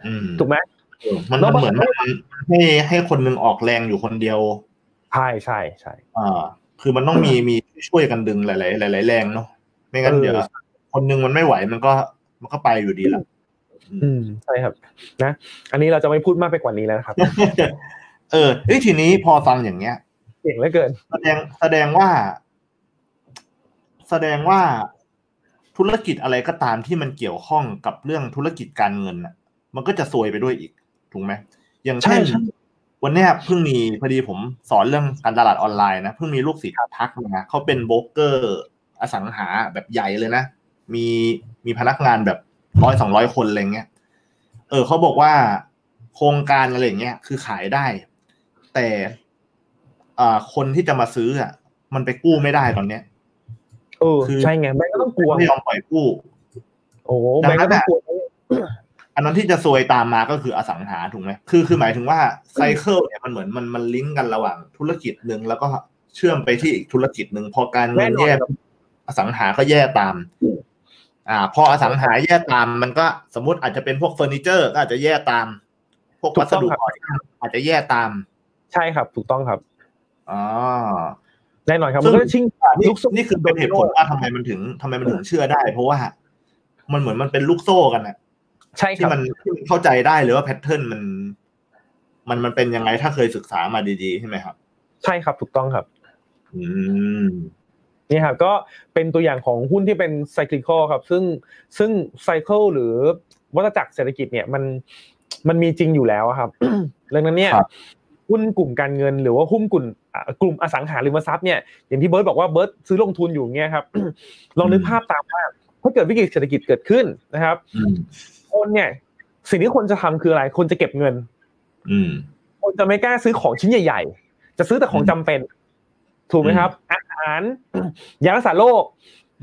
อืมถูกไหมมันแล้วมันมันเหมือนมันให้ให้คนหนึงออกแรงอยู่คนเดียว ใช่ใช่ใช่อ่า คือมันต้องมีมีช่วยกันดึงหลาย ๆ หลาย ๆ แรงเนาะไม่งั้นเออเดี๋ยวคนหนึงมันไม่ไหวมันก็มันก็ไปอยู่ดีละอืมใช่ครับ นะ อันนี้เราจะไม่พูดมากไปกว่านี้แล้วนะครับ เออเอ้ยทีนี้พอฟังอย่างเงี้ยเก่งเหลือเกิน แสดงแสดงว่า แสดงว่าธุรกิจอะไรก็ตามที่มันเกี่ยวข้องกับเรื่องธุรกิจการเงินน่ะ มันก็จะซวยไปด้วยอีก ถูกไหมอย่างเช่นใช่ใช่ วันเนี้ยเพิ่งมีพอดีผมสอนเรื่องการตลาดออนไลน์นะเพิ่งมีลูกศิษย์ทักมาเขาเป็นโบรกเกอร์อสังหาแบบใหญ่เลยนะ มีมีพนักงานแบบร้อยสองร้อยคนอะไรเงี้ยเออเขาบอกว่าโครงการอะไรอย่างเงี้ยคือขายได้ แต่อ่าคนที่จะมาซื้ออะ มันไปกู้ไม่ได้ตอนเนี้ยเออคือใช่ไงแบงก์ก็ต้องกลัวไม่ยอมปล่อยกู้ โอ้โหดัแบงงก์นั้ก็นต้องน่ะกลัว อันนั้นที่จะซวยตามมาก็คืออสังหาถูกไหมคือคือหมายถึงว่าไซเคิลเนี่ยมันเหมือนมันมันลิงก์กันระหว่างธุรกิจหนึ่งแล้วก็เชื่อมไปที่อีกธุรกิจหนึ่งพอการเงินแย่อสังหาก็แย่ตาม อ่า พออสังหาแย่ตาม มันก็สมมติอาจจะเป็นพวกเฟอร์นิเจอร์ก็อาจจะแย่ตาม พวกวัสดุก่อสร้างอาจจะแย่ตาม ใช่ครับ ถูกต้องครับอ๋อแน่นอนครับมันก็ชิงนี่นี่คือเป็นเหตุผลว่าทำไมมันถึงทำไมมันถึงเชื่อได้ เพราะว่า มันเหมือนมันเป็นลูกโซ่กันนะ ใช่คที่รับมันที่มันเข้าใจได้หรือว่าแพทเทิร์นมัน มันมันเป็นยังไงถ้าเคยศึกษามาดีๆใช่ไหมครับ ใช่ครับถูกต้องครับ อืมนี่ครับก็เป็นตัวอย่างของหุ้นที่เป็นไซคลิคอครับ ซึ่งซึ่งไซเคิลหรือวัฏจักรเศรษฐกิจเนี่ยมันมันมีจริงอยู่แล้วอะครับดังนั้นเนี่ยครับหุ้นกลุ่มการเงินหรือว่าหุ้นกลุ่มอ่ากลุ่มอสังหาริมทรัพย์เนี่ยอย่างที่เบิร์ตบอกว่าเบิร์ตซื้อลงทุนอยู่เงี้ยครับลองนึกภาพตามว่าถ้าเกิดวิกฤตเศรษฐกิจเกิดขึ้นนะครับอืม คนเนี่ย สิ่งที่คนจะทำคืออะไร คนจะเก็บเงิน อืม คนจะไม่กล้าซื้อของชิ้นใหญ่ ๆ จะซื้อแต่ของจำเป็น ถูกไหมครับ อาหารยารักษาโรค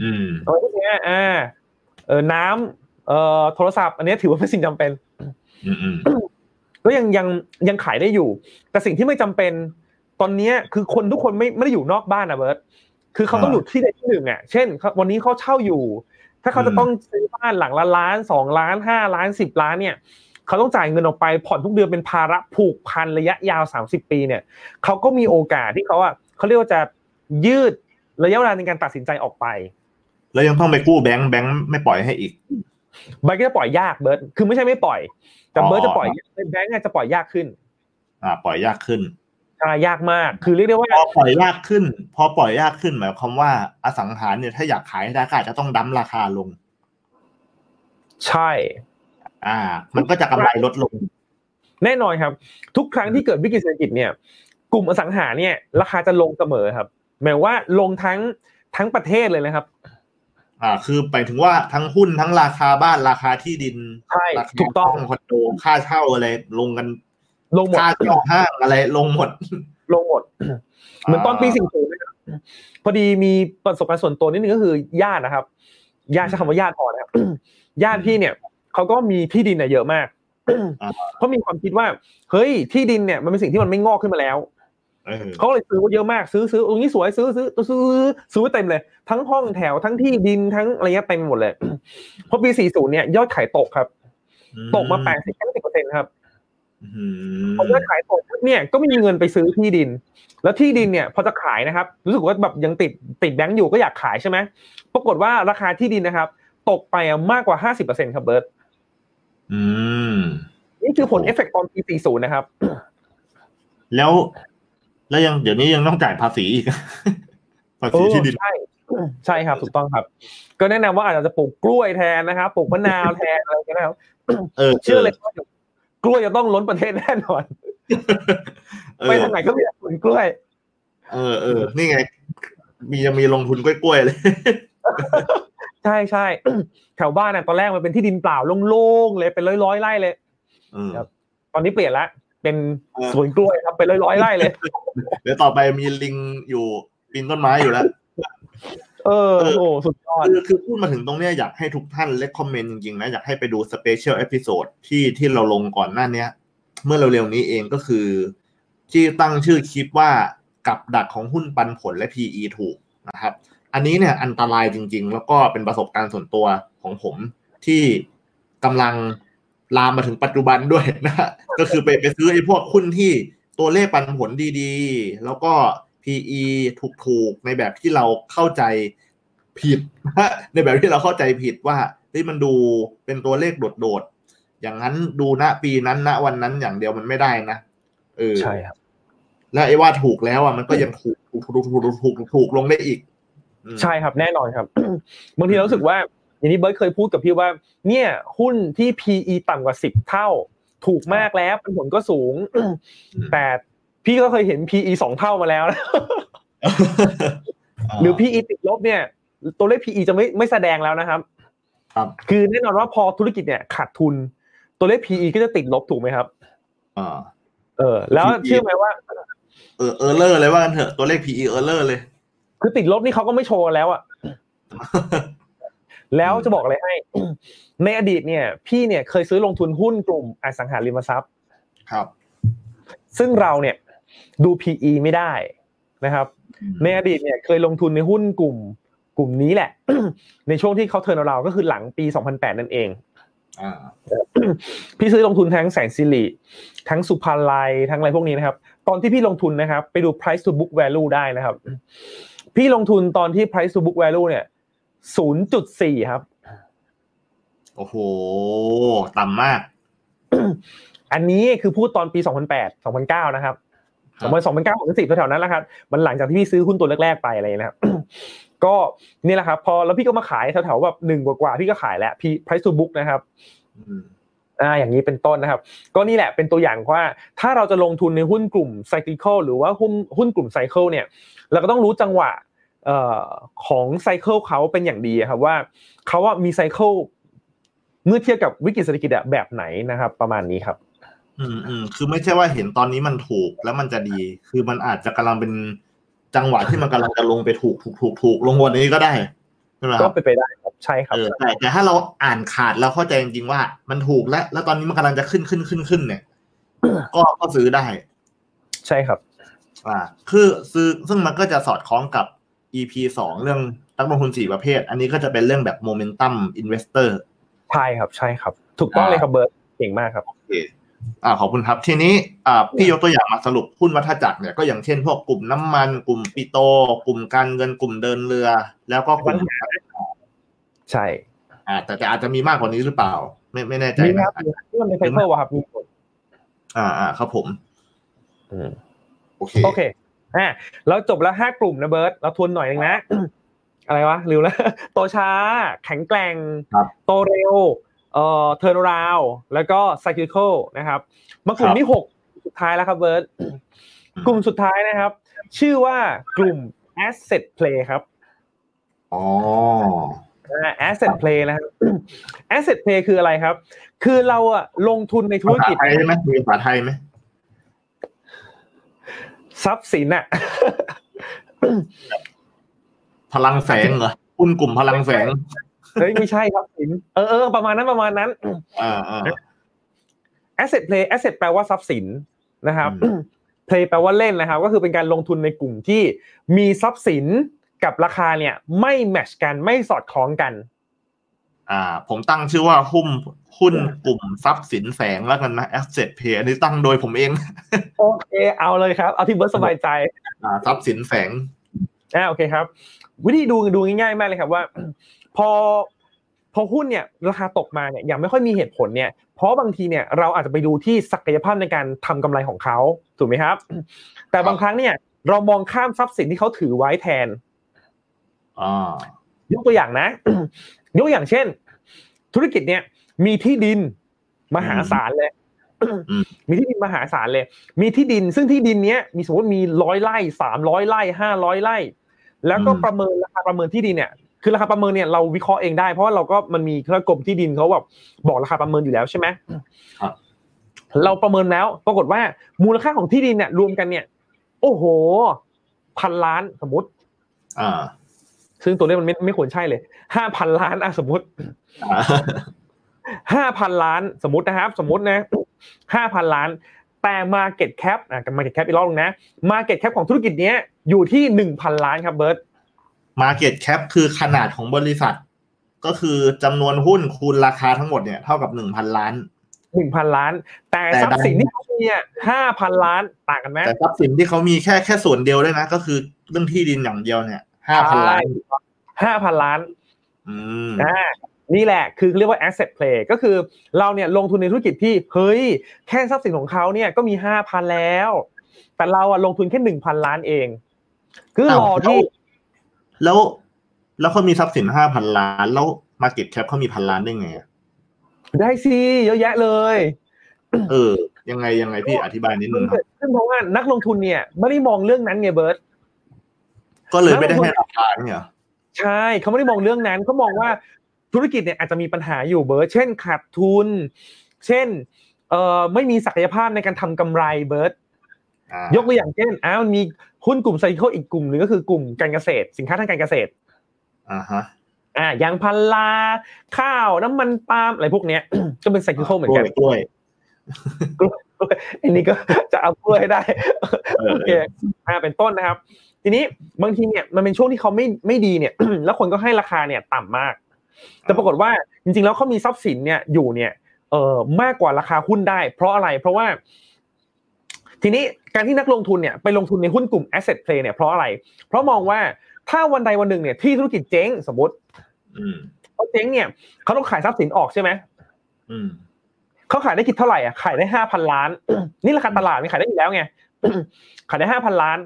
อืมอะไรพวกเนี้ยอ่า เออน้ำเอ่อโทรศัพท์ อันเนี้ยถือว่าเป็นสิ่งจำเป็นอืมอืมก็ยังยังยังขายได้อยู่ แต่สิ่งที่ไม่จำเป็น ตอนเนี้ยคือคนทุกคนไม่ไม่ได้อยู่นอกบ้านนะเบิร์ตคือเขาต้องอยู่ที่ใดที่หนึ่งอะ เช่นเขาวันนี้เขาเช่าอยู่ ถ้าเขาจะต้องซื้อบ้านหลังละล้านสองล้านห้าล้านสิบล้านเนี่ยเขาต้องจ่ายเงินออกไปผ่อนทุกเดือนเป็นภาระผูกพันระยะยาวสามสิบปีเนี่ยเขาก็มีโอกาสที่เขาอะเขาเรียกว่าจะยืดระยะเวลาในการตัดสินใจออกไป แล้วยังต้องไปกู้แบงค์แบงค์ไม่ปล่อยให้อีกใบก็จะปล่อยยากเบิร์ตคือไม่ใช่ไม่ปล่อย แต่อ๋อเบิร์ตจะปล่อยแบงก์อะจะปล่อยยากขึ้น อ่า ปล่อยยากขึ้น ใช่ยากมาก คือเรียกได้ว่าพอปล่อยยากขึ้น พอปล่อยยากขึ้นหมายความว่าอสังหารเนี่ยถ้าอยากขายให้ได้ก็อาจจะต้องดั้มราคาลง ใช่ อ่า มันก็จะกำไรลดลง แน่นอนครับ ทุกครั้งที่เกิดวิกฤตเศรษฐกิจเนี่ย กลุ่มอสังหาเนี่ย ราคาจะลงเสมอครับ หมายว่าลงทั้งทั้งประเทศเลยนะครับ อ่า คือไปถึงว่าทั้งหุ้นทั้งราคาบ้านราคาที่ดินใช่ราคาถูกต้องคอนโดค่าเช่าอะไรลงกัน ลงหมดค่าเช่าห้างอะไรลงหมด ลงหมด เหมือนตอนปีสี่ศูนย์นะครับพอดีมีประสบการณ์ส่วนตัวนิดนึงก็คือญาตินะครับญาติใช้คำว่าญาติพอนะครับญาติพี่เนี่ยเขาก็มีที่ดินเนี่ยเยอะมากอ่าเพราะมีความคิดว่า เฮ้ยที่ดินเนี่ยมันเป็นสิ่งที่มันไม่งอกขึ้นมาแล้วเออเขาเลยซื้อไว้เยอะมากซื้อซื้อตรงนี้สวยซื้อซื้อซื้อซื้อเต็มเลย ทั้งห้องแถวทั้งที่ดินทั้งอะไรเงี้ยเต็มหมดเลยเพราะปี 40 เนี่ยยอดขายตกครับ ตกมา 80 90เปอร์เซ็นต์ครับอืม พอยอดขายตกเนี่ยก็ไม่มีเงินไปซื้อที่ดิน แล้วที่ดินเนี่ยพอจะขายนะครับ รู้สึกว่าแบบยังติดติดแบงก์อยู่ก็อยากขายใช่ไหมปรากฏว่าราคาที่ดินนะครับ ตกไปมากกว่า50%ครับเบิร์ตอืมนี่คือผลเอฟเฟกต์ตอนปี40นะครับ แล้วแล้วยังเดี๋ยวนี้ยังต้องจ่ายภาษีอีกภาษีที่ดินใช่ใช่ครับถูกต้องครับ ก็แนะนำว่าอาจจะปลูกกล้วยแทนนะครับปลูกมะนาวแทนอะไรกันนะครับเออเชื่อเลยว่าเดี๋ยว กล้วยจะต้องล้นประเทศแน่นอนเออไปทางไหนก็มีแต่ผลกล้วย เออเออนี่ไง มียังมีลงทุนกล้วยๆเลย ใช่ใช่แถวบ้านน่ะตอนแรกมันเป็นที่ดินเปล่าโล่งๆเลยเป็นร้อยๆไร่เลยเออครับตอนนี้เปลี่ยนละเป็นเออสวนกล้วยครับเป็นร้อยๆไร่เลย เดี๋ยวต่อไปมีลิงอยู่ปีนต้นไม้อยู่แล้ว เออโอ้โหสุดยอดคือคือพูดมาถึงตรงเนี้ยอยากให้ทุกท่าน recommend จริงๆนะ อยากให้ไปดู special episode ที่ที่เราลงก่อนหน้าเนี้ย เมื่อเร็วๆนี้เองก็คือ ที่ตั้งชื่อคลิปว่ากับดักของหุ้นปันผลและ PE ถูกนะครับ อันนี้เนี่ยอันตรายจริง ๆ แล้วก็เป็นประสบการณ์ส่วนตัวของผมที่กำลังลามมาถึงปัจจุบันด้วยนะ ก็คือไปไปซื้อไอ้พวกหุ้นที่ตัวเลขปันผลดีๆ แล้วก็ PE ถูกๆ ในแบบที่เราเข้าใจผิด ในแบบที่เราเข้าใจผิดว่าเฮ้ยมันดูเป็นตัวเลขโดดๆ อย่างนั้นดูณปีนั้นณวันนั้นอย่างเดียวมันไม่ได้นะเออใช่ครับ แล้วไอ้ว่าถูกแล้วอะมันก็ยังถูกถูกถูกถูกถูกถูกถูกลงได้อีกอืมใช่ครับแน่นอนครับบางทีเรารู้สึกว่า อย่างนี้เบิร์ตเคยพูดกับพี่ว่า เนี่ย หุ้นที่ PE ต่ำกว่าสิบเท่า ถูกมากแล้วผลก็สูง แต่ พี่ก็เคยเห็น PE สองเท่ามาแล้วนะหรือ PE ติดลบเนี่ย ตัวเลข PE จะไม่ไม่แสดงแล้วนะครับ ครับ คือแน่นอนว่าพอธุรกิจเนี่ยขาดทุน ตัวเลข PE ก็จะติดลบถูกไหมครับอ่าเออ แล้ว PE เชื่อไหมว่า เออเออเลอร์เลยว่ากันเถอะตัวเลข PE เออเลอร์เลย คือติดลบนี่เขาก็ไม่โชว์แล้วอะแล้วจะบอกอะไรให้ ในอดีตเนี่ย พี่เนี่ยเคยซื้อลงทุนหุ้นกลุ่มอสังหาริมทรัพย์ ครับ ซึ่งเราเนี่ย ดู PE ไม่ได้นะครับ ในอดีตเนี่ยเคยลงทุนในหุ้นกลุ่มกลุ่มนี้แหละ ในช่วงที่เขาเทิร์นเราก็คือหลังปี 2008 นั่นเองอ่าพี่ซื้อลงทุนทั้งแสนสิริทั้งสุภาลัยทั้งอะไรพวกนี้นะครับ ตอนที่พี่ลงทุนนะครับ ไปดู price to book value ได้นะครับ พี่ลงทุนตอนที่ price to book value เนี่ย 0.4 ครับ โอ้โห ต่ำมาก อันนี้คือพูดตอนปี 2008 2009 นะครับ ครับประมาณ2009 2010แถวๆนั้นแหละครับมันหลังจากที่พี่ซื้อหุ้นตัวแรกๆไปอะไรนะครับก็นี่แหละครับ พอแล้วพี่ก็มาขายแถวๆแบบหนึ่งกว่าๆพี่ก็ขายแล้วพี่ price to book นะครับอืมอ่าอย่างนี้เป็นต้นนะครับ ก็นี่แหละเป็นตัวอย่างว่า ถ้าเราจะลงทุนในหุ้นกลุ่ม cyclical หรือว่าหุ้นหุ้นกลุ่ม cycle เนี่ย เราก็ต้องรู้จังหวะเอ่อของ cycle เขาเป็นอย่างดีอะครับว่าเขาว่ามี cycle เมื่อเทียบกับวิกฤตเศรษฐกิจอะแบบไหนนะครับ ประมาณนี้ครับ อืมอืมคือไม่ใช่ว่าเห็นตอนนี้มันถูกแล้วมันจะดี คือมันอาจจะกำลังเป็นจังหวะที่มันกำลังจะลงไปถูกถูกถูกถูกลงวันนี้ก็ได้ใช่ไหมก็ครับเป็นไปได้ครับใช่ครับเออแต่แต่ถ้าเราอ่านขาดแล้วเข้าใจจริงๆว่า มันถูกแล้วแล้วตอนนี้มันกำลังจะขึ้นขึ้นขึ้นขึ้นเนี่ยก็ก็ซื้อได้ ใช่ครับ อ่า คือซื้อซึ่งมันก็จะสอดคล้องกับ EP สองเรื่องนักลงทุนสี่ประเภท อันนี้ก็จะเป็นเรื่องแบบ momentum investorใช่ครับ ใช่ครับ ถูกต้องเลยครับเบิร์ตเก่งมากครับโอเค อ่าขอบคุณครับ ทีนี้อ่าพี่ยกตัวอย่างมาสรุปหุ้นวัฏจักรเนี่ยก็อย่างเช่นพวกกลุ่มน้ำมัน กลุ่มปิโต กลุ่มการเงินกลุ่มเดินเรือ แล้วก็กลุ่มใช่อ่าแต่แต่อาจจะมีมากกว่านี้หรือเปล่า ไม่ไม่แน่ใจมีคนะรับที่มันเป็นไซเคิลวะครับมีผลอ่าอ่าครับผมอืมโอเคโอเคอะเราจบแล้วห้ากลุ่มนะเบิร์ตเราทวนหน่อยหนึงนะอะไรวะลืมแล้วโตช้า แข็งแกร่งครับโตเร็ว เอ่อ turnaround แล้วก็ cyclical นะครับมากลุ่มที่หกสุดท้ายแล้วครับเบิร์ตกลุ่มสุดท้ายนะครับ ชื่อว่ากลุ่ม asset play ครับอ๋ออ่า asset play นะครับ asset play คืออะไรครับ คือเราอะลงทุนในธุรกิจภาษาไทยใช่ไหมมีภาษาไทยไหมทรัพย์สินอะพลังแสงเหรอหุ้นกลุ่มพลังแสง เฮ้ยไม่ใช่ทรัพย์สินเออเออประมาณนั้นประมาณนั้นอ่าอ่า asset play asset แปลว่าทรัพย์สินนะครับอืม play แปลว่าเล่นนะครับ ก็คือเป็นการลงทุนในกลุ่มที่มีทรัพย์สินกับราคาเนี่ย ไม่แมทชกันไม่สอดคล้องกัน อ่า ผมตั้งชื่อว่าหุ้นหุ้นกลุ่มทรัพย์สินแสงแล้วกันนะ asset play อันนี้ตั้งโดยผมเอง โอเค เอาเลยครับ เอาที่เบิร์ดสบายใจ อ่า ทรัพย์สินแสงอ่าโอเคครับ วิธีดูดูง่ายๆมากเลยครับว่า พอพอหุ้นเนี่ยราคาตกมาเนี่ยอย่างไม่ค่อยมีเหตุผลเนี่ยเพราะบางทีเนี่ยเราอาจจะไปดูที่ศักยภาพในการทำกำไรของเขาถูกไหมครับ แต่บางครั้งเนี่ย เรามองข้ามทรัพย์สินที่เขาถือไว้แทนอ่ายกตัวอย่างนะ ยกอย่างเช่น ธุรกิจเนี่ยมีที่ดินมหาศาลเลยอืมมีที่ดินมหาศาลเลย มีที่ดิน ซึ่งที่ดินเนี้ยมีสมมติมีร้อยไร่สามร้อยไร่ห้าร้อยไร่ แล้วก็ประเมินราคาประเมินที่ดินเนี่ย คือราคาประเมินเนี่ยเราวิเคราะห์เองได้เพราะว่าเราก็มันมีเครื่องกรมที่ดินเขาแบบบอกราคาประเมินอยู่แล้วใช่ไหมครับเราประเมินแล้ว ปรากฏว่ามูลค่าของที่ดินเนี่ยรวมกันเนี่ย โอ้โห พันล้านสมมติ อ่า ซึ่งตัวเลขมันไม่ไม่ควรใช่เลยห้าพันล้านอะสมมติอ่าห้าพันล้านสมมตินะครับ สมมตินะห้าพันล้าน แต่ Market Cap อะกับ Market Cap อีกรอบนึงนะ Market Cap ของธุรกิจเนี้ยอยู่ที่หนึ่งพันล้านครับเบิร์ต market cap คือขนาดของบริษัท ก็คือจำนวนหุ้นคูณราคาทั้งหมดเนี่ยเท่ากับหนึ่งพันล้านหนึ่งพันล้าน แต่แต่ทรัพย์สินดันที่เขามีอะห้าพันล้านต่างกันไหมแต่ทรัพย์สินที่เขามีแค่แค่ส่วนเดียวด้วยนะ ก็คือเรื่องที่ดินอย่างเดียวเนี่ยห้าพันล้านห้าพันล้านอืมอ่านี่แหละคือเรียกว่า asset play ก็คือเราเนี่ยลงทุนในธุรกิจที่เฮ้ย แค่ทรัพย์สินของเขาเนี่ยก็มีห้าพันแล้ว แต่เราอะลงทุนแค่หนึ่งพันล้านเอง คือรอที่ แล้วแล้วเขามีทรัพย์สินห้าพันล้าน แล้ว market cap เขามีพันล้านได้ไงอะได้สิเยอะแยะเลย เออ ยังไงยังไงพี่อธิบายนิดนึงครับซึ่งเพราะว่านักลงทุนเนี่ย ไม่ได้มองเรื่องนั้นไงเบิร์ตก็เลยไม่ได้ให้ราคาเนี่ยเหรอใช่เขาไม่ได้มองเรื่องนั้นเขามองว่าธุรกิจเนี่ยอาจจะมีปัญหาอยู่เบิร์ตเช่นขาดทุน เช่นเอ่อไม่มีศักยภาพในการทำกำไรเบิร์ตอ่า ยกตัวอย่างเช่นอ้าวมีหุ้นกลุ่มไซเคิลอีกกลุ่มหนึ่งก็คือกลุ่มการเกษตร สินค้าทางการเกษตรอ่าฮะอ่ายางพาราข้าวน้ำมันปาล์มอะไรพวกเนี้ย ก็เป็นไซคิลเหมือนกันกล้วยอันนี้ก็จะเอากล้วยให้ได้เออโอเคอ่าเป็นต้นนะครับ ทีนี้บางทีเนี่ยมันเป็นช่วงที่เขาไม่ไม่ดีเนี่ย แล้วคนก็ให้ราคาเนี่ยต่ำมาก แต่ปรากฏว่าจริงๆแล้วเขามีทรัพย์สินเนี่ยอยู่เนี่ยเอ่อมากกว่าราคาหุ้นได้ เพราะอะไรเพราะว่า ทีนี้การที่นักลงทุนเนี่ยไปลงทุนในหุ้นกลุ่ม asset play เนี่ยเพราะอะไร เพราะมองว่าถ้าวันใดวันหนึ่งเนี่ยที่ธุรกิจเจ๊งสมมติอืมเขาเจ๊งเนี่ยเขาต้องขายทรัพย์สินออกใช่ไหมอืมเขาขายได้คิดเท่าไหร่อะขายได้ห้าพันล้าน นี่ราคาตลาดมันขายได้อยู่แล้วไงขายได้ห้าพันล้าน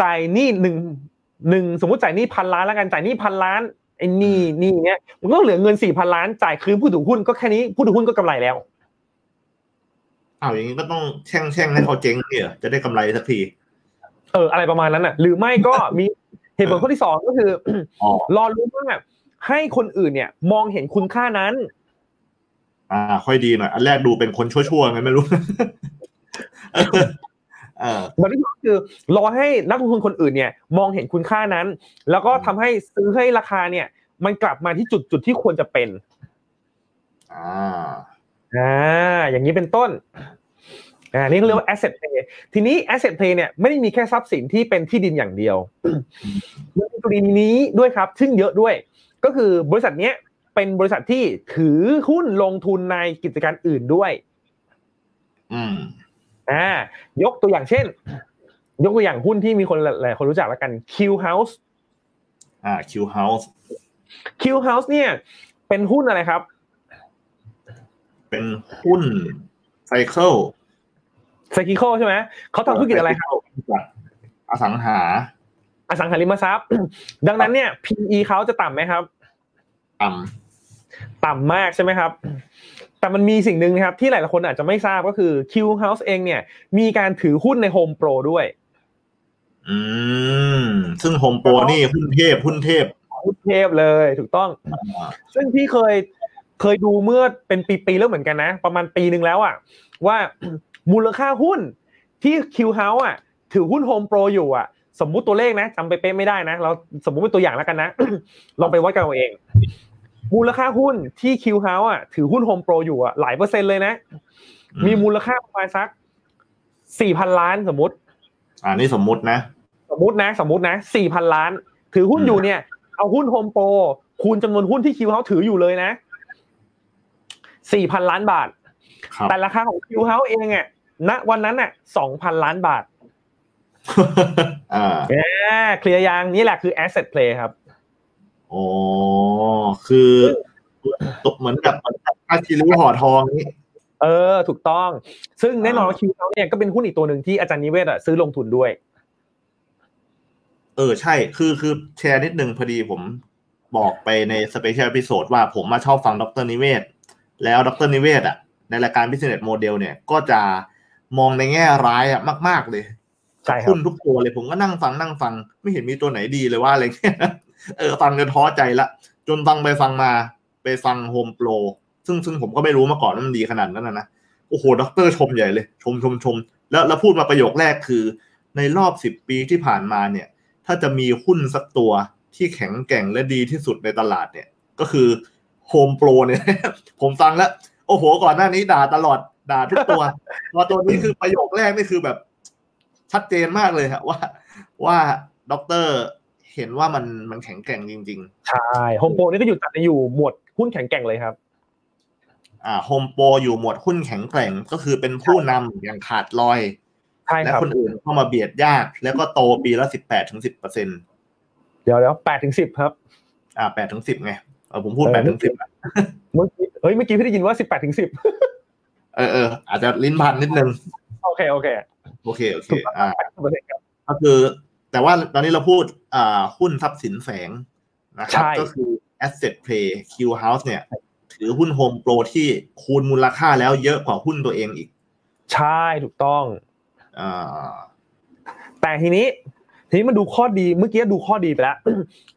จ่ายหนี้หนึ่งหนึ่งสมมติจ่ายหนี้พันล้านแล้วกันจ่ายหนี้พันล้านไอ้หนี่นี่เนี้ยมันก็เหลือเงินสี่พันล้านจ่ายคืนผู้ถือหุ้นก็แค่นี้ผู้ถือหุ้นก็กำไรแล้ว อ้าวอย่างนี้ก็ต้องแช่งแช่งให้เขาเจ๊งเนี่ยจะได้กำไรสักที เออ อะไรประมาณนั้นอะ หรือไม่ก็มีเหตุผลข้อที่สองก็คืออ๋อรอรู้ว่าให้คนอื่นเนี่ย มองเห็นคุณค่านั้น อ่า ค่อยดีหน่อยอันแรกดูเป็นคนชั่วๆไงไม่รู้เออแบบที่สองคือ รอให้นักลงทุนคนอื่นเนี่ย มองเห็นคุณค่านั้น แล้วก็ทำให้ซื้อให้ราคาเนี่ย มันกลับมาที่จุดจุดที่ควรจะเป็น อ่า อ่าอย่างนี้เป็นต้นอ่านี่เขาเรียกว่า asset play ทีนี้ asset play เนี่ยไม่ได้มีแค่ทรัพย์สินที่เป็นที่ดินอย่างเดียวมันมีกรณีนี้ด้วยครับ ซึ่งเยอะด้วย ก็คือบริษัทเนี้ยเป็นบริษัทที่ถือหุ้นลงทุนในกิจการอื่นด้วย อืมอ่ายกตัวอย่างเช่น ยกตัวอย่างหุ้นที่มีคนหลายๆคนรู้จักแล้วกัน Q House อ่า Q House Q House เนี่ย เป็นหุ้นอะไรครับ เป็นหุ้นไซเคิลไซคิโคใช่ไหมเขาทำธุรกิจอะไรครับอสังหา อสังหาริมทรัพย์ ดังนั้นเนี่ย PE เขาจะต่ำไหมครับ ต่ต่ำมากใช่ไหมครับ แต่มันมีสิ่งหนึ่งนะครับ ที่หลายๆคนอาจจะไม่ทราบก็คือ Q House เองเนี่ย มีการถือหุ้นใน Home Pro ด้วยำอืม ซึ่งโฮมโปรนี่หุ้นเทพหุ้นเทพ หุ้นเทพเลยถูกต้องอ่าซึ่งพี่เคย เคยดูเมื่อเป็นปีๆแล้วเหมือนกันนะ ประมาณปีหนึ่งแล้วอะว่ามูลค่าหุ้นที่ Q House อะถือหุ้น Home Pro อยู่อะสมมุติตัวเลขนะจำไปเป๊ะไม่ได้นะ เราสมมุติเป็นตัวอย่างแล้วกันนะ ลองไปวัดกันเอาเอง มูลค่าหุ้นที่ Q House อะถือหุ้น Home Pro อยู่อะหลายเปอร์เซ็นต์เลยนะ มีมูลค่าประมาณสักสี่พันล้านสมมติ อ่านี่สมมุตินะ สมมตินะ สมมตินะสี่พันล้าน ถือหุ้นอยู่เนี่ย เอาหุ้นโฮมโปรคูณจำนวนหุ้นที่คิวเฮาถืออยู่เลยนะ สี่พันล้านบาทครับแต่ราคาของคิวเฮาเองอะณวันนั้นอะสองพันล้านบาทอ่าอ่าเคลียร์ยังนี่แหละคือ asset play ครับอ๋อคือตกเหมือนกับอาชีริ้วห่อทองนี่เออ ถูกต้อง ซึ่งแน่นอนอ่าคิวเฮาเนี่ยก็เป็นหุ้นอีกตัวหนึ่งที่อาจารย์นิเวศอะซื้อลงทุนด้วย เออใช่ คือคือแชร์นิดนึงพอดีผมบอกไปในสเปเชียล e ิโซดว่าผมมาชอบฟังดร.นิเวศน์ แล้วดร.นิเวศน์อะในรายการ Business Model เนี่ยก็จะมองในแง่ร้ายอะมาก ๆ เลยใช่ครับหุ้นทุกตัวเลยผมก็นั่งฟังนั่งฟัง ไม่เห็นมีตัวไหนดีเลยว่าอะไรเงี้ยเออฟังจนท้อใจละ จนฟังไปฟังมาไปฟังโฮมโปรซึ่งซึ่งผมก็ไม่รู้มาก่อนว่ามันดีขนาดนั้นนะนะโอ้โหด็อกเตอร์ชมใหญ่เลย ชมชมชมแล้วแล้วพูดมาประโยคแรกคือ ในรอบสิบปีที่ผ่านมาเนี่ย ถ้าจะมีหุ้นสักตัวที่แข็งแกร่งและดีที่สุดในตลาดเนี่ย ก็คือ โฮมโปรเนี่ย ผมฟังแล้ว โอ้โห ก่อนหน้านี้ด่าตลอดด่าทุกตัวพอตัวนี้คือประโยคแรกนี่คือแบบ ชัดเจนมากเลยฮะว่า ว่าด็อกเตอร์เห็นว่ามันมันแข็งแกร่งจริงใช่โฮมโปรนี่ก็อยู่จัดในอยู่หมวดหุ้นแข็งแกร่งเลยครับๆอ่าโฮมโปรอยู่หมวดหุ้นแข็งแกร่งก็คือเป็นผู้นำอย่างขาดลอยใช่และครับคนอื่นเข้ามาเบียดยาก แล้วก็โตปีละสิบแปดถึงสิบเปอร์เซ็นเดี๋ยวเดี๋ยวแปดถึงสิบครับ อ่าแปดถึงสิบไง เออผมพูดเออแปดถึงสิบเมื่อกี้เฮ้ยเมื่อกี้พี่ได้ยินว่าสิบแปดถึงสิบเออเอออาจจะลิ้นพันนิดนึงโอเคโอเคโอเคโอเคถูกต้องอ่าเปอร์เซ็นต์ครับก็คือ แต่ว่าตอนนี้เราพูดอ่าหุ้นทรัพย์สินแฝงนะครับใช่ก็คือ asset play Q House เนี่ย ถือหุ้น Home Pro ที่คูณมูลค่าแล้วเยอะกว่าหุ้นตัวเองอีก ใช่ถูกต้องอ่าแต่ทีนี้ทีนี้มาดูข้อดีเมื่อกี้ดูข้อดีไปแล้ว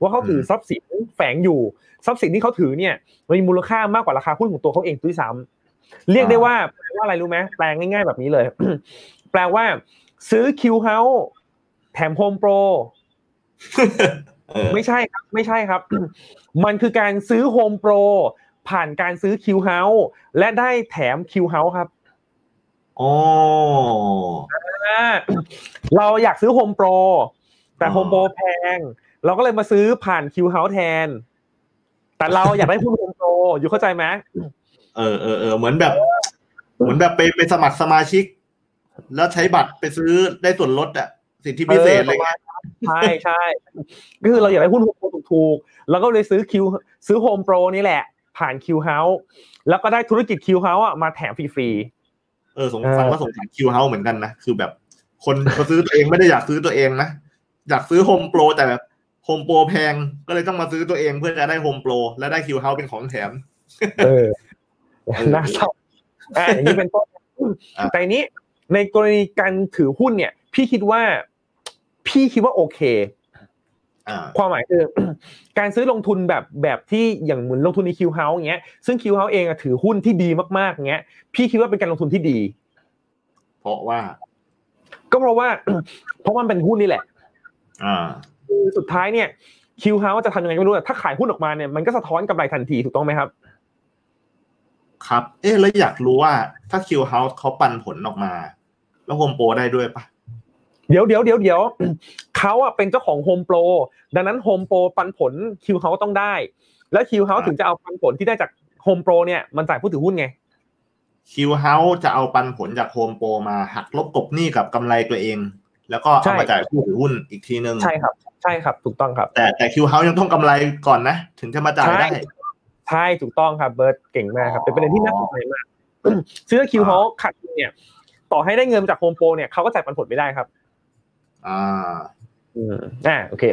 ว่าเขาถือทรัพย์สินแฝงอยู่ ทรัพย์สินที่เขาถือเนี่ยมีมูลค่ามากกว่าราคาหุ้นของตัวเขาเองด้วยซ้ำเรียกได้ว่าแปลว่าอะไรรู้ไหมแปลงง่าย ๆ แบบนี้เลย แปลว่าซื้อคิวเฮาแถมโฮมโปรเออไม่ใช่ครับไม่ใช่ครับ มันคือการซื้อโฮมโปรผ่านการซื้อคิวเฮาส์และได้แถมคิวเฮาส์ครับอ๋ออ่าเราอยากซื้อโฮมโปรแต่อ๋อโฮมโปรแพง เราก็เลยมาซื้อผ่านคิวเฮาส์แทน แต่เราอยากได้หุ้นโฮมโปรอยู่เข้าใจไหมเออเออเออเหมือนแบบ เหมือนแบบไปไปสมัครสมาชิก แล้วใช้บัตรไปซื้อได้ส่วนลดอะสิทธิพิเศษอะไรเงี้ยใช่ใช่ก็คือเราอยากได้หุ้นโฮมโปรถูกๆแล้วก็เลยซื้อคิวซื้อโฮมโปรนี่แหละ ผ่านคิวเฮาส์แล้วก็ได้ธุรกิจคิวเฮาส์มาแถมฟรีเออสงเออฟังแล้วสงสารคิวเฮาเหมือนกันนะคือแบบ คนเขาซื้อตัวเองไม่ได้อยากซื้อตัวเองนะอยากซื้อโฮมโปรแต่แบบ โฮมโปรแพงก็เลยต้องมาซื้อตัวเองเพื่อจะได้โฮมโปรและได้คิวเฮาเป็นของแถมๆเออน่าเศร้าอ่าอย่างนี้เป็นต้นอะแต่อันนี้ในกรณีการถือหุ้นเนี่ย พี่คิดว่า พี่คิดว่าโอเคอ่าความหมายคือการซื้อลงทุนแบบแบบที่อย่างเหมือนลงทุนในคิวเฮาส์อย่างเงี้ยซึ่งคิวเฮาส์เองอะถือหุ้นที่ดีมากๆอย่างเงี้ยพี่คิดว่าเป็นการลงทุนที่ดี เพราะว่า ก็เพราะว่า เพราะมันเป็นหุ้นนี่แหละ อ่า คือสุดท้ายเนี่ยคิวเฮาส์จะทำยังไงก็ไม่รู้แต่ถ้าขายหุ้นออกมาเนี่ยมันก็สะท้อนกำไรทันทีถูกต้องไหมครับ ครับ เอ๊ะแล้วอยากรู้ว่าถ้าคิวเฮาเขาปันผลออกมา แล้วโฮมโปรได้ด้วยปะเดี๋ยวเดี๋ยวเดี๋ยวเดี๋ยวเขาอะเป็นเจ้าของโฮมโปรดังนั้นโฮมโปรปันผลคิวเฮาต้องได้ แล้วคิวเฮาถึงจะเอาปันผลที่ได้จากโฮมโปรเนี่ยมันจ่ายผู้ถือหุ้นไงคิวเฮาจะเอาปันผลจากโฮมโปรมาหักลบกบหนี้กับกำไรตัวเอง แล้วก็ใช่เอามาจ่ายผู้ถือหุ้นอีกทีนึงใช่ครับ ใช่ครับถูกต้องครับ แต่แต่คิวเฮายังต้องกำไรก่อนนะ ถึงจะมาจ่ายได้ใช่ใช่ถูกต้องครับเบิร์ตเก่งมากครับ เป็นประเด็นที่น่าสนใจมากซื้อคิวเฮาขัดทุนเนี่ย ต่อให้ได้เงินจากโฮมโปรเนี่ยเขาก็จ่ายปันผลไม่ได้ครับ อ่าอืมอ่าโอเค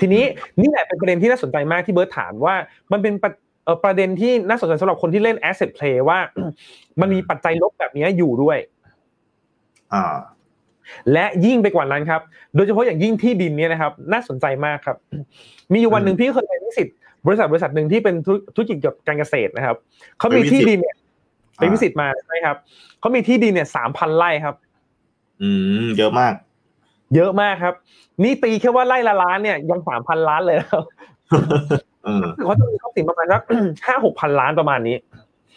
ทีนี้นี่แหละเป็นประเด็นที่น่าสนใจมากที่เบิร์ตถามว่า มันเป็นประเอ่อประเด็นที่น่าสนใจสำหรับคนที่เล่น asset play ว่า มันมีปัจจัยลบแบบนี้อยู่ด้วย อ่า และยิ่งไปกว่านั้นครับ โดยเฉพาะอย่างยิ่งที่ดินเนี่ยนะครับ น่าสนใจมากครับ มีอยู่วันหนึ่งพี่เคยไปวิสิตบริษัทบริษัทหนึ่งที่เป็นธุรธุรกิจเกี่ยวกับการเกษตรนะครับเขามีไปวิสิตที่ดินเนี่ยไปวิสิตมาใช่ครับเขามีที่ดินเนี่ยสามพันไร่ครับ อืม เยอะมาก เยอะมากครับ นี่ตีแค่ว่าไร่ละล้านเนี่ยยังสามพันล้านเลยนะครับเออเขาจะมีทรัพย์สินประมาณสักห้าหกพันล้านประมาณนี้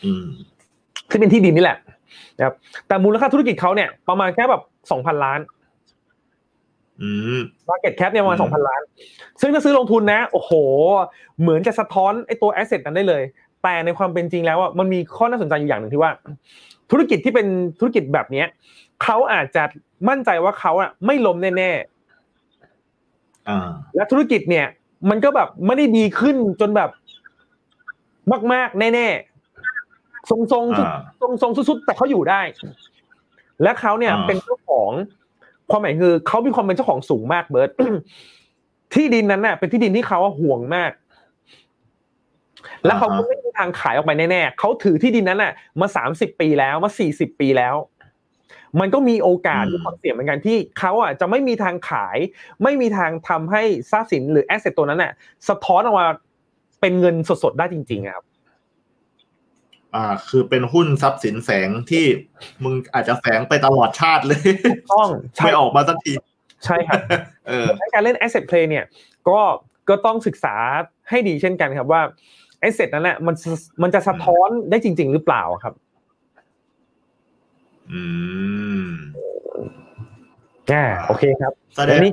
อืมที่เป็นที่ดินนี่แหละ นะครับแต่มูลค่าธุรกิจเขาเนี่ยประมาณแค่แบบสองพันล้านอืม market cap เนี่ยประมาณอืสมองพันล้าน ซึ่งถ้าซื้อลงทุนนะ โอ้โห เหมือนจะสะท้อนไอ้ตัว asset นั้นได้เลย แต่ในความเป็นจริงแล้วอะมันมีข้อน่าสนใจอยู่อย่างหนึ่งที่ว่า ธุรกิจที่เป็นธุรกิจแบบเนี้ยเขาอาจจะมั่นใจว่าเขาอะไม่ล้มแน่อ่าๆและธุรกิจเนี่ย มันก็แบบไม่ได้ดีขึ้นจนแบบมาก ๆ แน่ๆ ทรงๆอ่าทรงทรงๆสุดๆแต่เขาอยู่ได้ และเขาเนี่ยอ่าเป็นเจ้าของความหมายคือเขามีความเป็นเจ้าของสูงมากเบิร์ตที่ดินนั้นน่ะ เป็นที่ดินที่เขาห่วงมาก แล้วเขาก็ไม่มีทางขายออกไปแน่ๆเขาถือที่ดินนั้นน่ะ มาสามสิบปีแล้วมาสี่สิบปีแล้ว มันก็มีโอกาสอืมมีความเสี่ยงเหมือนกันที่เขาอะจะไม่มีทางขาย ไม่มีทางทำให้ทรัพย์สินหรือแอสเซทตัวนั้นน่ะ สะท้อนออกมาเป็นเงินสดๆได้จริงๆอะครับ อ่า คือเป็นหุ้นทรัพย์สินแฝงที่มึงอาจจะแฝงไปตลอดชาติเลยต้องใช่ไม่ออกมาสักที ใช่ครับเออในการเล่น asset play เนี่ย ก็ก็ต้องศึกษาให้ดีเช่นกันครับว่า asset นั้นแหละมันมันจะสะท้อนได้จริง ๆ หรือเปล่าครับ อืมอ่าโอเคครับแสดงวันนี้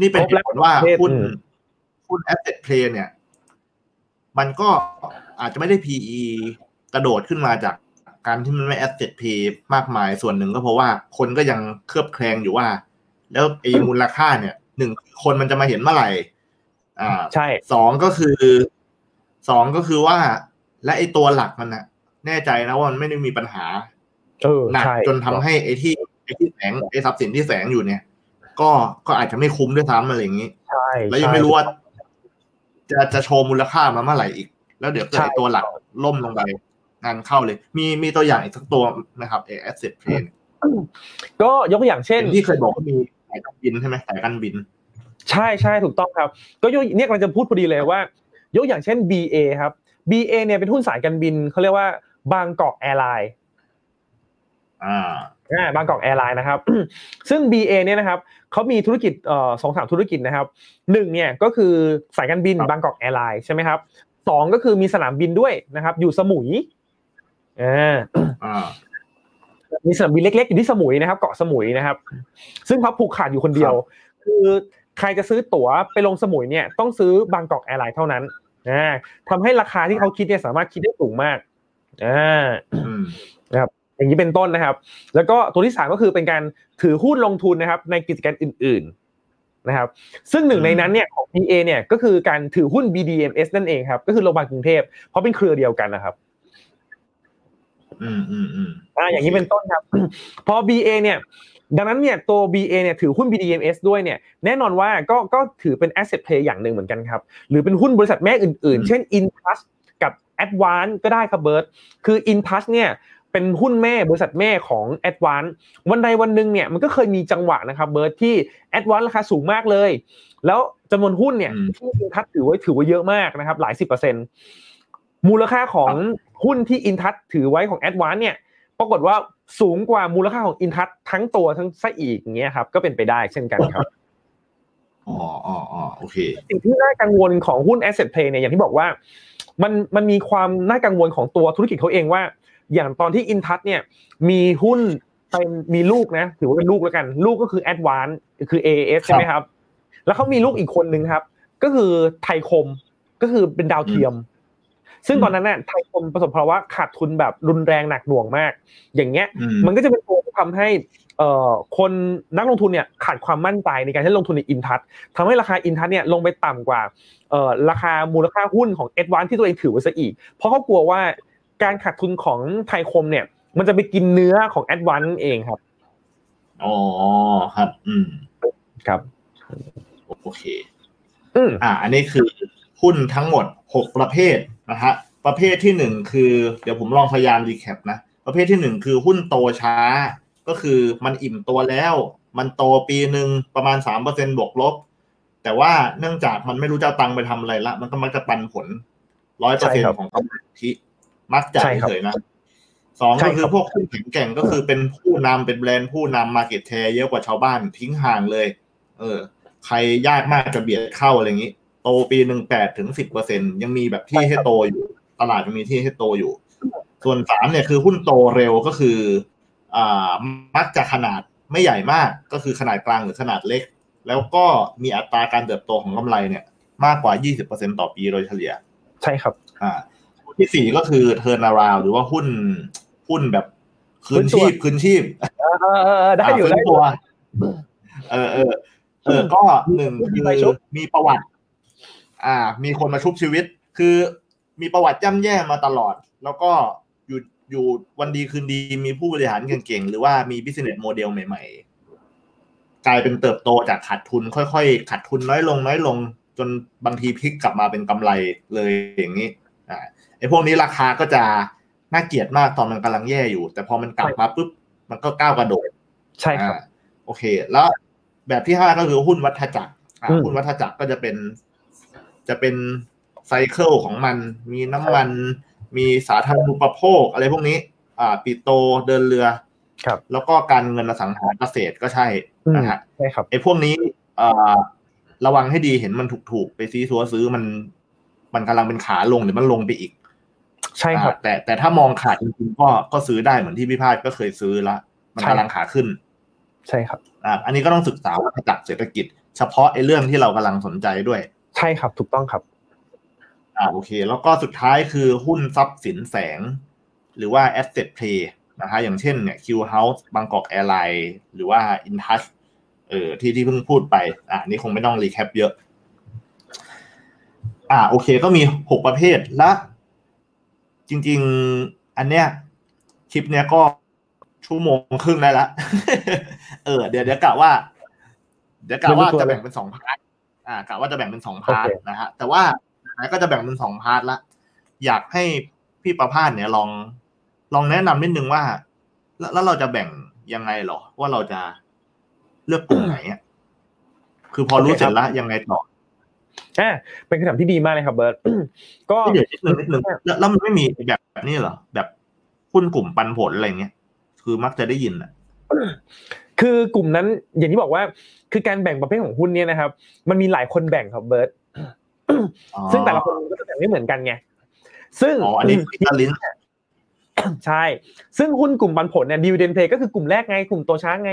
นี่เป็นครบเหแล้วตุผลว่าประเภทหุ้นอืมหุ้น asset play เนี่ย มันก็อาจจะไม่ได้ PE กระโดดขึ้นมาจากการที่มันไม่ asset play มากมายส่วนหนึ่งก็เพราะว่าคนก็ยังเคลือบแคลงอยู่ว่า แล้วไอ้มูลค่าเนี่ยหนึ่งคนมันจะมาเห็นเมื่อไหร่ อ่าใช่สองก็คือสองก็คือว่า และไอ้ตัวหลักมันนะแน่ใจนะว่ามันไม่ได้มีปัญหาเออหนักใช่จนทำให้ไอ้ที่ไอ้ที่แฝงไอ้ทรัพย์สินที่แฝงอยู่เนี่ย ก็ก็อาจจะไม่คุ้มด้วยซ้ำอะไรอย่างนี้ใช่แล้วยังไม่รู้ว่าจะจะโชว์มูลค่ามาเมื่อไหร่อีก แล้วเดี๋ยวเกิดไอ้ตัวหลักล่มลงไป งานเข้าเลย มีมีตัวอย่างอีกสักตัวนะครับเอ asset play เนี่ยก็ยกตัวอย่างเช่นเห็นที่เคยบอกว่ามีสายการบินใช่ไหมสายการบิน ใช่ใช่ถูกต้องครับ ก็ยกเนี่ยกำลังจะพูดพอดีเลยว่า ยกอย่างเช่น BA ครับ BA เนี่ยเป็นหุ้นสายการบินเขาเรียกว่าบางกอกแอร์ไลน์อ่าอ่าบางกอกแอร์ไลน์นะครับ ซึ่ง BA เนี่ยนะครับเขามีธุรกิจเอ่อสองสามธุรกิจนะครับหนึ่งเนี่ยก็คือสายการบินครับบางกอกแอร์ไลน์ใช่ไหมครับสองก็คือมีสนามบินด้วยนะครับ อยู่สมุย อ่าอ่ามีสนามบินเล็กๆอยู่ที่สมุยนะครับ เกาะสมุยนะครับ ซึ่งแบบผูกขาดอยู่คนเดียว คือใครจะซื้อตั๋วไปลงสมุยเนี่ยต้องซื้อบางกอกแอร์ไลน์เท่านั้นอ่าทำให้ราคาที่เขาคิดเนี่ยสามารถคิดได้สูงมากอ่าอืมอย่างนี้เป็นต้นนะครับ แล้วก็ตัวที่สามก็คือเป็นการถือหุ้นลงทุนนะครับ ในกิจการอื่น ๆนะครับ ซึ่งหนึ่งในนั้นเนี่ยของ BA เนี่ยก็คือการถือหุ้น BDMs นั่นเองครับ ก็คือโรงพยาบาลกรุงเทพเพราะเป็นเครือเดียวกันนะครับ อืมอืมอืมอ่าอย่างนี้เป็นต้นครับ พอ BA เนี่ย ดังนั้นเนี่ยตัว BA เนี่ยถือหุ้น BDMs ด้วยเนี่ย แน่นอนว่าก็ก็ถือเป็น asset play อย่างหนึ่งเหมือนกันครับ หรือเป็นหุ้นบริษัทแม่อื่นๆ เช่น Intouch กับ Advance ก็ได้ครับเบิร์ตคือ Intouch เนี่ยเป็นหุ้นแม่บริษัทแม่ของ Advance วันใดวันหนึ่งเนี่ยมันก็เคยมีจังหวะนะครับเบิร์ตที่ Advance ราคาสูงมากเลย แล้วจำนวนหุ้นเนี่ยที่ Intouch ถือไว้ถือไว้เยอะมากนะครับหลายสิบเปอร์เซ็นต์ มูลค่าของหุ้นที่ Intouch ถือไว้ของ Advance เนี่ยปรากฏว่าสูงกว่ามูลค่าของอินทัศทั้งตัวทั้งซะอีกอย่างเงี้ยครับ ก็เป็นไปได้เช่นกันครับอ๋ออ๋ออ๋อโอเคสิ่งที่น่ากังวลของหุ้น asset play เนี่ยอย่างที่บอกว่า มันมันมีความน่ากังวลของตัวธุรกิจเขาเองว่า อย่างตอนที่อินทัศเนี่ยมีหุ้นเป็นมีลูกนะถือว่าเป็นลูกแล้วกัน ลูกก็คือ Advance คือ AAS ใช่ไหมครับ แล้วเขามีลูกอีกคนนึงครับ ก็คือไทยคมก็คือเป็นดาวเทียม ซึ่งตอนนั้นเนี่ยไทยคมประสบภาวะขาดทุนแบบรุนแรงหนักหน่วงมาก อย่างเงี้ยอืมมันก็จะเป็นตัวที่ทำให้เอ่อคนนักลงทุนเนี่ยขาดความมั่นใจในการที่ลงทุนในอินทัศทำให้ราคาอินทัศเนี่ยลงไปต่ำกว่าเอ่อราคามูลค่าหุ้นของเอ็ดวานที่ตัวเองถือไว้ซะอีก เพราะเขากลัวว่าการขาดทุนของไทยคมเนี่ย มันจะไปกินเนื้อของแอดวานเองครับอ๋อครับ อืมครับ โอเค อืมอ่า อันนี้คือ หุ้นทั้งหมดหกประเภทนะฮะประเภทที่หนึ่งคือ เดี๋ยวผมลองพยายาม recap นะประเภทที่หนึ่งคือหุ้นโตช้า ก็คือมันอิ่มตัวแล้ว มันโตปีหนึ่งประมาณสามเปอร์เซ็นบวกลบ แต่ว่าเนื่องจากมันไม่รู้จะเอาตังค์ไปทำอะไรละ มันก็มักจะปันผลร้อยเปอร์เซ็นของกำไรที่มักจะใช่ครับเฉยๆนะสองใช่ก็ครับคือพวกหุ้นแข็งแกร่งก็คือเป็นผู้นำเป็นแบรนด์ผู้นำ market share เยอะกว่าชาวบ้านทิ้งห่างเลย เออ ใครยากมากจะเบียดเข้าอะไรอย่างนี้ โตปีหนึ่งแปดถึงสิบเปอร์เซ็นยังมีแบบที่ให้โตอยู่ ตลาดยังมีที่ให้โตอยู่ ส่วนสามเนี่ยคือหุ้นโตเร็วก็คืออ่ามักจะขนาดไม่ใหญ่มากก็คือขนาดกลางหรือขนาดเล็ก แล้วก็มีอัตราการเติบโตของกำไรเนี่ย มากกว่า 20%ต่อปีโดยเฉลี่ย ใช่ครับ อ่า ที่สี่ก็คือ turn around หรือว่าหุ้นหุ้นแบบคืนฟื้นตัวชีพคืนชีพเออเออเออได้อยู่าฟื้ได้นอยู่ตัว เออเออเออก็หนึ่งมีคือใบชุบมีประวัติ อ่า มีคนมาชุบชีวิต คือมีประวัติย่ำแย่มาตลอด แล้วก็อยู่อยู่วันดีคืนดีมีผู้บริหารเก่งๆ หรือว่ามี business model ใหม่ ๆ กลายเป็นเติบโตจากขาดทุน ค่อยๆขาดทุนน้อยลงน้อยลง จนบางทีพลิกกลับมาเป็นกำไรเลยอย่างนี้อ่าไอ้พวกนี้ราคาก็จะน่าเกลียดมากตอนมันกำลังแย่อยู่ แต่พอมันกลับมาปุ๊บมันก็ก้าวกระโดดใช่ครับอ่าโอเค แล้วแบบที่ห้าก็คือหุ้นวัฏจักรอ่าอืมหุ้นวัฏจักรก็จะเป็น จะเป็นไซเคิลของมัน มีน้ำมัน มีสาธารณูปโภคอะไรพวกนี้ อ่าปิโตเดินเรือ ครับ แล้วก็การเงินอสังหาเกษตรก็ใช่อืมนะฮะใช่ครับไอ้พวกนี้เอ่อระวังให้ดีเห็นมันถูกๆ ไปซีซัวซื้อมัน มันกำลังเป็นขาลงหรือมันลงไปอีก ใช่ครับอ่าแต่แต่ถ้ามองขาดจริงๆก็ก็ซื้อได้เหมือนที่พี่พาดก็เคยซื้อละมันใช่กำลังขาขึ้น ใช่ครับ อ่า อันนี้ก็ต้องศึกษาวัฏจักรเศรษฐกิจ เฉพาะไอ้เรื่องที่เรากำลังสนใจด้วย ใช่ครับถูกต้องครับ อ่าโอเค แล้วก็สุดท้ายคือหุ้นทรัพย์สินแสง หรือว่า asset play นะฮะอย่างเช่นเนี่ย Q House บางกอกแอร์ไลน์หรือว่า InTouch เออที่ที่เพิ่งพูดไป อ่านี่คงไม่ต้อง recap เยอะ อ่าโอเค ก็มีหกประเภทและ จริง ๆ อันเนี้ยคลิปเนี้ยก็ชั่วโมงครึ่งได้ละ เออ เดี๋ยวเดี๋ยวกะว่า เดี๋ยวกะว่าจะแบ่งเป็นสอง part อ่ากะว่าจะแบ่งเป็นสอง part โอเคนะฮะแต่ว่าไหนๆก็จะแบ่งเป็นสอง part ละอยากให้พี่ประภาสเนี่ยลองลองแนะนำนิดนึงว่า แล้วแล้วเราจะแบ่งยังไงเหรอ ว่าเราจะเลือกกลุ่มไหนอะคือพอรู้เสร็จแล้วยังไงต่ออ่าเป็นคำถามที่ดีมากเลยครับเบิร์ตก็เดี๋ยวนิดนึงนิดนึงแล้วแล้วมันไม่มีแบบนี้เหรอแบบหุ้นกลุ่มปันผลอะไรเงี้ย คือมักจะได้ยินอะคือกลุ่มนั้นอย่างที่บอกว่า คือการแบ่งประเภทของหุ้นเนี่ยนะครับ มันมีหลายคนแบ่งครับเบิร์ตซึ่งแต่ละคนก็จะแบ่งไม่เหมือนกันไงซึ่งอ๋ออันนี้พิตาลินใช่ ซึ่งหุ้นกลุ่มปันผลเนี่ยดิวเดนเพย์ก็คือกลุ่มแรกไง กลุ่มโตช้าไง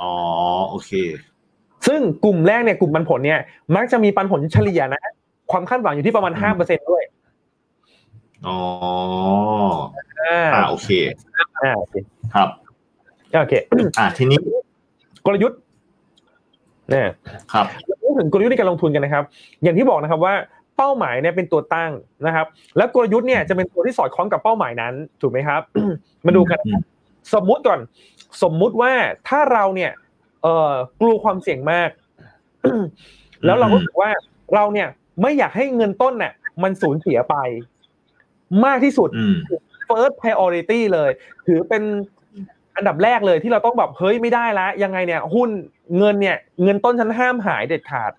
อ๋อโอเค ซึ่งกลุ่มแรกเนี่ยกลุ่มปันผลเนี่ย มักจะมีปันผลเฉลี่ยนะ ความคาดหวังอยู่ที่ประมาณห้าเปอร์เซ็นด้วยอ๋ออ่าอ่าโอเคอ่าโอเคครับโอเคอ่าทีนี้ กลยุทธ์เนี่ยครับพูดถึงกลยุทธ์ในการลงทุนกันนะครับ อย่างที่บอกนะครับว่าเป้าหมายเนี่ยเป็นตัวตั้งนะครับ แล้วกลยุทธ์เนี่ยจะเป็นตัวที่สอดคล้องกับเป้าหมายนั้นถูกไหมครับ มาดูกันอืมสมมุติก่อน สมมุติว่าถ้าเราเนี่ย เอ่อกลัวความเสี่ยงมาก แล้วเราก็รู้สึกว่าเราเนี่ยไม่อยากให้เงินต้นเนี่ยมันสูญเสียไป มากที่สุดอืม first priority เลย ถือเป็น อันดับแรกเลยที่เราต้องแบบเฮ้ยไม่ได้ละยังไงเนี่ยหุ้นเงินเนี่ยเงินต้นฉันห้ามหายเด็ดขาด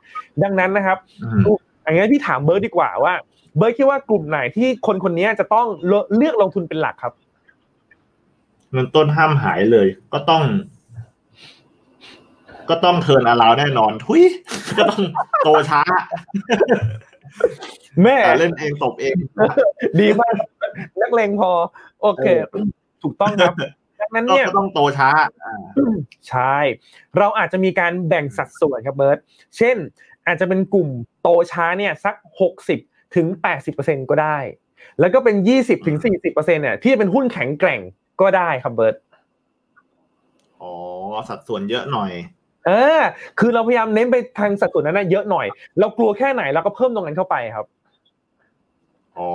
ดังนั้นนะครับอืมอย่างงั้นพี่ถามเบิร์ดดีกว่าว่า เบิร์ดคิดว่ากลุ่มไหนที่คนคนนี้จะต้องเลือกเลือกลงทุนเป็นหลักครับ เงินต้นห้ามหายเลย ก็ต้อง ก็ต้อง turnaround แน่นอน ทุยก็ต้องโตช้าแม่แต่เล่นเองตบเอง ดีมากนักเลงพอ โอเค ถูกต้องครับ ดังนั้นก็เนี่ยก็ต้องโตช้าอ่าใช่ เราอาจจะมีการแบ่งสัดส่วนครับเบิร์ตเช่น อาจจะเป็นกลุ่มโตช้าเนี่ยสักหกสิบถึงแปดสิบเปอร์เซ็นก็ได้ แล้วก็เป็นยี่สิบถึงสี่สิบเปอร์เซ็นเนี่ยที่เป็นหุ้นแข็งแกร่งก็ได้ครับเบิร์ตอ๋อสัดส่วนเยอะหน่อยเออคือเราพยายามเน้นไปทางสัดส่วนนั้นนะเยอะหน่อย เรากลัวแค่ไหนเราก็เพิ่มตรงนั้นเข้าไปครับอ๋อ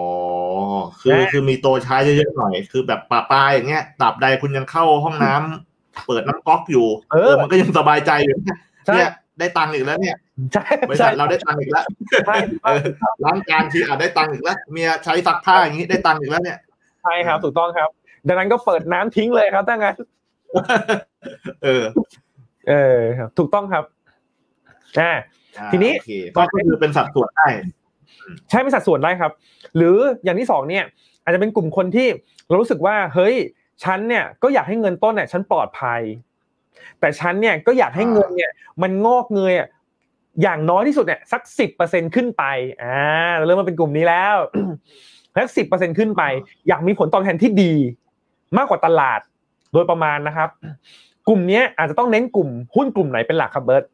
คือนะคือมีโตช้าเยอะๆหน่อย คือแบบป่าปลายอย่างเงี้ยตราบใดคุณยังเข้าห้องน้ำเปิดน้ำก๊อกอยู่ เออ มันก็ยังสบายใจอยู่เนี่ยใช่เนี่ยได้ตังค์อีกแล้วเนี่ยใช่บริใช่ษัทเราได้ตังค์อีกแล้วใช่เออร้านการทีอาจได้ตังค์อีกแล้วเมียใช้ซักผ้าอย่างนี้ได้ตังค์อีกแล้วเนี่ยใช่ครับถูกต้องครับ ดังนั้นก็เปิดน้ำทิ้งเลยครับถ้างั้นเออ เออครับ ถูกต้องครับอ่าอ่าทีนี้โอเคก็คือเป็นสัดส่วนได้ ใช้เป็นสัดส่วนได้ครับ หรืออย่างที่สองเนี่ยอาจจะเป็นกลุ่มคนที่เรารู้สึกว่าเฮ้ยฉันเนี่ยก็อยากให้เงินต้นเนี่ยฉันปลอดภัย แต่ฉันเนี่ยก็อยากให้เงินเนี่ยมันงอกเงยอย่างน้อยที่สุดเนี่ยสักสิบเปอร์เซ็นขึ้นไปอ่าเราเริ่มมาเป็นกลุ่มนี้แล้วสักสิบเปอร์เซ็นขึ้นไป อยากมีผลตอบแทนที่ดี มากกว่าตลาดโดยประมาณนะครับ กลุ่มเนี้ยอาจจะต้องเน้นกลุ่มหุ้นกลุ่มไหนเป็นหลักครับเบิร์ต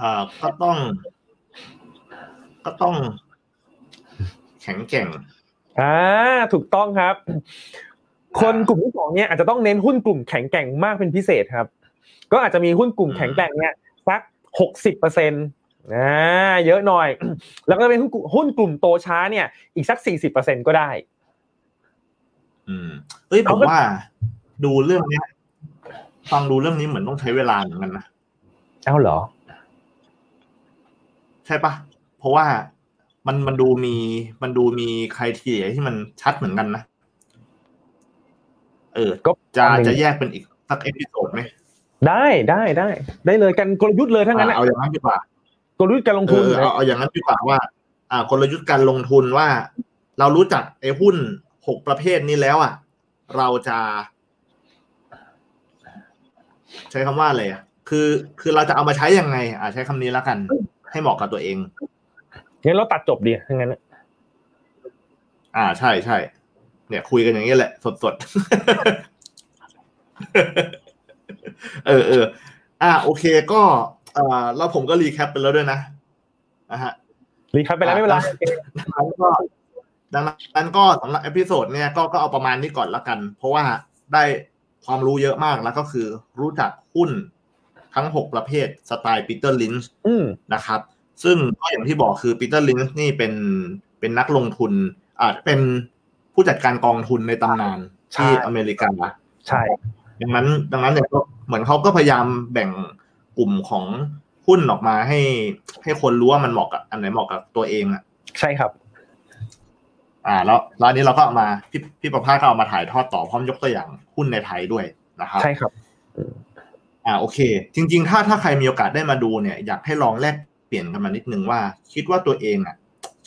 อ่าก็ต้อง ก็ต้องแข็งแกร่งอ่าถูกต้องครับ คนกลุ่มที่สองเนี่ยอาจจะต้องเน้นหุ้นกลุ่มแข็งแกร่งมากเป็นพิเศษครับ ก็อาจจะมีหุ้นกลุ่มแข็งแกร่งเนี่ยสักหกสิบเปอร์เซ็นต์อ่าเยอะหน่อย แล้วก็เป็นหุ้นกลุ่มหุ้นกลุ่มโตช้าเนี่ย อีกสักสี่สิบเปอร์เซ็นก็ได้ อืมเอ้ยผเอามก็ว่า ดูเรื่องเนี้ยฟังดูเรื่องนี้เหมือนต้องใช้เวลาเหมือนกันนะเอ้าเหรอ ใช่ปะ เพราะว่ามันมันดูมีมันดูมี criteria ที่มันชัดเหมือนกันนะเออก็จะอันหนึ่งจะแยกเป็นอีกสัก episode ไหมได้ได้ได้ได้เลยกันกลยุทธ์เลยทั้งนั้นอ่าอะเอาอย่างนั้นดีกว่ากลยุทธ์การลงเอทุนอเอาเอาอย่างนั้นดีกว่าว่า อ่ากลยุทธ์การลงทุนว่า เรารู้จักไอ้หุ้นหกประเภทนี้แล้วอะ เราจะ ใช้คำว่าอะไรอะคือ คือเราจะเอามาใช้ยังไง อ่าใช้คำนี้แล้วกัน ให้เหมาะกับตัวเอง งั้นเราตัดจบดีทั้งนั้นอะอ่าใช่ใช่เนี่ย คุยกันอย่างนี้แหละ สดสดๆเออเอออ่าโอเคก็เอ่อแล้วผมก็ recap ไปแล้วด้วยนะนะฮะ recap ไปแล้วไม่เป็นไรดังนั้นก็ดังนั้นก็สำหรับ episode เนี่ยก็ก็เอาประมาณนี้ก่อนละกัน เพราะว่าได้ความรู้เยอะมากแล้วก็คือรู้จักหุ้นทั้งหกประเภทสไตล์ปีเตอร์ลินช์อืมนะครับ ซึ่งก็อย่างที่บอกคือปีเตอร์ลินช์นี่เป็นเป็นนักลงทุนอาจเป็นผู้จัดการกองทุนในตำนานใช่ที่อเมริกาใช่ดังนั้นดังนั้นเนี่ยก็เหมือนเขาก็พยายามแบ่งกลุ่มของหุ้นออกมาให้ ให้คนรู้ว่ามันเหมาะกับอันไหนเหมาะกับตัวเองอะใช่ครับ อ่า แล้วแล้วอันนี้เราก็เอามาพี่พี่ประภาสก็เอามาถ่ายทอดต่อพร้อมยกตัวอย่างหุ้นในไทยด้วยนะครับใช่ครับอ่าโอเค จริง ๆ ถ้าถ้าใครมีโอกาสได้มาดูเนี่ย อยากให้ลองแลก เปลี่ยนกันมานิดนึงว่า คิดว่าตัวเองอะ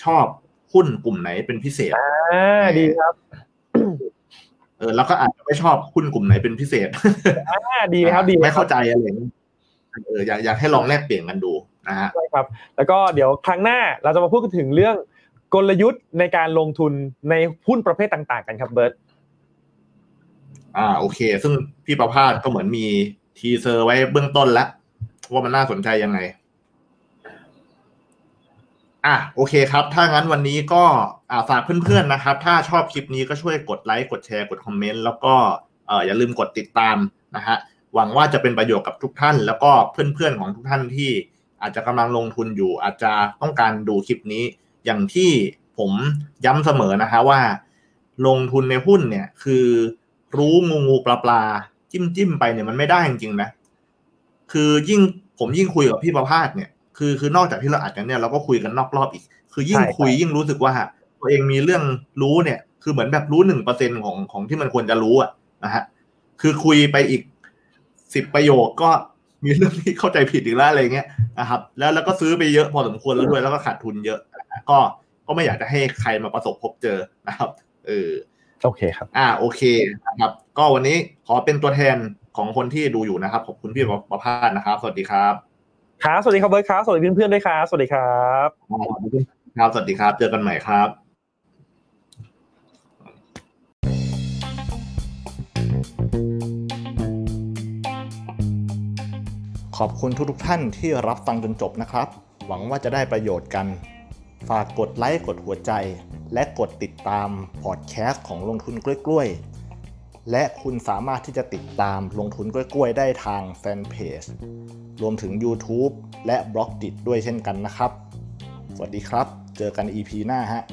ชอบหุ้นกลุ่มไหนเป็นพิเศษอ่าดีครับ เออ แล้วก็อาจจะไม่ชอบหุ้นกลุ่มไหนเป็นพิเศษอ่าดีเลยครับดีไม่เข้าใจอะไรอย่างเงี้ยเอออยากอยากให้ลองแลกเปลี่ยนกันดูนะฮะใช่ครับ แล้วก็เดี๋ยวครั้งหน้าเราจะมาพูดกันถึงเรื่องกลยุทธ์ในการลงทุนในหุ้นประเภทต่าง ๆ กันครับเบิร์ตอ่าโอเค ซึ่งพี่ประภาสก็เหมือนมี teaser ไว้เบื้องต้นแล้วว่ามันน่าสนใจยังไง อะโอเคครับ ถ้างั้นวันนี้ก็อ่าฝากเพื่อนๆนะครับ ถ้าชอบคลิปนี้ก็ช่วยกดไลค์กดแชร์กดคอมเมนต์แล้วก็เอออย่าลืมกดติดตามนะฮะหวังว่าจะเป็นประโยชน์กับทุกท่าน แล้วก็เพื่อนๆของทุกท่านที่อาจจะกำลังลงทุนอยู่ อาจจะต้องการดูคลิปนี้ อย่างที่ผมย้ำเสมอนะฮะว่า ลงทุนในหุ้นเนี่ยคือรู้งูงูปลาปลาจิ้มจิ้มไปเนี่ยมันไม่ได้จริงๆนะ คือยิ่งผมยิ่งคุยกับพี่ประภาสเนี่ย คือคือนอกจากที่เราอัดกันเนี่ยเราก็คุยกันนอกรอบอีก คือยิ่งคุยยิ่งรู้สึกว่าตัวเองมีเรื่องรู้เนี่ย คือเหมือนแบบรู้หนึ่งเปอร์เซ็นของของที่มันควรจะรู้อะนะฮะคือคุยไปอีกสิบประโยคก็มีเรื่องที่เข้าใจผิดอีกแล้วอะไรเงี้ยนะครับ แล้วแล้วก็ซื้อไปเยอะพอสมควรแล้วด้วยแล้วก็ขาดทุนเยอะนะฮะก็ก็ไม่อยากจะให้ใครมาประสบพบเจอนะครับเออโอเคครับ อ่าโอเคนะครับ ก็วันนี้ขอเป็นตัวแทนของคนที่ดูอยู่นะครับขอบคุณพี่ประภาสนะครับ สวัสดีครับ ครับสวัสดีครับเบิร์ตครับสวัสดีเพื่อนๆด้วยครับสวัสดีครับครับสวัสดีครับ เจอกันใหม่ครับขอบคุณทุกๆท่านที่รับฟังจนจบนะครับ หวังว่าจะได้ประโยชน์กัน ฝากกดไลค์ กดหัวใจ และกดติดตามพอดแคสต์ของลงทุนกล้วยๆ และคุณสามารถที่จะติดตามลงทุนกล้วยๆได้ทางแฟนเพจรวมถึง YouTube และบล็อกดิด้วยเช่นกันนะครับ สวัสดีครับ เจอกัน EP หน้าฮะ